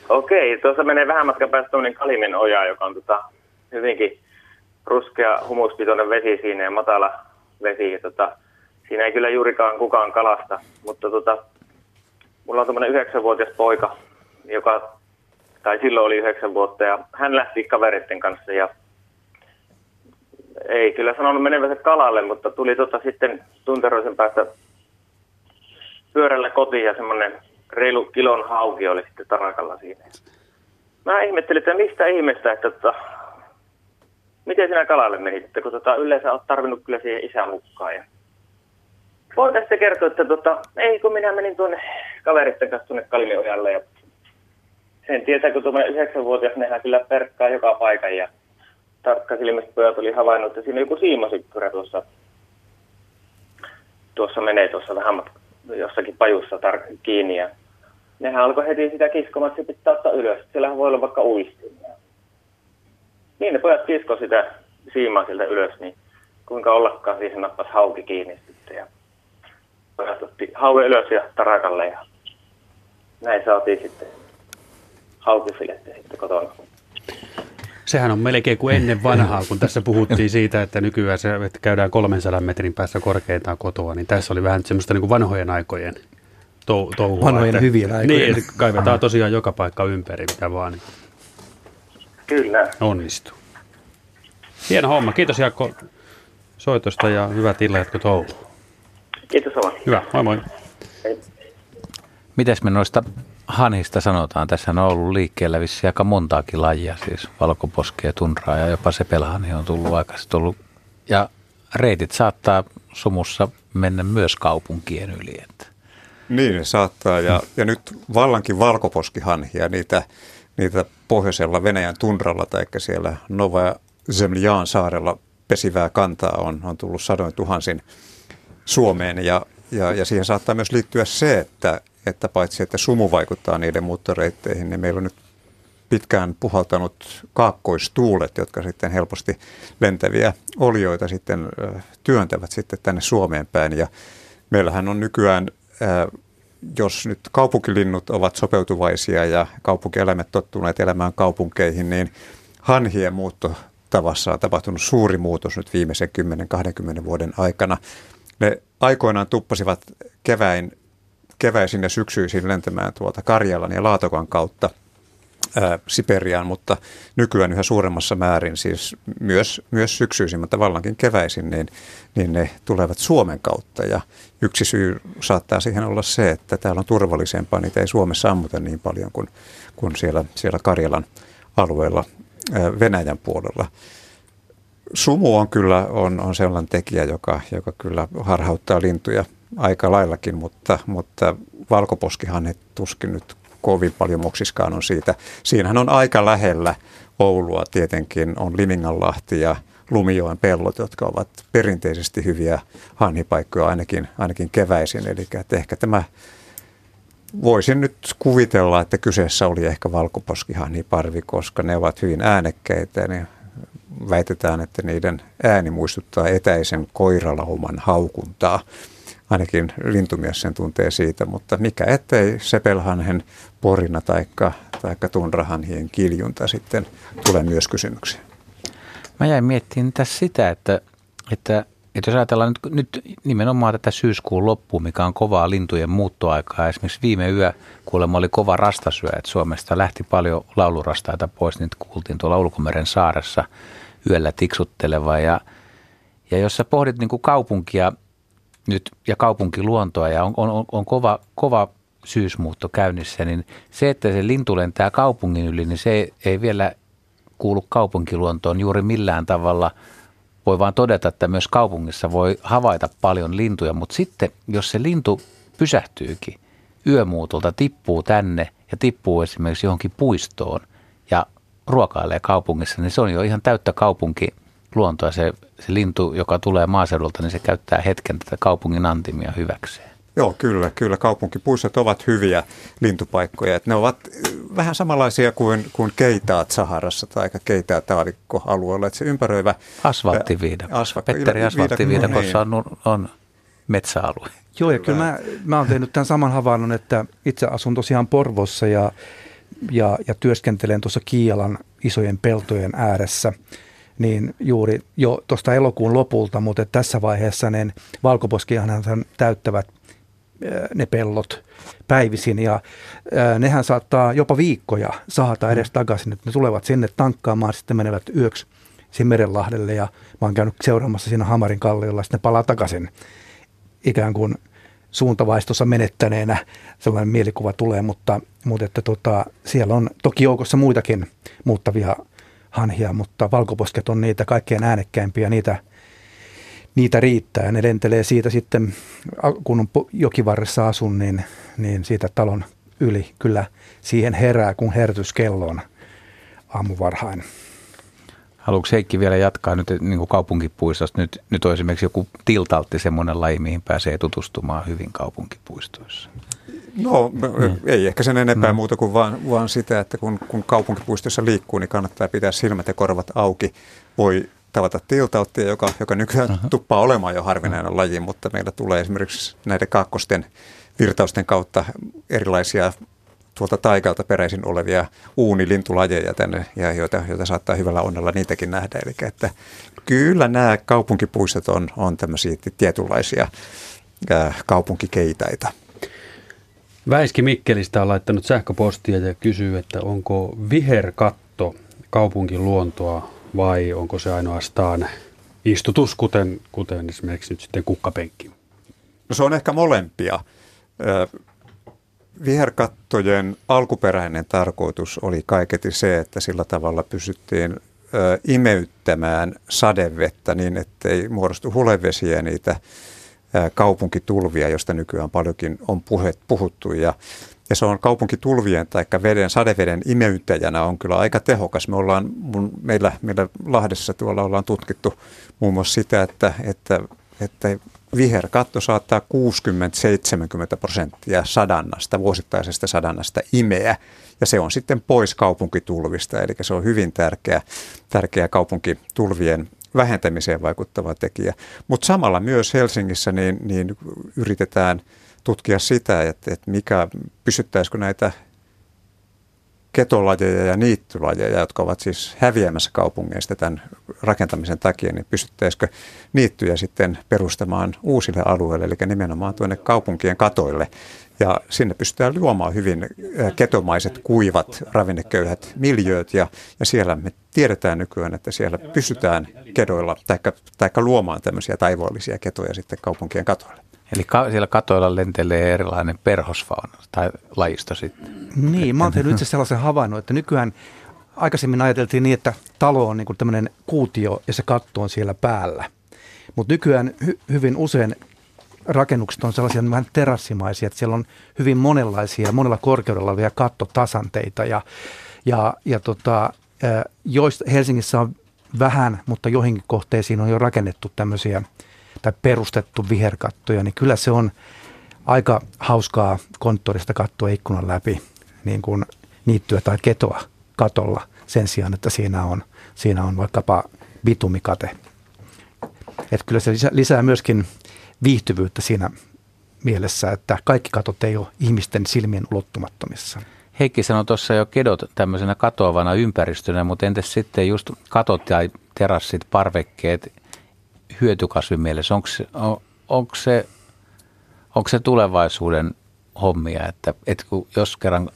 Speaker 9: Okei, tuossa menee vähän matkan päästä tuommoinen Kalimen oja, joka on tota, hyvinkin ruskea humuspitoinen vesi siinä ja matala vesi. Ja tota, siinä ei kyllä juurikaan kukaan kalasta, mutta tota, mulla on tämmöinen yhdeksänvuotias poika, joka, tai silloin oli yhdeksän vuotta, ja hän lähti kavereiden kanssa ja ei kyllä sanonut menevänsä kalalle, mutta tuli tota sitten tunteroisen päästä pyörällä kotiin ja semmoinen reilu kilon hauki oli sitten tarakalla siinä. Mä ihmettelin, että mistä ihmeestä, että tota, miten sinä kalalle menit, kun tota, yleensä olet tarvinnut kyllä siihen isän mukaan. Ja voin tästä kertoa, että tota, ei kun minä menin tuonne kaveritten kanssa tuonne Kalimiojalle ja sen tietää, kun tuommoinen yhdeksänvuotias nehän kyllä perkkaa joka paikan ja tarkkasilmiset pojat oli havainnut, että siinä joku siimasikkura tuossa, tuossa menee tuossa vähän jossakin pajussa tar- kiinni ja nehän alkoi heti sitä kiskomaan, että se pitää ottaa ylös. Siellähän voi olla vaikka uistimia. Niin ne pojat kisko sitä siimaa sieltä ylös, niin kuinka ollakaan siihen nappas hauki kiinni sitten. Ja pojat otti haue ylös ja tarakalle ja näin saatiin sitten haukifiletti sitten kotona.
Speaker 4: Sehän on melkein kuin ennen vanhaa, kun tässä puhuttiin siitä, että nykyään se, että käydään 300 metrin päässä korkeintaan kotoa, niin tässä oli vähän semmoista niin kuin vanhojen aikojen tou- touhua.
Speaker 3: Vanhojen että, hyvien aikojen.
Speaker 4: Niin, että kaivetaan tosiaan joka paikka ympäri, mitä vaan. Niin
Speaker 9: Kyllä.
Speaker 4: Onnistuu. Hieno homma. Kiitos Jaakko soitosta ja hyvät illat touhu.
Speaker 9: Kiitos sama.
Speaker 4: Hyvä, moi moi.
Speaker 9: Hei.
Speaker 1: Mites me noista hanhista sanotaan? Tässä on ollut liikkeellä vissi aika montaakin lajia, siis valkoposkea, tundraa ja jopa sepelhanhi on tullut aikaisemmin tullut. Ja reitit saattaa sumussa mennä myös kaupunkien yli. Että.
Speaker 2: Niin, ne saattaa. Ja, ja nyt vallankin valkoposkihanhia, niitä, niitä pohjoisella Venäjän tundralla tai siellä Nova Zemljan saarella pesivää kantaa on, on tullut sadoin tuhansin Suomeen. Ja, ja, ja siihen saattaa myös liittyä se, että, että paitsi että sumu vaikuttaa niiden muuttoreitteihin, niin meillä on nyt pitkään puhaltanut kaakkoistuulet, jotka sitten helposti lentäviä olioita sitten työntävät sitten tänne Suomeen päin. Ja meillähän on nykyään, jos nyt kaupunkilinnut ovat sopeutuvaisia ja kaupunkieläimet tottuneet elämään kaupunkeihin, niin hanhien muuttotavassa on tapahtunut suuri muutos nyt viimeisen 10-20 vuoden aikana. Ne aikoinaan tuppasivat keväin keväisin ja syksyisin lentämään tuolta Karjalan ja Laatokan kautta ää, Siperiaan, mutta nykyään yhä suuremmassa määrin, siis myös, myös syksyisin, mutta vallankin keväisin, niin, niin ne tulevat Suomen kautta. Ja yksi syy saattaa siihen olla se, että täällä on turvallisempaa, niitä ei Suomessa ammuta niin paljon kuin, kuin siellä, siellä Karjalan alueella ää, Venäjän puolella. Sumu on kyllä on, on sellainen tekijä, joka, joka kyllä harhauttaa lintuja aika laillakin, mutta, mutta valkoposkihan tuskin nyt kovin paljon moksiskaan on siitä. Siinähän on aika lähellä Oulua tietenkin on Liminganlahti ja Lumijoen pellot, jotka ovat perinteisesti hyviä hanhipaikkoja ainakin, ainakin keväisin. Eli että ehkä tämä voisin nyt kuvitella, että kyseessä oli ehkä valkoposkihanhiparvi, koska ne ovat hyvin äänekkäitä ne väitetään, että niiden ääni muistuttaa etäisen koiralauman haukuntaa ainakin lintumies sen tuntee siitä, mutta mikä ettei sepelhanhen porina taikka, taikka tunrahanhien kiljunta sitten tule myös kysymyksiä.
Speaker 1: Mä jäin miettimään tässä sitä, että, että, että jos ajatellaan nyt, nyt nimenomaan tätä syyskuun loppuun, mikä on kovaa lintujen muuttoaikaa. Esimerkiksi viime yö kuulemma oli kova rastasyö, että Suomesta lähti paljon laulurastaita pois, niin kuultiin tuolla Ulkomeren saaressa yöllä tiksutteleva. Ja, ja jos sä pohdit niin kuin kaupunkia – nyt ja kaupunkiluontoa ja on, on, on kova, kova syysmuutto käynnissä, niin se, että se lintu lentää kaupungin yli, niin se ei vielä kuulu kaupunkiluontoon juuri millään tavalla. Voi vaan todeta, että myös kaupungissa voi havaita paljon lintuja, mutta sitten jos se lintu pysähtyykin yömuutolta, tippuu tänne ja tippuu esimerkiksi johonkin puistoon ja ruokailee kaupungissa, niin se on jo ihan täyttä kaupunkiluontoa. Se, se lintu, joka tulee maaseudulta, niin se käyttää hetken tätä kaupungin antimia hyväkseen.
Speaker 2: Joo, kyllä, kyllä. Kaupunkipuistot ovat hyviä lintupaikkoja. Että ne ovat vähän samanlaisia kuin, kuin keitaat Saharassa tai keitaat aavikkoalueella. Että se ympäröivä...
Speaker 1: Asfalttiviidakko. Asfaltti, Petteri asfalttiviidakossa on, on metsäalue.
Speaker 3: Joo, ja kyllä mä, mä oon tehnyt tämän saman havainnon, että itse asun tosiaan Porvossa ja, ja, ja työskentelen tuossa Kiialan isojen peltojen ääressä niin juuri jo tuosta elokuun lopulta, mutta tässä vaiheessa ne valkoposkihan täyttävät ne pellot päivisin ja nehän saattaa jopa viikkoja saada edes takaisin, että ne tulevat sinne tankkaamaan, sitten menevät yöksi sinne Merenlahdelle ja mä oon käynyt seuraamassa siinä Hamarin kalliolla, sitten ne palaa takaisin. Ikään kuin suuntavaistossa menettäneenä sellainen mielikuva tulee, mutta, mutta että tota, siellä on toki joukossa muitakin muuttavia hanhia, mutta valkoposket on niitä kaikkein äänekkäimpiä, niitä, niitä riittää ja ne lentelee siitä sitten, kun on jokivarressa asun, niin, niin siitä talon yli kyllä siihen herää, kun herätyskello on aamuvarhain.
Speaker 1: Haluatko Heikki vielä jatkaa nyt niin kuin kaupunkipuistosta? Nyt, nyt on esimerkiksi joku tiltaltti semmoinen laji, mihin pääsee tutustumaan hyvin kaupunkipuistoissa.
Speaker 2: No mm. ei ehkä sen enempää mm. muuta kuin vaan, vaan sitä, että kun, kun kaupunkipuistossa liikkuu, niin kannattaa pitää silmät ja korvat auki. Voi tavata tiltauttia, joka, joka nykyään uh-huh. tuppaa olemaan jo harvinainen laji, mutta meillä tulee esimerkiksi näiden kaakkosten virtausten kautta erilaisia tuolta taikalta peräisin olevia uunilintulajeja tänne, ja joita, joita saattaa hyvällä onnella niitäkin nähdä. Eli että kyllä nämä kaupunkipuistot on, on tämmöisiä tietynlaisia ää, kaupunkikeitaita.
Speaker 4: Väiski Mikkelistä on laittanut sähköpostia ja kysyy, että onko viherkatto kaupunkin luontoa vai onko se ainoastaan istutus, kuten, kuten esimerkiksi nyt sitten kukkapenkki?
Speaker 2: No se on ehkä molempia. Viherkattojen alkuperäinen tarkoitus oli kaiketi se, että sillä tavalla pysyttiin imeyttämään sadevettä niin, ettei muodostu hulevesiä niitä kaupunkitulvia, josta nykyään paljonkin on puhuttu. Ja, ja se on kaupunkitulvien tai veden, sadeveden imeyttäjänä on kyllä aika tehokas. Me ollaan, mun, meillä, meillä Lahdessa tuolla ollaan tutkittu muun muassa sitä, että, että, että viherkatto saattaa 60-70 prosenttia sadannasta, vuosittaisesta sadannasta imeä, ja se on sitten pois kaupunkitulvista, eli se on hyvin tärkeä, tärkeä kaupunkitulvien vähentämiseen vaikuttava tekijä. Mutta samalla myös Helsingissä niin, niin yritetään tutkia sitä, että, että mikä, pysyttäisikö näitä ketolajeja ja niittylajeja, jotka ovat siis häviämässä kaupungeista tämän rakentamisen takia, niin pystyttäisikö niittyjä sitten perustamaan uusille alueille, eli nimenomaan tuonne kaupunkien katoille. Ja sinne pystytään luomaan hyvin ketomaiset, kuivat, ravinneköyhät miljööt, ja, ja siellä me tiedetään nykyään, että siellä pystytään kedoilla, tai luomaan tämmöisiä taivoallisia ketoja sitten kaupunkien katoille.
Speaker 1: Eli ka- siellä katoilla lentelee erilainen perhosfauna tai lajisto sitten.
Speaker 3: Niin, mä oon tehnyt itse sellaisen havainnon, että nykyään aikaisemmin ajateltiin niin, että talo on niin tämmöinen kuutio ja se katto on siellä päällä. Mutta nykyään hy- hyvin usein rakennukset on sellaisia vähän terassimaisia, että siellä on hyvin monenlaisia, monella korkeudella olevia kattotasanteita ja, ja, ja tota, joista Helsingissä on vähän, mutta joihinkin kohteisiin on jo rakennettu tämmöisiä tai perustettu viherkattoja, niin kyllä se on aika hauskaa konttorista katsoa ikkunan läpi niin kuin niittyä tai ketoa katolla sen sijaan, että siinä on, siinä on vaikkapa bitumikate. Että kyllä se lisää, lisää myöskin viihtyvyyttä siinä mielessä, että kaikki katot ei ole ihmisten silmien ulottumattomissa.
Speaker 1: Heikki sanoi tuossa jo kedot tämmöisenä katoavana ympäristönä, mutta entäs sitten just katot tai terassit, parvekkeet hyötykasvimielessä, onko se, on, onko se, onko se tulevaisuuden hommia, että, että kun jos kerran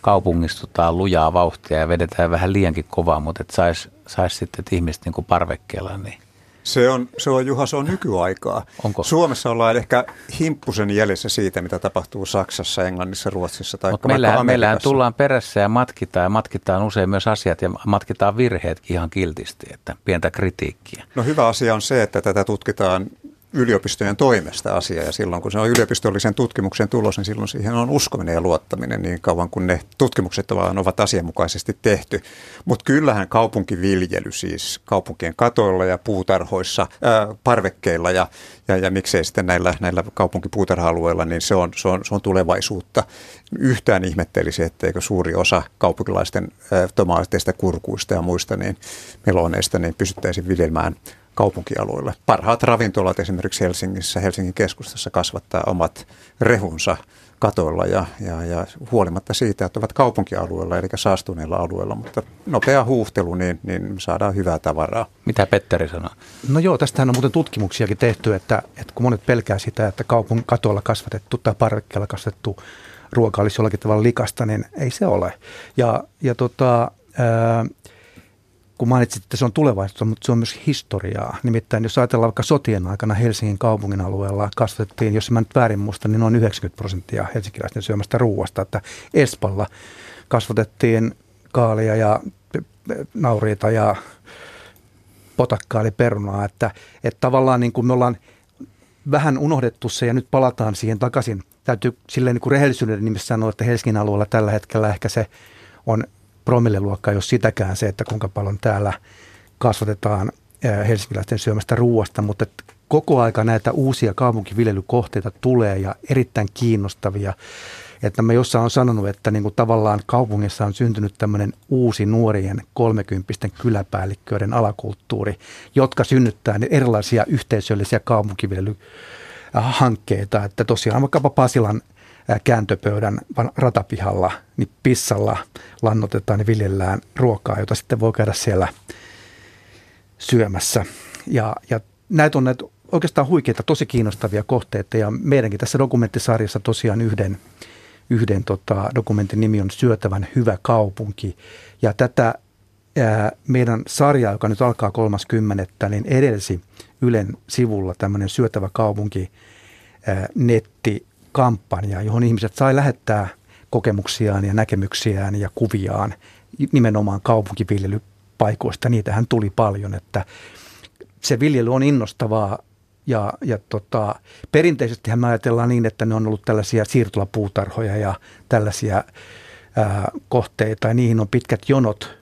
Speaker 1: kaupungistutaan lujaa vauhtia ja vedetään vähän liiankin kovaa, mutta saisi sais sitten että ihmiset niin parvekkeella, niin
Speaker 2: se on, se on, Juha, se on nykyaikaa.
Speaker 1: Onko?
Speaker 2: Suomessa ollaan ehkä himppusen jäljessä siitä, mitä tapahtuu Saksassa, Englannissa, Ruotsissa tai
Speaker 1: Mutta meillähän, meillähän tullaan perässä ja matkitaan ja matkitaan usein myös asiat ja matkitaan virheetkin ihan kiltisti, että pientä kritiikkiä.
Speaker 2: No hyvä asia on se, että tätä tutkitaan yliopistojen toimesta asia ja silloin kun se on yliopistollisen tutkimuksen tulos, niin silloin siihen on uskominen ja luottaminen niin kauan kuin ne tutkimukset ovat asianmukaisesti tehty. Mutta kyllähän kaupunkiviljely siis kaupunkien katoilla ja puutarhoissa, ää, parvekkeilla ja, ja, ja miksei sitten näillä, näillä kaupunkipuutarha-alueilla, niin se on, se, on, se on tulevaisuutta. Yhtään ihmettelisi, etteikö suuri osa kaupunkilaisten ää, tomaateista, kurkuista ja muista niin meloneista niin pysyttäisiin viljelmään kaupunkialueille. Parhaat ravintolat esimerkiksi Helsingissä, Helsingin keskustassa kasvattaa omat rehunsa katoilla ja, ja, ja huolimatta siitä, että ovat kaupunkialueella eli saastuneilla alueilla, mutta nopea huuhtelu, niin, niin saadaan hyvää tavaraa.
Speaker 1: Mitä Petteri sanoo?
Speaker 3: No joo, tästähän on muuten tutkimuksiakin tehty, että, että kun monet pelkää sitä, että kaupungin katoilla kasvatettu tai parvekkeella kasvatettu ruoka olisi jollakin tavalla likasta, niin ei se ole. Ja, ja tota, ää, kun mainitsit, että se on tulevaisuutta, mutta se on myös historiaa. Nimittäin jos ajatellaan vaikka sotien aikana Helsingin kaupungin alueella kasvatettiin, jos mä nyt väärin muista, niin noin 90 prosenttia helsinkiläisten syömästä ruuasta. Että Espalla kasvatettiin kaalia ja nauriita ja potakkaa eli perunaa. Että, että tavallaan niin kuin me ollaan vähän unohdettu se ja nyt palataan siihen takaisin. Täytyy silleen niin kuin rehellisyyden nimessä sanoa, että Helsingin alueella tällä hetkellä ehkä se on promilleluokka, jos sitäkään se, että kuinka paljon täällä kasvatetaan helsinkiläisten syömästä ruoasta, mutta koko aika näitä uusia kaupunkiviljelykohteita tulee ja erittäin kiinnostavia. Että mä jossain on sanonut, että niin kuin tavallaan kaupungissa on syntynyt tämmöinen uusi nuorien kolmekymppisten kyläpäällikköiden alakulttuuri, jotka synnyttää erilaisia yhteisöllisiä kaupunkiviljelyhankkeita. Että tosiaan vaikkapa Pasilan kääntöpöydän ratapihalla, niin pissalla lannotetaan ja viljellään ruokaa, jota sitten voi käydä siellä syömässä. Ja, ja näitä on näitä oikeastaan huikeita, tosi kiinnostavia kohteita ja meidänkin tässä dokumenttisarjassa tosiaan yhden, yhden tota, dokumentin nimi on Syötävän hyvä kaupunki. Ja tätä ää, meidän sarjaa, joka nyt alkaa 30. niin edelsi Ylen sivulla tämmöinen Syötävä kaupunki ää, netti kampanja, johon ihmiset sai lähettää kokemuksiaan ja näkemyksiään ja kuviaan nimenomaan kaupunkiviljelypaikoista. Niitähän tuli paljon, että se viljely on innostavaa ja, ja tota, perinteisesti me ajatellaan niin, että ne on ollut tällaisia siirtolapuutarhoja ja tällaisia ää, kohteita ja niihin on pitkät jonot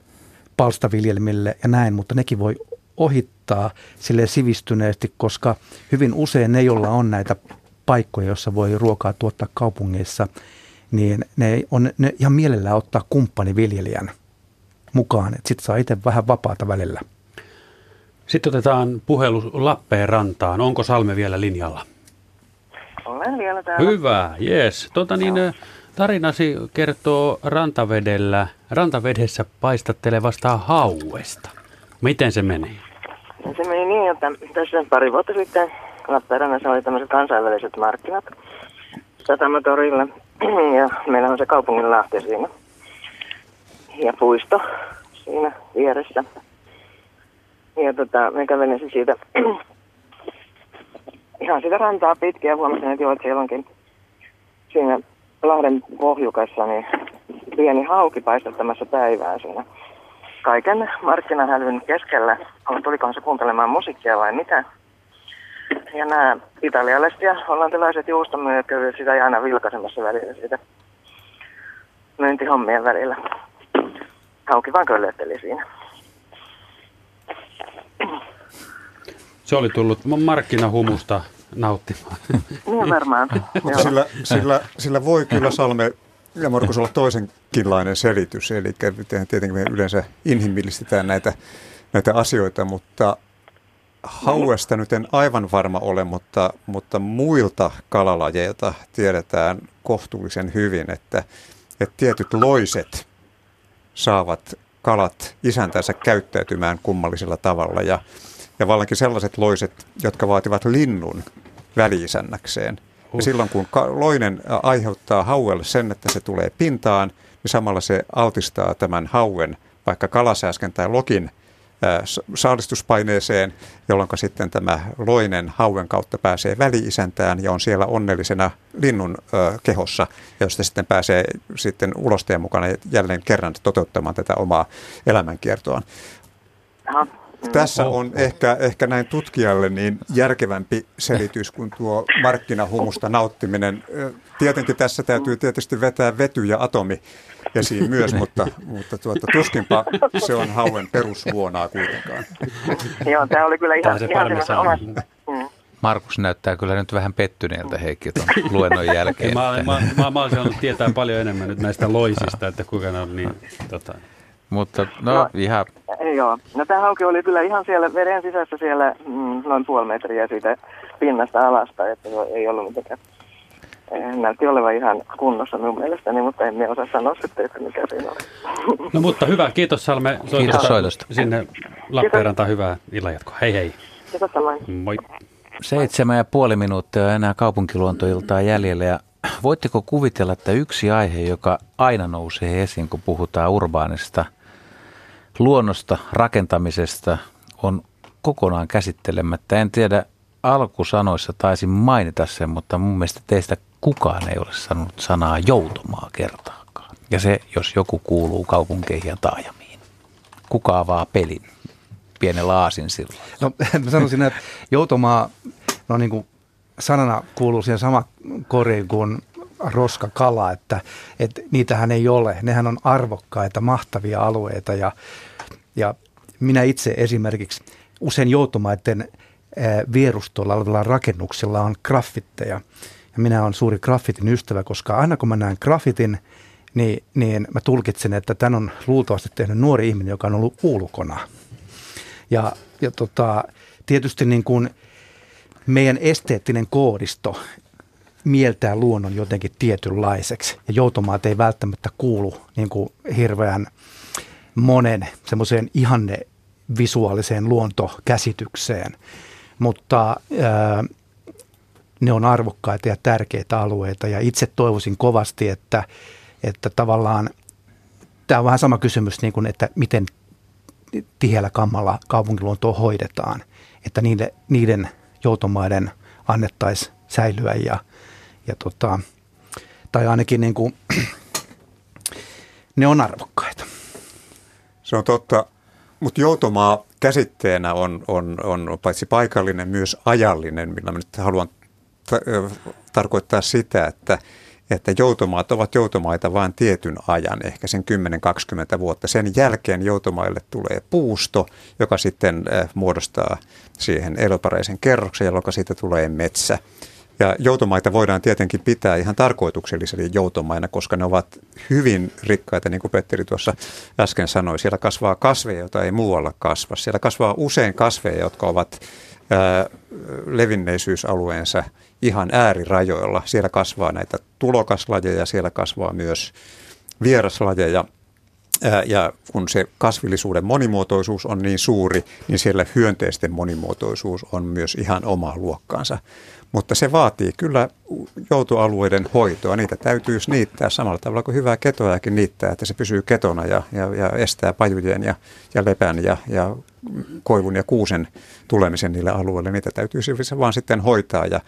Speaker 3: palstaviljelmille ja näin, mutta nekin voi ohittaa sille sivistyneesti, koska hyvin usein ne, joilla on näitä paikkoja, joissa voi ruokaa tuottaa kaupungeissa, niin ne on ne ihan mielellään ottaa kumppaniviljelijän mukaan, että sitten saa itse vähän vapaata välillä.
Speaker 4: Sitten otetaan puhelu Lappeenrantaan. Onko Salme vielä linjalla?
Speaker 10: Olen vielä täällä.
Speaker 4: Hyvä, yes. Tota niin, tarinasi kertoo rantavedellä, rantavedessä paistattelevasta hauesta. Miten se meni?
Speaker 10: Se meni niin, että tässä pari vuotta sitten Lappeenrannassa oli tämmöiset kansainväliset markkinat Satamatorilla. Ja meillä on se kaupungin lähtö siinä. Ja puisto siinä vieressä. Ja tota, me kävelin siitä ihan sitä rantaa pitkin ja huomasin, että joo, että siellä onkin siinä Lahden pohjukassa niin pieni hauki paistattamassa päivää siinä kaiken markkinahälvyn keskellä. Tulikohan se kuuntelemaan musiikkia vai mitä? Ja nämä italialaiset ja hollantilaiset juustomyyjät kävivät sitä aina vilkaisemassa välillä siitä myyntihommien välillä. Hauki vaan kölletteli siinä.
Speaker 4: Se oli tullut markkinahumusta nauttimaan.
Speaker 10: Niin varmaan.
Speaker 2: sillä, sillä, sillä voi kyllä Salme ja Markus olla toisenkinlainen selitys. Eli tietenkin me yleensä inhimillistetään näitä, näitä asioita, mutta hauesta nyt en aivan varma ole, mutta, mutta muilta kalalajeilta tiedetään kohtuullisen hyvin, että, että tietyt loiset saavat kalat isäntänsä käyttäytymään kummallisella tavalla ja, ja vallankin sellaiset loiset, jotka vaativat linnun väliisännäkseen. Ja silloin kun loinen aiheuttaa hauelle sen, että se tulee pintaan, niin samalla se altistaa tämän hauen vaikka kalasääsken tai lokin – saalistuspaineeseen, jolloin sitten tämä loinen hauen kautta pääsee väliisäntään ja on siellä onnellisena linnun kehossa, josta sitten pääsee sitten ulosteen mukana jälleen kerran toteuttamaan tätä omaa elämänkiertoaan.
Speaker 10: Aha,
Speaker 2: tässä on ehkä, ehkä näin tutkijalle niin järkevämpi selitys kuin tuo markkinahumusta nauttiminen. Tietenkin tässä täytyy tietysti vetää vety ja atomi esiin myös, mutta, mutta tuota, tuskinpa se on hauen perusvuonaa kuitenkaan.
Speaker 10: Joo, tämä oli kyllä ihan,
Speaker 4: se
Speaker 10: ihan
Speaker 4: parmesan.
Speaker 10: Mm.
Speaker 1: Markus näyttää kyllä nyt vähän pettyneeltä Heikki tuon luennon jälkeen.
Speaker 4: mä, mä, mä, mä olisin halunnut tietää paljon enemmän nyt näistä loisista, että kuinka ne on niin, tota,
Speaker 1: Mutta no
Speaker 10: No.
Speaker 1: ihan
Speaker 10: Joo. No tämä hauki oli kyllä ihan siellä veden sisässä siellä mm, noin puoli metriä siitä pinnasta alasta, että ei ollut mitenkään. Eh, Näytti olevan ihan kunnossa minun mielestäni, mutta en minä osaa sanoa sitten, että mikä siinä oli.
Speaker 4: No mutta hyvä, kiitos Salme
Speaker 1: Kiitos soitosta.
Speaker 4: Sinne Lappeenrantaan hyvää illanjatkoa. Hei hei.
Speaker 10: Kiitos samoin.
Speaker 4: Moi.
Speaker 1: seitsemän ja puoli minuuttia enää kaupunkiluontoiltaa jäljellä. Ja voitteko kuvitella, että yksi aihe, joka aina nousee esiin, kun puhutaan urbaanista luonnosta, rakentamisesta, on kokonaan käsittelemättä. En tiedä, alkusanoissa taisin mainita sen, mutta mun mielestä teistä kukaan ei ole sanonut sanaa joutomaa kertaakaan. Ja se, jos joku kuuluu kaupunkeihin ja taajamiin. Kuka avaa pelin pienellä aasinsilla?
Speaker 3: No mä sanoisin, että joutomaa no niin kuin sanana kuuluu siihen sama koriin kuin roskakala, että, että niitähän ei ole. Nehän on arvokkaita, mahtavia alueita ja, ja minä itse esimerkiksi usein joutomaiden vierustolla olevilla rakennuksilla on graffitteja. Ja minä olen suuri graffitin ystävä, koska aina kun mä näen graffitin, niin, niin mä tulkitsen, että tämän on luultavasti tehnyt nuori ihminen, joka on ollut ulkona. Ja, ja tota, tietysti niin kuin meidän esteettinen koodisto mieltää luonnon jotenkin tietynlaiseksi. Ja joutomaat ei välttämättä kuulu niin kuin hirveän monen semmoiseen ihanne visuaaliseen luontokäsitykseen. Mutta ää, ne on arvokkaita ja tärkeitä alueita. Ja itse toivoisin kovasti, että, että tavallaan tämä on vähän sama kysymys, niin kuin, että miten tiheällä kammalla kaupunkiluontoa hoidetaan, että niiden, niiden joutomaiden annettaisiin säilyä ja, ja tota, tai ainakin niin kuin, ne on arvokkaita.
Speaker 2: Se on totta, mutta joutomaa käsitteenä on, on, on paitsi paikallinen myös ajallinen, millä mä nyt haluan ta- ö, tarkoittaa sitä, että, että joutomaat ovat joutomaita vain tietyn ajan, ehkä sen 10-20 vuotta. Sen jälkeen joutomaille tulee puusto, joka sitten äh, muodostaa siihen elopareisen kerroksen, jolloin siitä tulee metsä. Ja joutomaita voidaan tietenkin pitää ihan tarkoituksellisena joutomaina, koska ne ovat hyvin rikkaita, niin kuin Petteri tuossa äsken sanoi. Siellä kasvaa kasveja, joita ei muualla kasva. Siellä kasvaa usein kasveja, jotka ovat ää, levinneisyysalueensa ihan äärirajoilla. Siellä kasvaa näitä tulokaslajeja, siellä kasvaa myös vieraslajeja. Ja kun se kasvillisuuden monimuotoisuus on niin suuri, niin siellä hyönteisten monimuotoisuus on myös ihan omaa luokkaansa. Mutta se vaatii kyllä joutoalueiden hoitoa. Niitä täytyy niittää samalla tavalla kuin hyvää ketoakin niittää, että se pysyy ketona ja, ja, ja estää pajujen ja, ja lepän ja, ja koivun ja kuusen tulemisen niille alueille. Niitä täytyy se vaan sitten hoitaa. Ja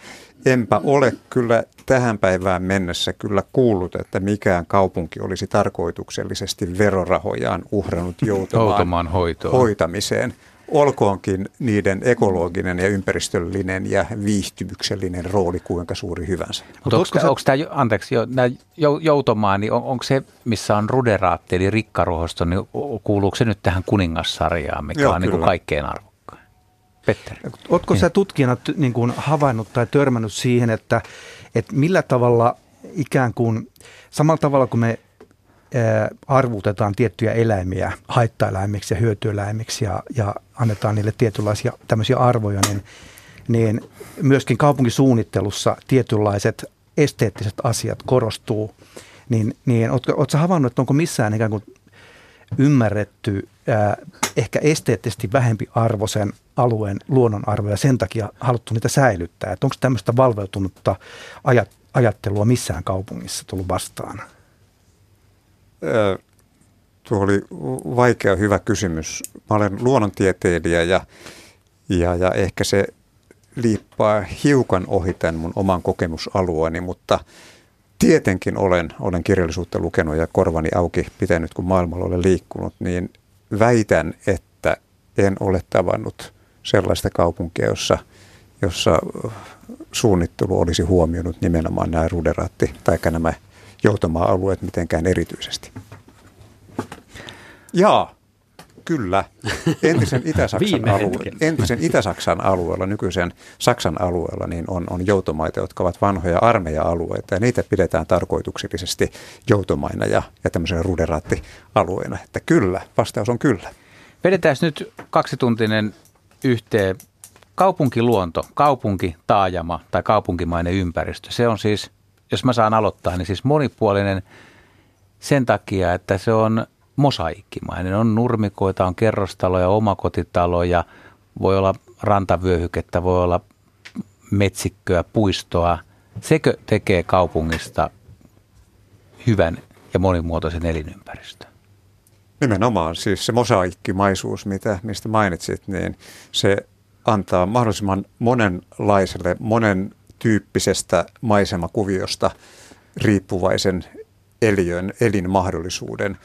Speaker 2: enpä ole kyllä tähän päivään mennessä kyllä kuullut, että mikään kaupunki olisi tarkoituksellisesti verorahojaan uhrannut Joutomaan
Speaker 1: hoitoon.
Speaker 2: hoitamiseen. Olkoonkin niiden ekologinen ja ympäristöllinen ja viihtymyksellinen rooli kuinka suuri hyvänsä.
Speaker 1: Mutta onko, onko tämä, anteeksi, jo, nämä jou- joutomaa, niin on, onko se, missä on ruderaatti, eli rikkaruohosto, niin kuuluuko se nyt tähän kuningassarjaan, mikä
Speaker 2: Joo,
Speaker 1: on niin kuin kaikkein arvokkain? Petteri.
Speaker 3: Oletko
Speaker 1: Niin.
Speaker 3: sä tutkijana niin kuin havainnut tai törmännyt siihen, että, että millä tavalla ikään kuin samalla tavalla kuin me arvutetaan tiettyjä eläimiä haittaeläimiksi ja hyötyeläimiksi ja, ja annetaan niille tietynlaisia tämmöisiä arvoja, niin, niin myöskin kaupunkisuunnittelussa tietynlaiset esteettiset asiat korostuu. Niin, niin ootko, ootko havainnut, että onko missään ikään kuin ymmärretty ää, ehkä esteettisesti vähempi arvoisen alueen luonnonarvoja sen takia haluttu niitä säilyttää. Että onko tämmöistä valveutunutta ajat, ajattelua missään kaupungissa tullut vastaan?
Speaker 2: Tuo oli vaikea hyvä kysymys. Mä olen luonnontieteilijä ja, ja, ja ehkä se liippaa hiukan ohi tämän mun oman kokemusalueeni, mutta tietenkin olen, olen kirjallisuutta lukenut ja korvani auki pitänyt, kun maailmalla olen liikkunut, niin väitän, että en ole tavannut sellaista kaupunkia, jossa, jossa suunnittelu olisi huomioinut nimenomaan nämä ruderatti tai nämä joutomaa-alueet mitenkään erityisesti. Jaa, kyllä. Entisen Itä-Saksan, alue, entisen Itä-Saksan alueella, nykyisen Saksan alueella, niin on, on joutomaita, jotka ovat vanhoja armeija-alueita, ja niitä pidetään tarkoituksellisesti joutomaina ja, ja tämmöisenä ruderattialueena. Että kyllä, vastaus on kyllä.
Speaker 1: Vedetään nyt kaksituntinen yhteen. Kaupunkiluonto, kaupunki, taajama tai kaupunkimainen ympäristö, se on siis, jos mä saan aloittaa, niin siis monipuolinen sen takia, että se on mosaikkimainen. On nurmikoita, on kerrostaloja, omakotitaloja, voi olla rantavyöhykettä, voi olla metsikköä, puistoa. Sekö tekee kaupungista hyvän ja monimuotoisen elinympäristön?
Speaker 2: Nimenomaan, siis se mosaikkimaisuus, mitä, mistä mainitsit, niin se antaa mahdollisimman monenlaiselle, monen tyyppisestä maisemakuviosta riippuvaisen eliön, elinmahdollisuuden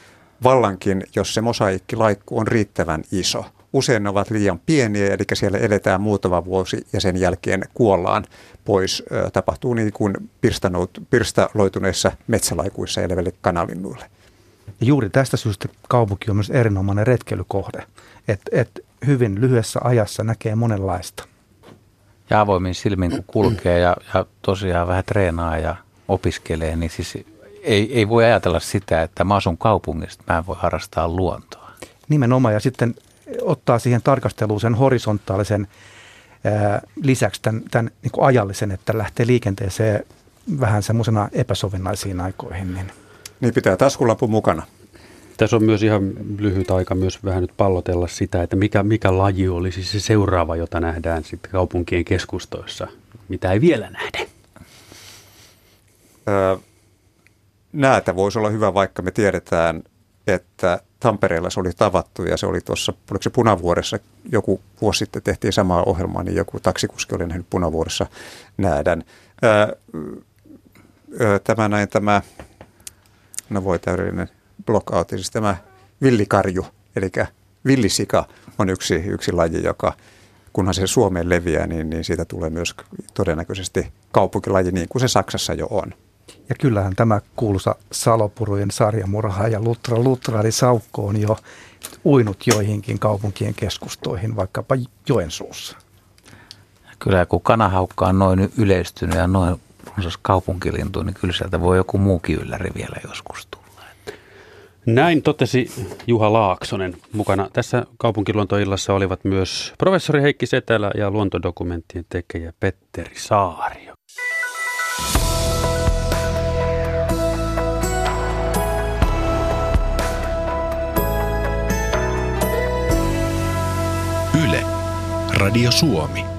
Speaker 2: vallankin, jos se mosaikkilaikku on riittävän iso. Usein ne ovat liian pieniä, eli siellä eletään muutama vuosi ja sen jälkeen kuollaan pois. Tapahtuu niin kuin pirstaloituneissa metsälaikuissa eläville kanalinnuille.
Speaker 3: Ja juuri tästä syystä kaupunki on myös erinomainen retkeilykohde, että et hyvin lyhyessä ajassa näkee monenlaista.
Speaker 1: Ja avoimin silmin kun kulkee ja, ja tosiaan vähän treenaa ja opiskelee, niin siis ei, ei voi ajatella sitä, että mä asun kaupungista, mä en voi harrastaa luontoa.
Speaker 3: Nimenomaan ja sitten ottaa siihen tarkasteluun sen horisontaalisen ää, lisäksi tämän, tämän niin kuin ajallisen, että lähtee liikenteeseen vähän semmoisena epäsovinnaisiin aikoihin. Niin.
Speaker 2: niin pitää taskulappu mukana.
Speaker 4: Tässä on myös ihan lyhyt aika myös vähän nyt pallotella sitä, että mikä, mikä laji olisi se seuraava, jota nähdään sitten kaupunkien keskustoissa, mitä ei vielä nähdä.
Speaker 2: Öö, näätä voisi olla hyvä, vaikka me tiedetään, että Tampereella se oli tavattu ja se oli tuossa, oliko se Punavuoressa, joku vuosi sitten tehtiin samaa ohjelmaa, niin joku taksikuski oli nähnyt Punavuoressa näädän. Öö, öö, tämä näin tämä, no voi täydellinen blockout, siis tämä villikarju, eli villisika on yksi, yksi laji, joka kunhan se Suomeen leviää, niin, niin siitä tulee myös todennäköisesti kaupunkilaji, niin kuin se Saksassa jo on.
Speaker 3: Ja kyllähän tämä kuuluisa Salopurujen sarjamurha ja Lutra Lutrari Saukko on jo uinut joihinkin kaupunkien keskustoihin, vaikkapa Joensuussa.
Speaker 1: Kyllä kun kanahaukka on noin yleistynyt ja noin runsas kaupunkilintu, niin kyllä sieltä voi joku muukin ylläri vielä joskus tulla.
Speaker 4: Näin totesi Juha Laaksonen. Mukana tässä kaupunkiluontoillassa olivat myös professori Heikki Setälä ja luontodokumenttien tekijä Petteri Saario.
Speaker 11: Yle, Radio Suomi.